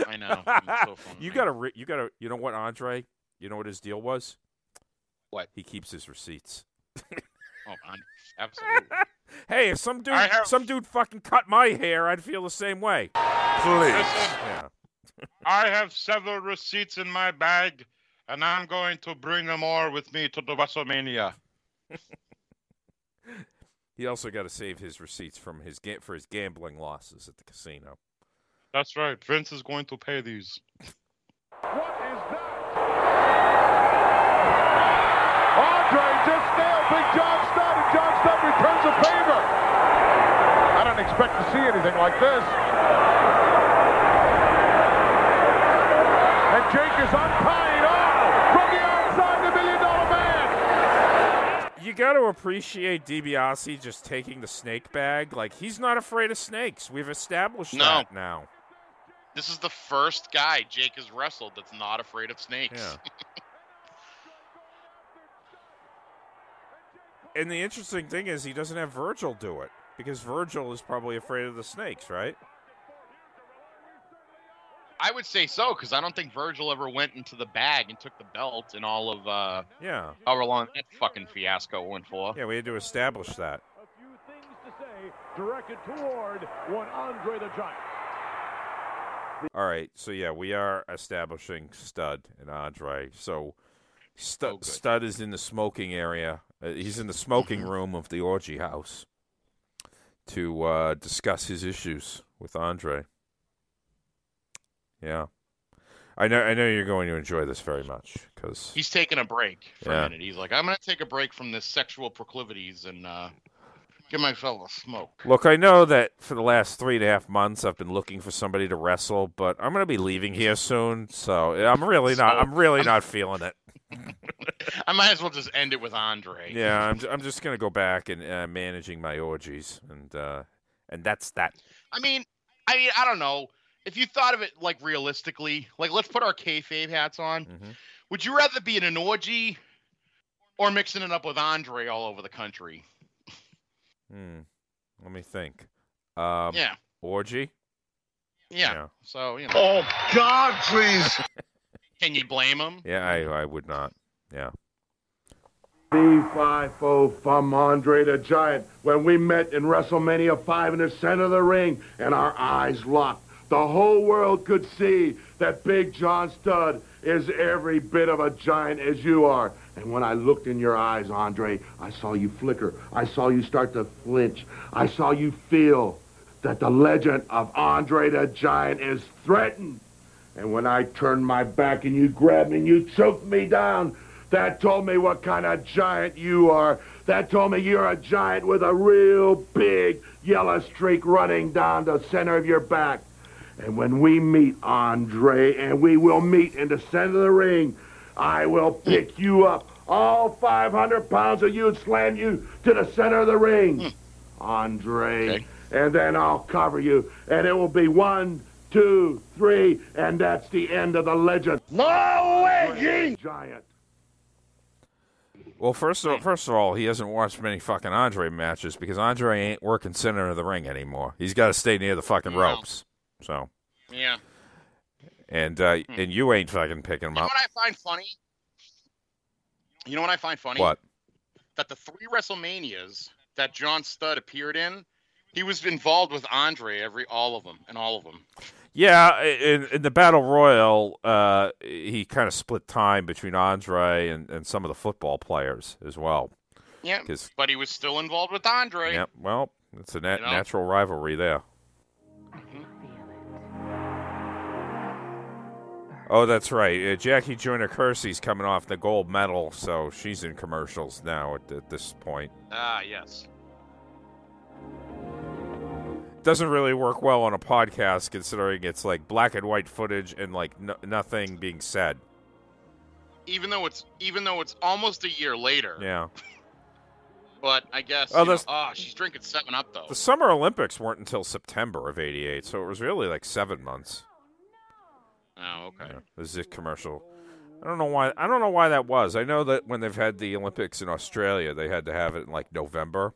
I know. So you gotta, re- you gotta, you know what, Andre? You know what his deal was? What? He keeps his receipts. Oh, Andre, absolutely. Hey, if some dude, have- some dude fucking cut my hair, I'd feel the same way. Please. Yeah. I have several receipts in my bag, and I'm going to bring them all with me to the WrestleMania. He also got to save his receipts from his ga- for his gambling losses at the casino. That's right. Vince is going to pay these. Andre just nailed Big John Studd, and John Studd returns the favor. I don't expect to see anything like this. And Jake is untying all oh, from the outside, the Million Dollar Man. You got to appreciate DiBiase just taking the snake bag. Like he's not afraid of snakes. We've established No. that now. This is the first guy Jake has wrestled that's not afraid of snakes. Yeah. And the interesting thing is he doesn't have Virgil do it because Virgil is probably afraid of the snakes, right? I would say so because I don't think Virgil ever went into the bag and took the belt and all of uh, Yeah. however long that fucking fiasco went for. Yeah, we had to establish that. A few things to say directed toward one Andre the Giant. All right, so yeah, we are establishing Studd and Andre. So Studd, Studd is in the smoking area. Uh, he's in the smoking room of the orgy house to uh, discuss his issues with Andre. Yeah, I know. I know you're going to enjoy this very much because He's taking a break for Yeah. a minute. He's like, I'm gonna take a break from this sexual proclivities and uh, give myself a smoke. Look, I know that for the last three and a half months I've been looking for somebody to wrestle, but I'm going to be leaving here soon, so I'm really not. I'm really not feeling it. I might as well just end it with Andre. Yeah, I'm. I'm just going to go back and uh, managing my orgies, and uh, and that's that. I mean, I mean, I don't know. If you thought of it like realistically, like let's put our kayfabe hats on. Mm-hmm. Would you rather be in an orgy or mixing it up with Andre all over the country? Hmm. Let me think. Um, Yeah. Orgy. Yeah. Yeah. So you know. Oh, God, please. Can you blame him? Yeah, I. I would not. Yeah. B5 from Andre the Giant when we met in WrestleMania 5 in the center of the ring and our eyes locked. The whole world could see that Big John Studd is every bit of a giant as you are. And when I looked in your eyes, Andre, I saw you flicker. I saw you start to flinch. I saw you feel that the legend of Andre the Giant is threatened. And when I turned my back and you grabbed me and you choked me down, that told me what kind of giant you are. That told me you're a giant with a real big yellow streak running down the center of your back. And when we meet, Andre, and we will meet in the center of the ring, I will pick you up, all 500 pounds of you, and slam you to the center of the ring, hmm. Andre. And then I'll cover you, and it will be one, two, three, and that's the end of the legend. No way, Giant. Well, first of first of all, he hasn't watched many fucking Andre matches because Andre ain't working center of the ring anymore. He's got to stay near the fucking No. ropes. So, Yeah. and uh, and you ain't fucking picking him up. You know what I find funny? You know what I find funny? What? That the three WrestleManias that John Studd appeared in, he was involved with Andre every all of them and all of them. Yeah, in, in the battle royal, uh, he kind of split time between Andre and, and some of the football players as well. Yeah, but he was still involved with Andre. Yeah, well, it's a nat- You know? natural rivalry there. Oh, that's right. Uh, Jackie Joyner Kersee's coming off the gold medal, so she's in commercials now at, at this point. Ah, yes. Doesn't really work well on a podcast considering it's like black and white footage and like no- nothing being said. Even though it's even though it's almost a year later. Yeah. But I guess. Oh, know- oh, she's drinking Seven Up though. The Summer Olympics weren't until September of '88, so it was really like seven months. Oh, okay. This is a commercial. I don't know why. I don't know why that was. I know that when they've had the Olympics in Australia, they had to have it in like November.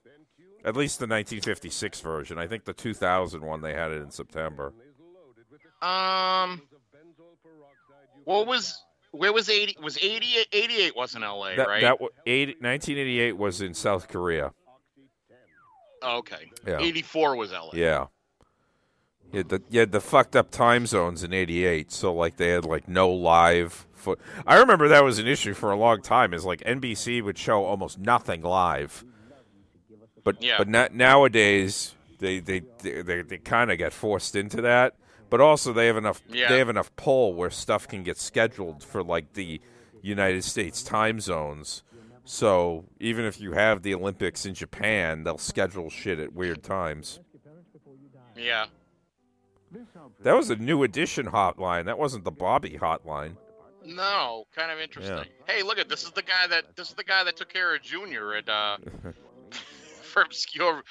At least the 1956 version. I think the 2000 one they had it in September. Um. What was where was eighty? Was 88, 88 was in L.A. That, right? that wa- 80, 1988 was in South Korea. Oh, okay. Yeah. Eighty four was L.A. Yeah. You had, the, the fucked up time zones in '88, so like they had like no live. I remember that was an issue for a long time. Is like NBC would show almost nothing live, but Yeah. but na- nowadays they they they, they, they kind of get forced into that. But also they have enough Yeah. they have enough pull where stuff can get scheduled for like the United States time zones. So even if you have the Olympics in Japan, they'll schedule shit at weird times. Yeah. That was a new edition hotline. That wasn't the Bobby hotline. No, kind of interesting. Hey, look at this is the guy that this is the guy that took care of Junior at uh for obscure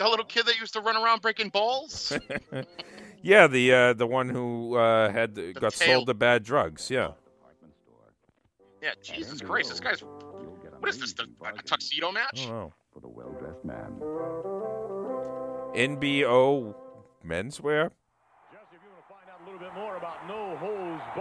that little kid that used to run around breaking balls. yeah, the uh, the one who uh, had the, got tail- sold to bad drugs. Yeah. yeah, Jesus Christ, this guy's what is this? The, a tuxedo match? Oh, For the well-dressed man. NBO menswear. A little bit more about No Holds Barred, the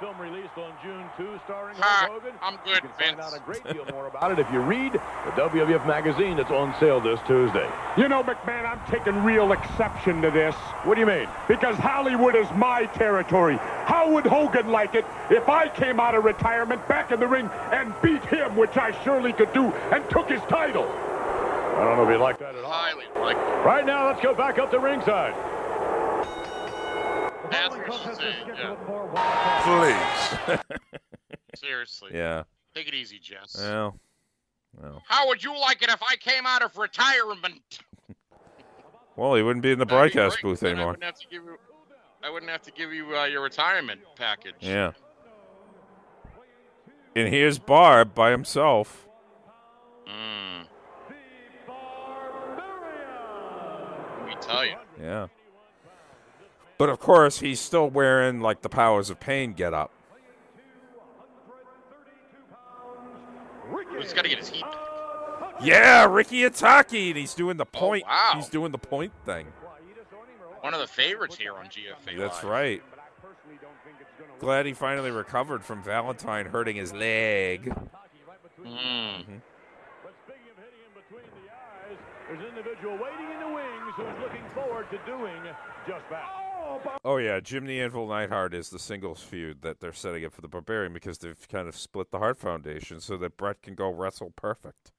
film released on June 2, starring Hulk Hogan. I'm good, You can find Vince. out a great deal more about it if you read the WWF magazine that's on sale this Tuesday. You know, McMahon, I'm taking real exception to this. What do you mean? Because Hollywood is my territory. How would Hogan like it if I came out of retirement back in the ring and beat him, which I surely could do, and took his title? I don't know if he'd like that at all. Highly like Right now, let's go back up to ringside. That's what she's saying. Yeah. Please. Seriously. yeah. Take it easy, Jess. Well. Well. How would you like it if I came out of retirement? Well, he wouldn't be in the That'd broadcast booth Then I anymore. wouldn't have to give you. I wouldn't have to give you uh, your retirement package. Yeah. And here's Barb by himself. Mm. Let me tell you. Yeah. But of course, he's still wearing like the Powers of Pain get up. He's got to get his heat back. Yeah, Ricky Ataki, and he's doing the point. Oh, wow. He's doing the point thing. One of the favorites here on GFA. That's Live. right. Glad he finally recovered from Valentine hurting his leg. Mm. There's an individual waiting in the wings who's looking forward to doing just that. Oh yeah, Jim the Anvil Neidhart is the singles feud that they're setting up for the Barbarian because they've kind of split the Hart Foundation so that Bret can go wrestle perfect.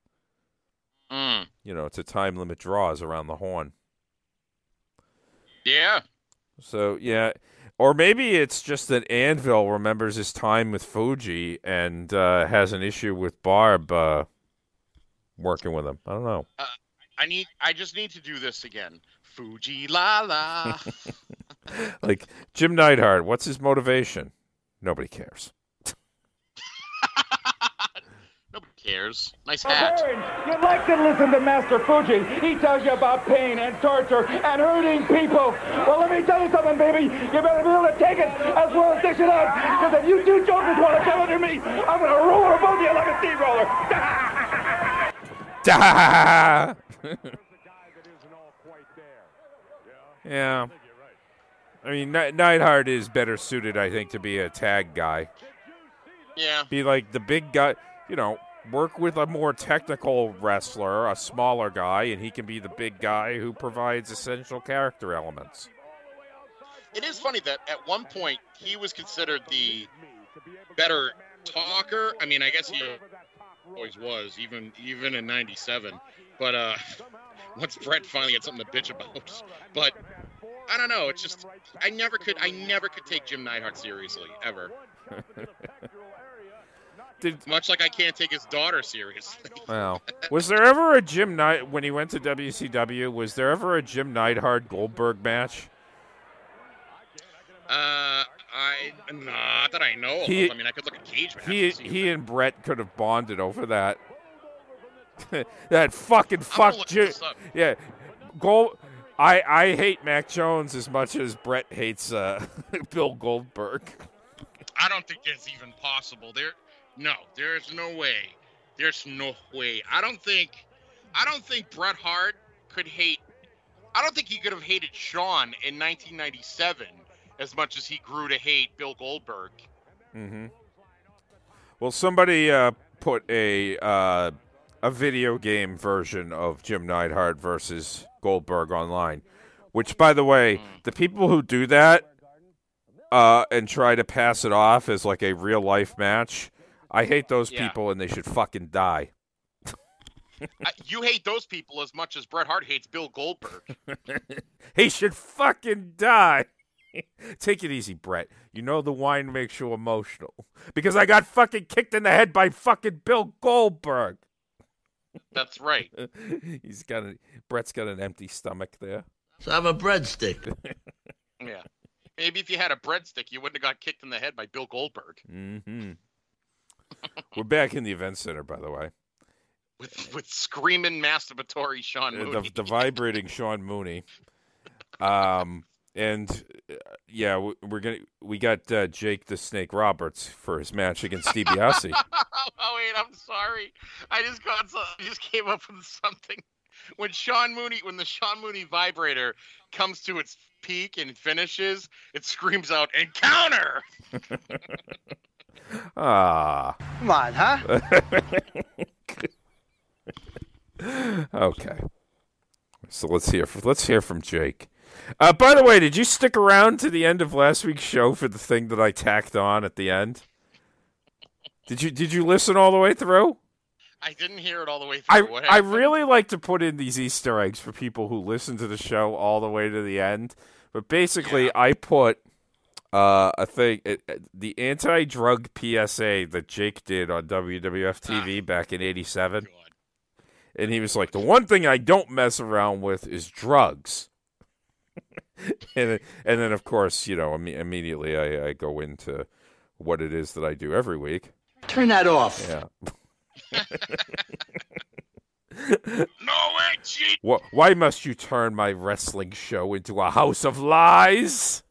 Mm. You know, it's a time limit draws around the horn. Yeah. So yeah, or maybe it's just that Anvil remembers his time with Fuji and uh, has an issue with Barb uh, working with him. I don't know. Uh, I need. I just need to do this again. Fuji la la. like Jim Neidhart, what's his motivation? Nobody cares. Nobody cares. Nice hat. Barbarians, you'd like to listen to Master Fuji. He tells you about pain and torture and hurting people. Well, let me tell you something, baby. You better be able to take it as well as dish it out. Because if you two jokers want to come under me, I'm going to roll above you like a steamroller. Da! yeah. I mean, Ne- Neidhart is better suited, I think, to be a tag guy. Yeah. Be like the big guy, you know, work with a more technical wrestler, a smaller guy, and he can be the big guy who provides essential character elements. It is funny that at one point he was considered the better talker. I mean, I guess he always was, even even in '97. But uh, once Bret finally had something to bitch about, but I don't know. It's just I never could. I never could take Jim Neidhart seriously ever. Did, Much like I can't take his daughter seriously. wow. was there ever a Jim Night when he went to WCW? Was there ever a Jim Neidhart Goldberg match? Uh, I not that I know He- of. I mean, I could look at cage matches. He he and Bret could have bonded over that. that fucking fuck. Yeah, Gold. I I hate Mac Jones as much as Bret hates uh, Bill Goldberg. I don't think that's even possible. There, no, there's no way. There's no way. I don't think, I don't think Bret Hart could hate. I don't think he could have hated Shawn in 1997 as much as he grew to hate Bill Goldberg. Mm-hmm. Well, somebody uh, put a uh, a video game version of Jim Neidhart versus Goldberg online, which, by the way, the people who do that uh, and try to pass it off as like a real life match, I hate those Yeah. people and they should fucking die. You hate those people as much as Bret Hart hates Bill Goldberg. he should fucking die. Take it easy, Bret. You know the wine makes you emotional because I got fucking kicked in the head by fucking Bill Goldberg. That's right. He's got a Bret's got an empty stomach there. So I have a breadstick. Yeah. Maybe if you had a breadstick, you wouldn't have got kicked in the head by Bill Goldberg Mm-hmm. We're back in the event center, by the way. with with screaming masturbatory Sean Uh, Mooney. The, the vibrating Sean Mooney. Um, and uh, yeah, we- we're gonna we got uh, Jake the Snake Roberts for his match against Steve Biasi. oh wait, I'm sorry. I just got so, I just came up with something. When Sean Mooney, when the Sean Mooney vibrator comes to its peak and finishes, it screams out "Encounter!" Ah. Come on, huh? okay. So let's hear let's hear from Jake. Uh, by the way, did you stick around to the end of last week's show for the thing that I tacked on at the end? Did you did you listen all the way through? I didn't hear it all the way through. What I really like to put in these Easter eggs for people who listen to the show all the way to the end. But basically, I put uh, a thing, it, it- the anti-drug PSA that Jake did on WWF TV back in '87, and he was like, "The one thing I don't mess around with is drugs." And then- and then, of course, you know, imme- immediately I, I go into what it is that I do every week. Turn that off. Yeah. no way, cheat. Wh- Why must you turn my wrestling show into a house of lies?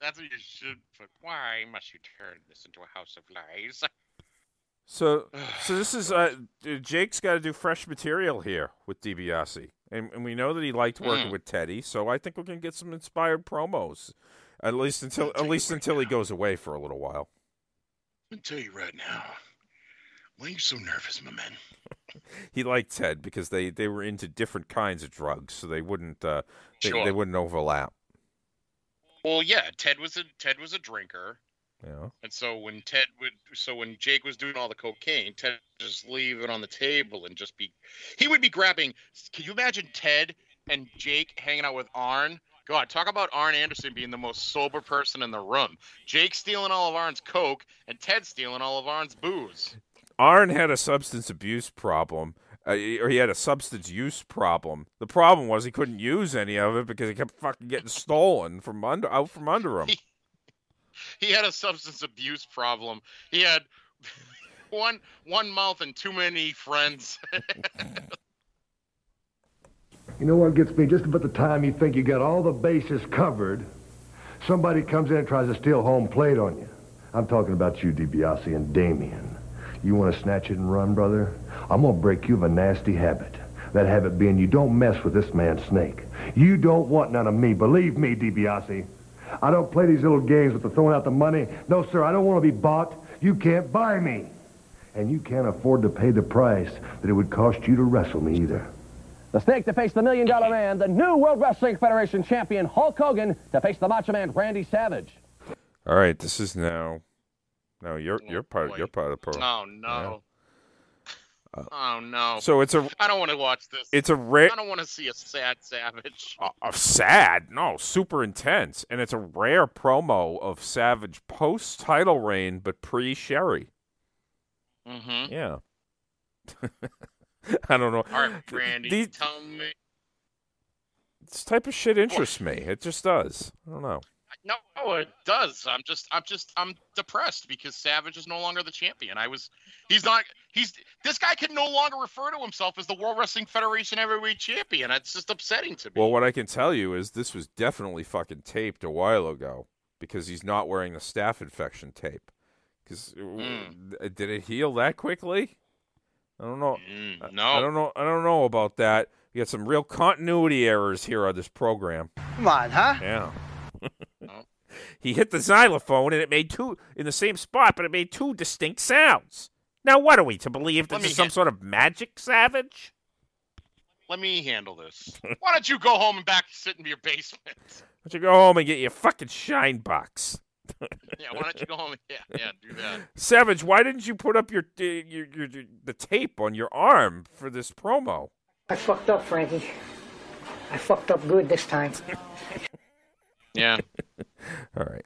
That's what you should put. Why must you turn this into a house of lies? So, so this is uh, Jake's got to do fresh material here with DiBiase, and, and we know that he liked working Mm. with Teddy. So I think we're gonna get some inspired promos, at least until at least until he goes away for a little while. I'll tell you right now. Why are you so nervous, my man? He liked Ted because they, they were into different kinds of drugs, so they wouldn't uh, they, Sure. they wouldn't overlap. Well, yeah, Ted was a Ted was a drinker, Yeah. and so when Ted would, so when Jake was doing all the cocaine, Ted would just leave it on the table and just be, he would be grabbing. Can you imagine Ted and Jake hanging out with Arn? God, talk about Arn Anderson being the most sober person in the room. Jake stealing all of Arn's coke, and Ted stealing all of Arn's booze. Arn had a substance abuse problem, uh, or he had a substance use problem. The problem was he couldn't use any of it because it kept fucking getting stolen from under out from under him. He had a substance abuse problem. He had one one mouth and too many friends. You know what gets me? Just about the time you think you got all the bases covered, somebody comes in and tries to steal home plate on you. I'm talking about you, DiBiase and Damien. You want to snatch it and run, brother? I'm going to break you of a nasty habit. That habit being you don't mess with this man Snake. You don't want none of me. Believe me, DiBiase. I don't play these little games with the throwing out the money. No, sir, I don't want to be bought. You can't buy me. And you can't afford to pay the price that it would cost you to wrestle me either. The Snake to face the Million Dollar Man, the new World Wrestling Federation champion Hulk Hogan to face the Macho Man Randy Savage. All right, this is now. No, you're you're part you're part of the program. Oh no. Oh no. So it's a- I don't want to watch this. it's a rare- I don't want to see a sad Savage. uh, sad, no, super intense, and it's a rare promo of Savage post title reign, but pre Sherri. Mm-hmm. Yeah. I don't know. All right, Randy, These- tell me. This type of shit interests me. It just does. I don't know. No, it does. I'm just, I'm just, I'm depressed because Savage is no longer the champion. I was, he's not, he's, this guy can no longer refer to himself as the World Wrestling Federation Heavyweight Champion. It's just upsetting to me. Well, what I can tell you is this was definitely fucking taped a while ago because he's not wearing the staph infection tape. Because uh, hmm. uh, did it heal that quickly? I don't know. Mm, no. I don't know. I don't know about that. We got some real continuity errors here on this program. Come on, huh? Yeah. He hit the xylophone and it made two in the same spot, but it made two distinct sounds. Now, what are we to believe Let this is some hit- sort of magic savage? Let me handle this. Why don't you go home and back to sit in your basement? Why don't you go home and get your fucking shine box? Yeah, why don't you go home? And, yeah, yeah, do that. Savage, why didn't you put up your, uh, your, your, your the tape on your arm for this promo? I fucked up, Frankie. I fucked up good this time. Yeah. All right.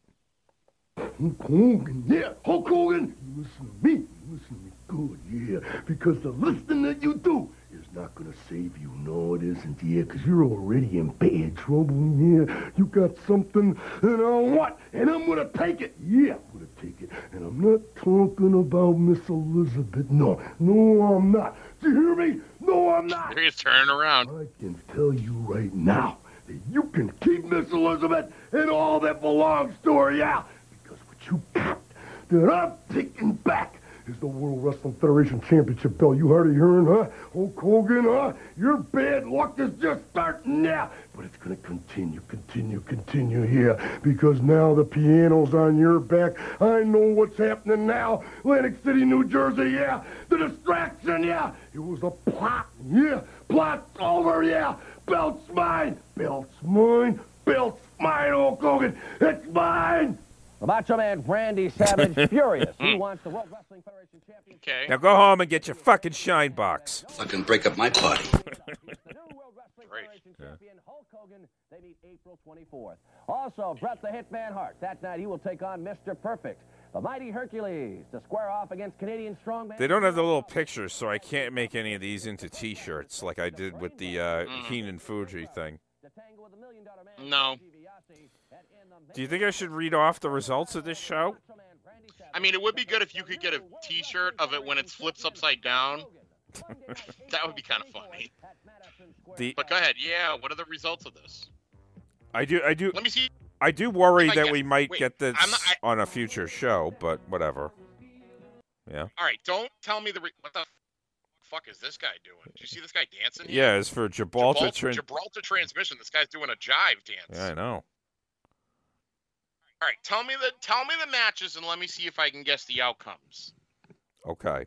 Hulk Hogan, yeah, Hulk Hogan, you listen to me, you listen to me good, yeah, because the listening that you do is not gonna save you. No, it isn't, yeah, because you're already in bad trouble, yeah. You got something, and I want, and I'm gonna take it, yeah, I'm gonna take it. And I'm not talking about Miss Elizabeth, no, no, I'm not. Do you hear me? No, I'm not. He's turning around. I can tell you right now that you can keep Miss Elizabeth and all that belongs to her, yeah. Because what you got that I'm taking back is the World Wrestling Federation Championship belt. You heard of hearing, huh? Hulk Hogan, huh? Your bad luck is just starting now. But it's gonna continue, continue, continue here. Because now the piano's on your back. I know what's happening now. Atlantic City, New Jersey, yeah. The distraction, yeah. It was a plot, yeah. Plot's over, yeah. Belt's mine. Belt's mine. Belt's mine, Hulk Hogan. It's mine. The Macho Man Randy Savage, furious. He hmm. wants the World Wrestling Federation Championship. Okay. Now go home and get your fucking shine box. Fucking break up my party. Hulk Hogan, they meet April 24th. Also, Bret the Hitman Hart. That night he will take on Mr. Perfect, the mighty Hercules, to square off against Canadian Strongman. They don't have the little pictures, so I can't make any of these into T-shirts like I did with the uh, Heenan Fuji thing. No. Do you think I should read off the results of this show? I mean, it would be good if you could get a T-shirt of it when it flips upside down. that would be kind of funny. The But go ahead. Yeah. What are the results of this? I do I do Let me see. I do worry I that get- we might wait, get this not- I- on a future show, but whatever. Yeah. All right. Don't tell me the re- what the fuck is this guy doing? Do you see this guy dancing? here? Yeah, it's for Gibraltar. Gibraltar, Tran- Gibraltar transmission. This guy's doing a jive dance. yeah, I know. All right. Tell me the tell me the matches and let me see if I can guess the outcomes. Okay.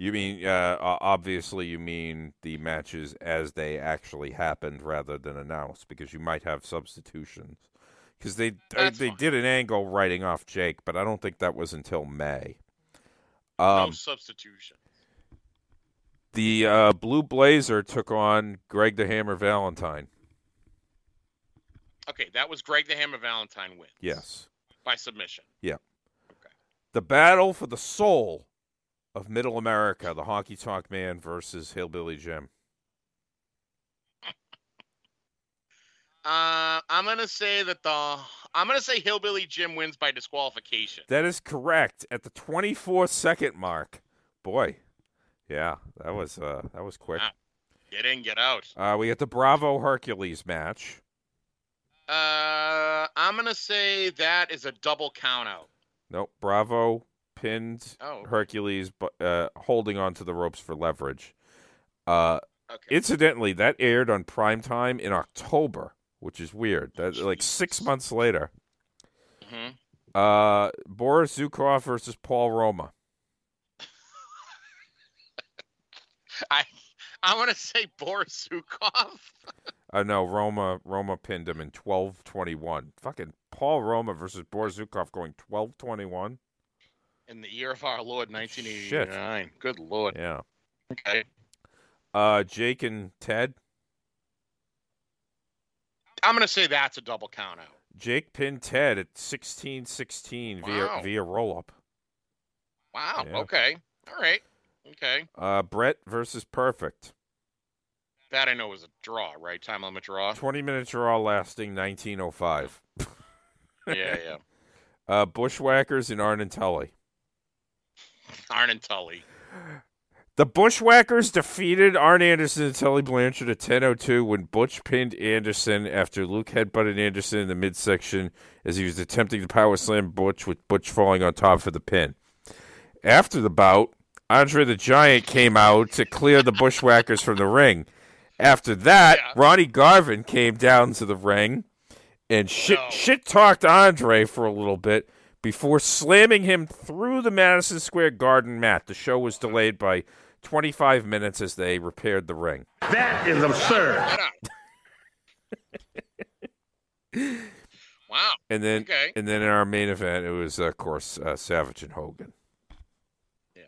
You mean uh, obviously you mean the matches as they actually happened rather than announced because you might have substitutions. Because they uh, That's they fine. did an angle writing off Jake, but I don't think that was until May. no Um, substitution. the uh, Blue Blazer took on Greg the Hammer Valentine. Okay, that was Greg the Hammer Valentine win Yes. by submission. Yeah. The battle for the soul of Middle America, the Honky Tonk Man versus Hillbilly Jim. Uh, I'm gonna say that the I'm gonna say Hillbilly Jim wins by disqualification. That is correct at the 24 second mark. Boy, yeah, that was uh, that was quick. Wow. Get in, get out. Uh, we get the Bravo Hercules match. Uh, I'm gonna say that is a double count out. Nope, Bravo pinned Oh. Hercules, but uh, holding on to the ropes for leverage. Uh, Okay. Incidentally, that aired on primetime in October, which is weird. That like six months later. Mhm. Uh, Boris Zhukov versus Paul Roma. I I'm gonna say Boris Zhukov. Uh, no, Roma Roma pinned him in twelve twenty one. Fucking Paul Roma versus Boris Zhukov going twelve twenty one. In the year of our Lord, 1989. Good lord. Yeah. Okay. Uh, Jake and Ted. I'm gonna say that's a double count out. Jake pinned Ted at 16-16 via Wow. via roll up. Wow. Yeah. Okay. All right. Okay. Uh, Bret versus Perfect. That I know was a draw, right? Time limit draw. 20 minute draw lasting 1905. yeah, yeah. Uh, Bushwhackers and Arn and Tully. Arn and Tully. The Bushwhackers defeated Arn Anderson and Tully Blanchard at 10.02 when Butch pinned Anderson after Luke headbutted Anderson in the midsection as he was attempting to power slam Butch with Butch falling on top for the pin. After the bout, Andre the Giant came out to clear the Bushwhackers from the ring. After that, Ronnie Garvin came down to the ring and shit, shit talked Andre for a little bit before slamming him through the Madison Square Garden mat. The show was delayed by 25 minutes as they repaired the ring. That is absurd. Wow. And then, Okay. and then in our main event, it was, of course, uh, Savage and Hogan. Yeah.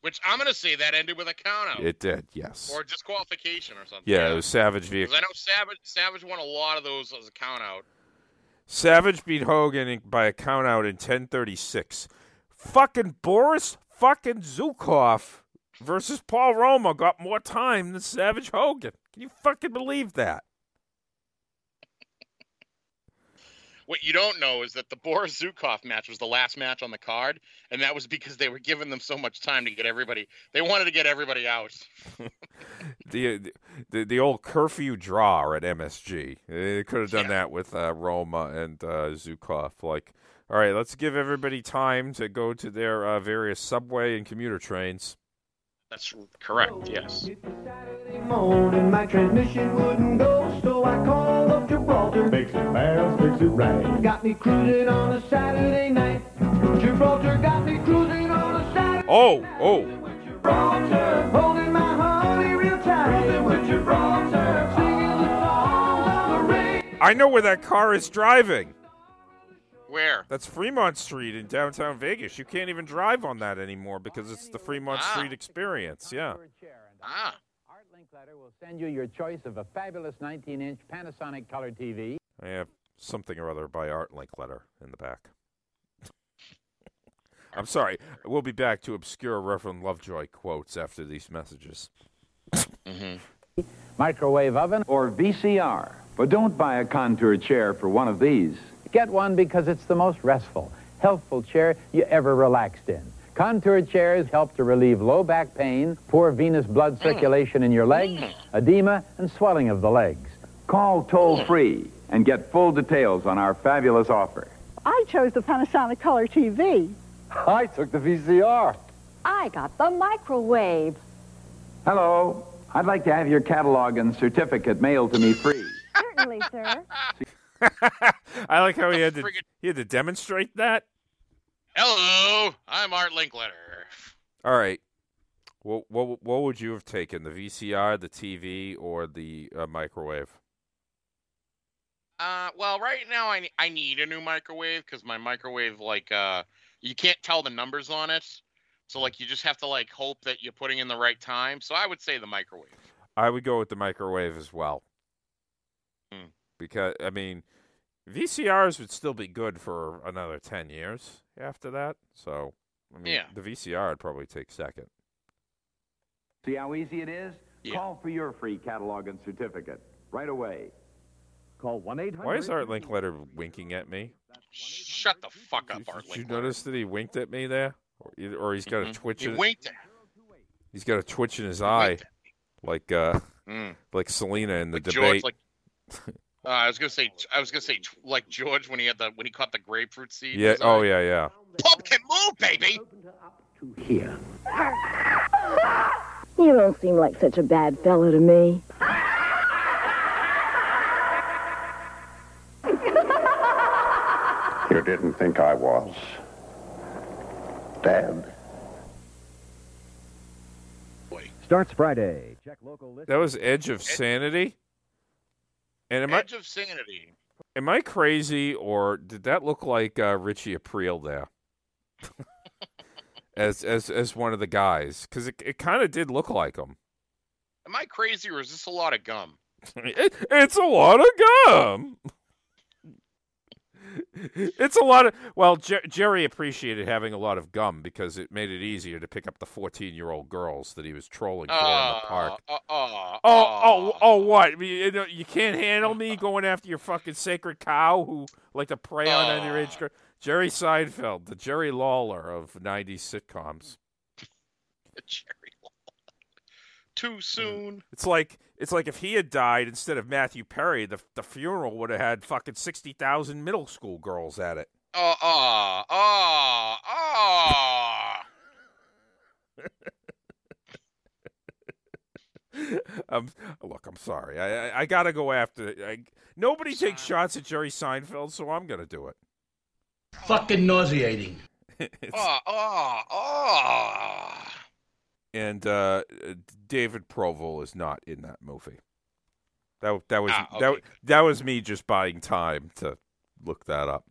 Which I'm gonna say that ended with a count out. It did, yes. Or disqualification or something. Yeah, it was Savage via 'Cause I know Savage Savage won a lot of those as a count out. Savage beat Hogan by a count out in 1036. Fucking Boris fucking Zhukov versus Paul Roma got more time than Savage Hogan. Can you fucking believe that? What you don't know is that the Boris Zhukov match was the last match on the card, and that was because they were giving them so much time to get everybody. They wanted to get everybody out. the, the the old curfew draw at MSG. They could have done that with uh, Roma and uh, Zhukov. Like, all right, let's give everybody time to go to their uh, various subway and commuter trains. That's correct. Yes. Gibraltar. Fix it fast, fix it right. Got me cruising on a Saturday night. Gibraltar got me cruising on a Saturday Oh, oh. Gibraltar, holding my honey real tight. Cruising with Gibraltar, singing the songs of the rain. I know where that car is driving. Where? That's Fremont Street in downtown Vegas. You can't even drive on that anymore because it's the Fremont Ah. Street experience. Yeah. Ah. Linkletter will send you your choice of a fabulous 19-inch Panasonic color TV. I have something or other by Art Linkletter in the back. I'm sorry. We'll be back to obscure Reverend Lovejoy quotes after these messages. Mm-hmm. microwave oven, or VCR. But don't buy a contour chair for one of these. Get one because it's the most restful, healthful chair you ever relaxed in. Contour chairs help to relieve low back pain, poor venous blood mm. circulation in your legs, mm. edema, and swelling of the legs. Call toll mm. free and get full details on our fabulous offer. I chose the Panasonic Color TV. I took the VCR. I got the microwave. Hello. I'd like to have your catalog and certificate mailed to me free. Certainly, sir. I like how he had to he had to demonstrate that. Hello, I'm Art Linkletter. All right. What what what would you have taken? The VCR, the TV, or the uh, microwave? Uh, well, right now I I need a new microwave because my microwave like uh you can't tell the numbers on it, so like you just have to like hope that you're putting in the right time. So I would say the microwave. I would go with the microwave as well. Hmm. Because I mean, VCRs would still be good for another ten years after that. So I mean, Yeah. the VCR would probably take second. See how easy it is? Call for your free catalog and certificate right away. Call 1 800. Why is Art Linkletter winking at me? Shut the fuck up, Art Linkletter. Did you Linkletter. notice that he winked at me there, or, either- or he's got a Mhm. twitch? He in, winked at He's got a twitch in his eye, like uh, Mm. like Selena in the Like debate. George, like uh, I was gonna say, I was gonna say, like George when he had the when he caught the grapefruit seed. yeah. his. Oh yeah. Yeah. Pumpkin move, baby. Here. You don't seem like such a bad fellow to me. You didn't think I was. Dad. Starts Friday. Check local list. That was Edge of Sanity. And am Edge of sanity. I am I crazy or did that look like uh, Richie Aprile there? as as as one of the guys because it it kind of did look like him. Am I crazy or is this a lot of gum? It, it's a lot of gum. It's a lot of well, Jer- Jerry appreciated having a lot of gum because it made it easier to pick up the fourteen-year-old girls that he was trolling for in the park. Uh, uh, uh, Oh, oh, oh! What? You, you can't handle me going after your fucking sacred cow who like to prey on underage girls. Jerry Seinfeld, the Jerry Lawler of '90s sitcoms. Jerry lawler. Too soon. It's like it's like if he had died instead of Matthew Perry, the the funeral would have had fucking sixty thousand middle school girls at it. Oh, oh, oh, oh. um, look, I'm sorry. I I, I gotta go after. I, nobody takes shots at Jerry Seinfeld, so I'm gonna do it. Fucking nauseating. Oh, oh, oh. And uh, David Proval is not in that movie. That that was Ah, that okay, that was me just buying time to look that up.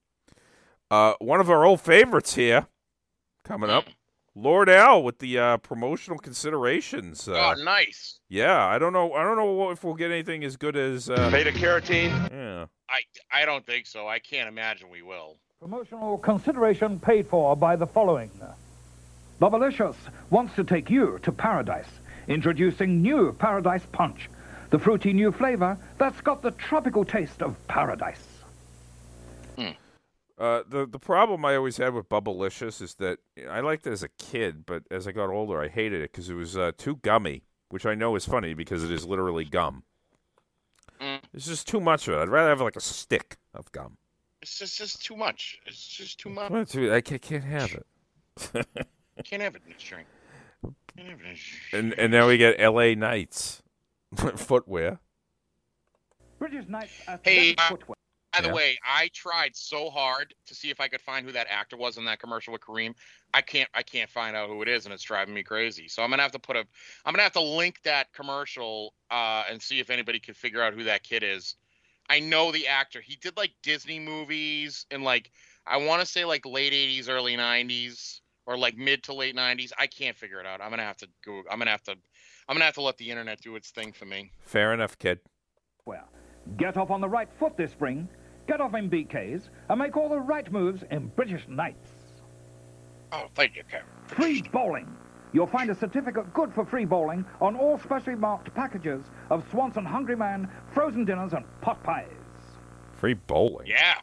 Uh, one of our old favorites here coming up, Lord Al with the uh, promotional considerations. Uh, oh, nice. Yeah, I don't know. I don't know if we'll get anything as good as uh, Beta carotene. Yeah. I, I don't think so. I can't imagine we will. Promotional consideration paid for by the following. Bubblicious wants to take you to paradise. Introducing new Paradise Punch. The fruity new flavor that's got the tropical taste of paradise. Uh, the the problem I always had with Bubblicious is that I liked it as a kid, but as I got older, I hated it because it was uh, too gummy. Which I know is funny because it is literally gum. Mm. It's just too much of it. I'd rather have like a stick of gum. It's just, just too much. It's just too much. Well, dude, I can't have it. Can't have it in this drink. Can't have it in this and and now we get L.A. Knights footwear. British Knights Hey, uh, footwear. by the Yeah. way, I tried so hard to see if I could find who that actor was in that commercial with Kareem. I can't. I can't find out who it is, and it's driving me crazy. So I'm gonna have to put a. I'm gonna have to link that commercial uh, and see if anybody can figure out who that kid is. I know the actor. He did like Disney movies and like I want to say like late '80s, early '90s, or like mid to late '90s. I can't figure it out. I'm gonna have to go. I'm gonna have to. I'm gonna have to let the internet do its thing for me. Fair enough, kid. Well, get off on the right foot this spring, get off in BKs, and make all the right moves in British Knights. Oh, thank you, Kevin. Free bowling. You'll find a certificate good for free bowling on all specially marked packages of Swanson Hungry Man, frozen dinners, and pot pies. Free bowling. Yeah.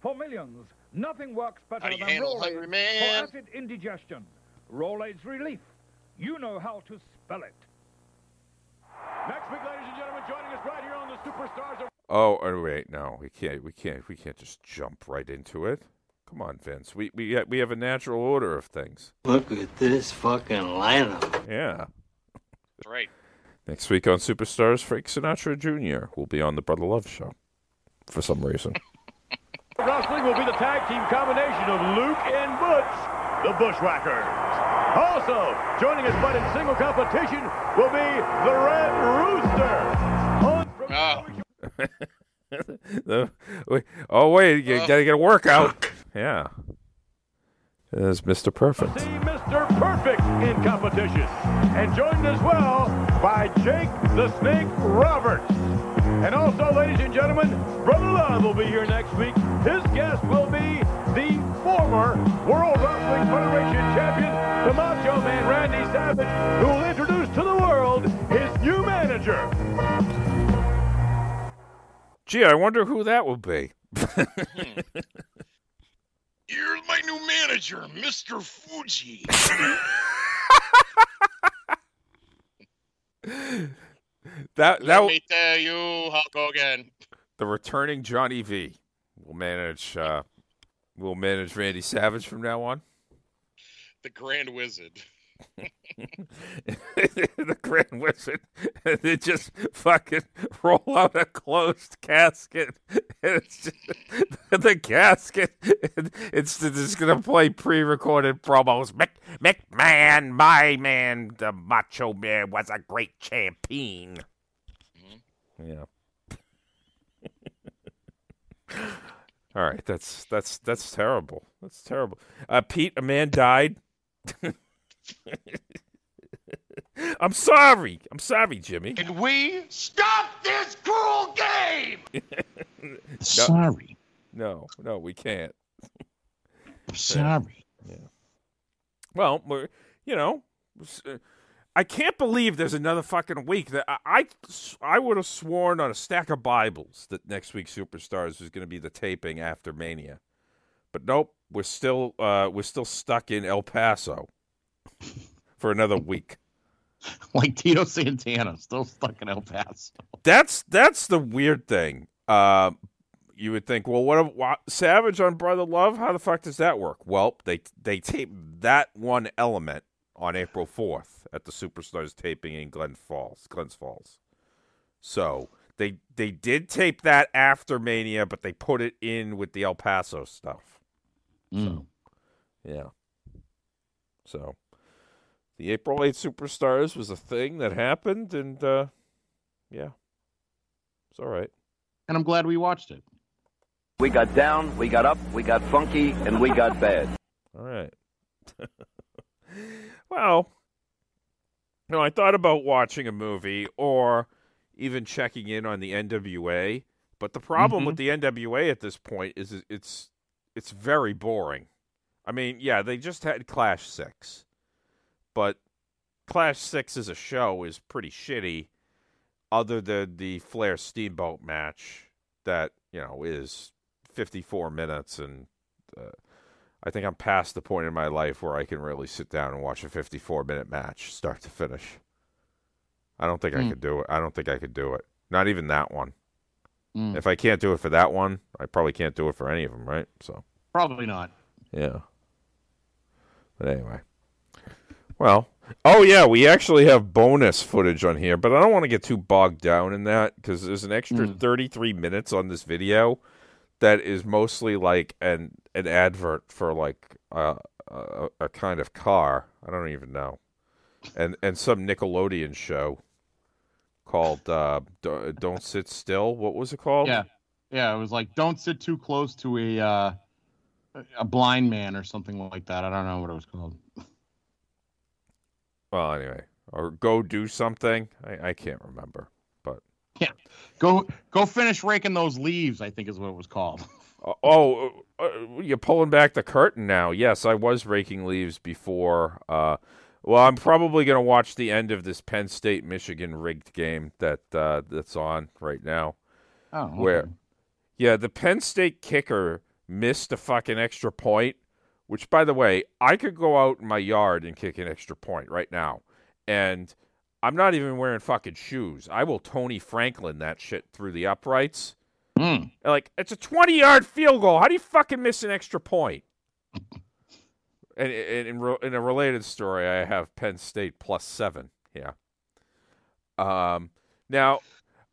For millions, nothing works better How do you than handle Rolaids Hungry Man? for acid indigestion. Rolaids Relief. You know how to spell it. Next week, ladies and gentlemen, joining us right here on the Superstars of Oh, oh, wait, no, we can't. We can't. We can't just jump right into it. Come on, Vince. We we we have a natural order of things. Look at this fucking lineup. Yeah. That's right. Next week on Superstars, Frank Sinatra Jr. will be on the Brother Love Show for some reason. Wrestling will be the tag team combination of Luke and Butch, the Bushwhackers. Also, joining us but in single competition will be the Red Rooster. On from ah. The- wait- oh wait, you gotta get a workout. Yeah. There's Mr. Perfect. see Mr. Perfect in competition. And joined as well by Jake the Snake Roberts. And mm-hmm. also, ladies and gentlemen, Brother Love will be here next week. His guest will be the former World Wrestling Federation champion, the Macho Man Randy Savage, who will introduce to the world his new manager. Gee, I wonder who that will be. You're my new manager, Mr. Fuji. That Let that me tell you, Hulk Hogan. the returning Johnny V will manage. Uh, will manage Randy Savage from now on. The Grand Wizard. the Grand Wizard, and they just fucking roll out a closed casket. And it's just, the casket, it's just gonna play pre-recorded promos. Mick, McMahon, my man, the Macho Man was a great champion. Yeah. All right, that's that's that's terrible. That's terrible. Uh, Pete, a man died I'm sorry. I'm sorry, Jimmy. Can we stop this cruel game. Sorry. No, no, we can't. Sorry. Yeah. Well, we're, you know, uh, I can't believe there's another fucking week that I I, I would have sworn on a stack of Bibles that next week's Superstars was going to be the taping after Mania, but nope, we're still uh, we're still stuck in El Paso for another week. Like Tito Santana, still stuck in El Paso. That's that's the weird thing. Uh, you would think, well, what, if- what Savage on Brother Love? How the fuck does that work? Well, they they taped that one element on April fourth at the Superstars taping in Glen Falls, Glens Falls. So they they did tape that after Mania, but they put it in with the El Paso stuff. Mm. Yeah. So the April 8th Superstars was a thing that happened, and uh, yeah, it's all right. And I'm glad we watched it. We got down, we got up, we got funky, and we got bad. All right. well, no, I thought about watching a movie or even checking in on the NWA, but the problem with the NWA at this point is it's it's very boring. I mean, yeah, they just had Clash 6. But Clash 6 as a show is pretty shitty other than the Flair Steamboat match that, you know, is 54 minutes and uh, I think I'm past the point in my life where I can really sit down and watch a 54 minute match start to finish. I don't think I Hmm. could do it. I don't think I could do it. Not even that one. Mm. If I can't do it for that one, I probably can't do it for any of them, right? So, Probably not. yeah. But anyway. Well, oh yeah, we actually have bonus footage on here, but I don't want to get too bogged down in that because there's an extra 33 minutes on this video that is mostly like an an advert for like uh, a a kind of car. I don't even know, and and some Nickelodeon show called uh, "Don't Sit Still." What was it called? Yeah. Yeah, it was like don't sit too close to a uh, a blind man or something like that. I don't know what it was called. Well, anyway, or go do something. I, I can't remember, but Yeah. Go go finish raking those leaves, I think is what it was called. Uh, oh, uh, uh, you're pulling back the curtain now. Yes, I was raking leaves before. Uh, well, I'm probably going to watch the end of this Penn State Michigan rigged game that uh, that's on right now. Oh, okay. Where, yeah, the Penn State kicker missed a fucking extra point. Which, by the way, I could go out in my yard and kick an extra point right now, and I'm not even wearing fucking shoes. I will Tony Franklin that shit through the uprights. Hmm. Like it's a 20 yard field goal. How do you fucking miss an extra point? and and in, in a related story, I have Penn State plus seven. Yeah. Um. Now,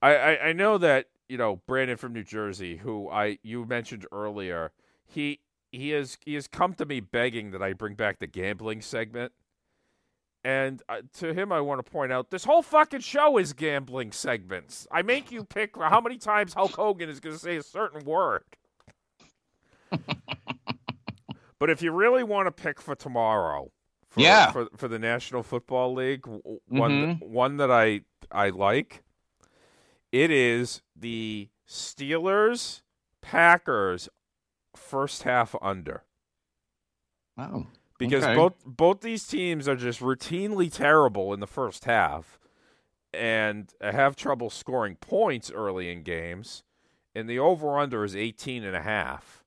I, I I know that you know Brandon from New Jersey, who I you mentioned earlier. He he has he has come to me begging that I bring back the gambling segment. And uh, to him, I want to point out this whole fucking show is gambling segments. I make you pick how many times Hulk Hogan is going to say a certain word. but if you really want to pick for tomorrow, for, Yeah. for for the National Football League, one one that I I like, it is the Steelers Packers first half under Oh. because okay. both both these teams are just routinely terrible in the first half and have trouble scoring points early in games and the over under is 18 and a half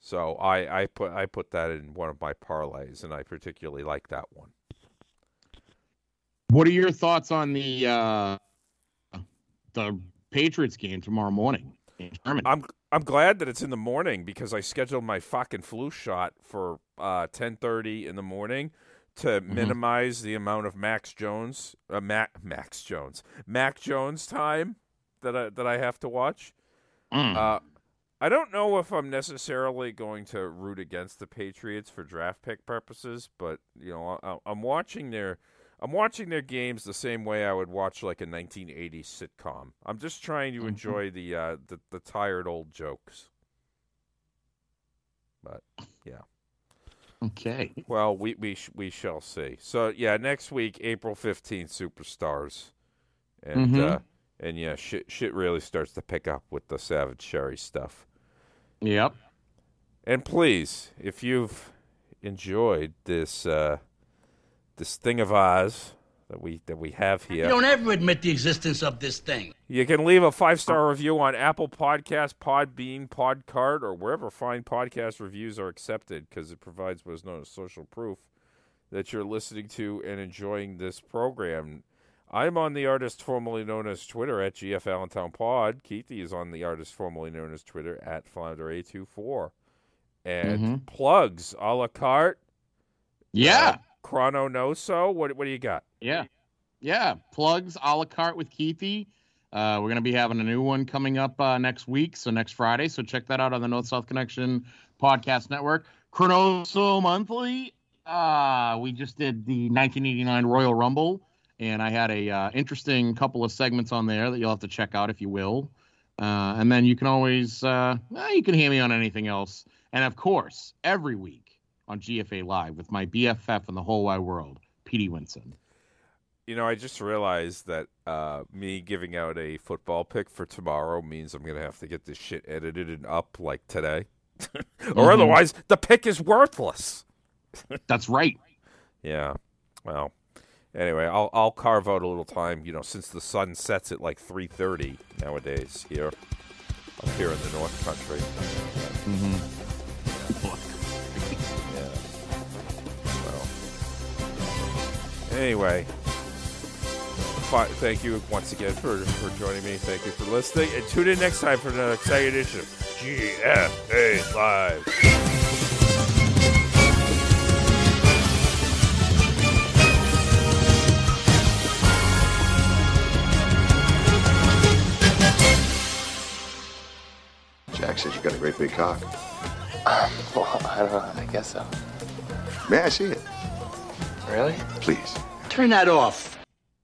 so I, I put I put that in one of my parlays and I particularly like that one What are your thoughts on the uh, the Patriots game tomorrow morning in Germany? I'm I'm glad that it's in the morning because I scheduled my fucking flu shot for uh, 10:30 in the morning to Mm-hmm. minimize the amount of Max Jones, uh, Mac, Max Jones, Mac Jones time that I that I have to watch. Mm. Uh, I don't know if I'm necessarily going to root against the Patriots for draft pick purposes, but you know I, I'm watching their I'm watching their games the same way I would watch like a 1980s sitcom. I'm just trying to Mm-hmm. enjoy the, uh, the the tired old jokes. But yeah, Okay. Well, we we sh- we shall see. So yeah, next week, April fifteenth, superstars, and Mhm. uh, and yeah, shit shit really starts to pick up with the Savage Sherri stuff. Yep. And please, if you've enjoyed this uh, this thing of ours that we that we have here, You don't ever admit the existence of this thing. You can leave a five star review on Apple Podcast, Podbean, Podcart, or wherever fine podcast reviews are accepted because it provides what is known as social proof that you're listening to and enjoying this program. I'm on the artist formerly known as Twitter at GF Allentown Pod. Keithie is on the artist formerly known as Twitter at Flounder824. And Mhm. plugs a la carte. Yeah. Uh, Chrono Noso. What, what do you got? Yeah. Yeah. Plugs a la carte with Keithie. Uh, we're going to be having a new one coming up uh, next week, so next Friday. So check that out on the North South Connection Podcast Network. Chronoso Monthly. Uh, we just did the 1989 Royal Rumble, and I had a uh, interesting couple of segments on there that you'll have to check out if you will. Uh, and then you can always uh, you can hear me on anything else. And of course, every week on GFA Live with my BFF in the whole wide world, Petey Winson. You know, I just realized that uh, me giving out a football pick for tomorrow means I'm going to have to get this shit edited and up like today. or Mhm. otherwise, the pick is worthless. That's right. Yeah. Well, anyway, I'll I'll carve out a little time, you know, since the sun sets at like 3:30 nowadays here up here in the North Country. Mm-hmm. Anyway, fi- thank you once again for, for joining me. Thank you for listening. And tune in next time for another exciting edition of GFA Live. Jack says you got a great big cock. well, I don't know. I guess so. May I see it? Really? Please. Turn that off.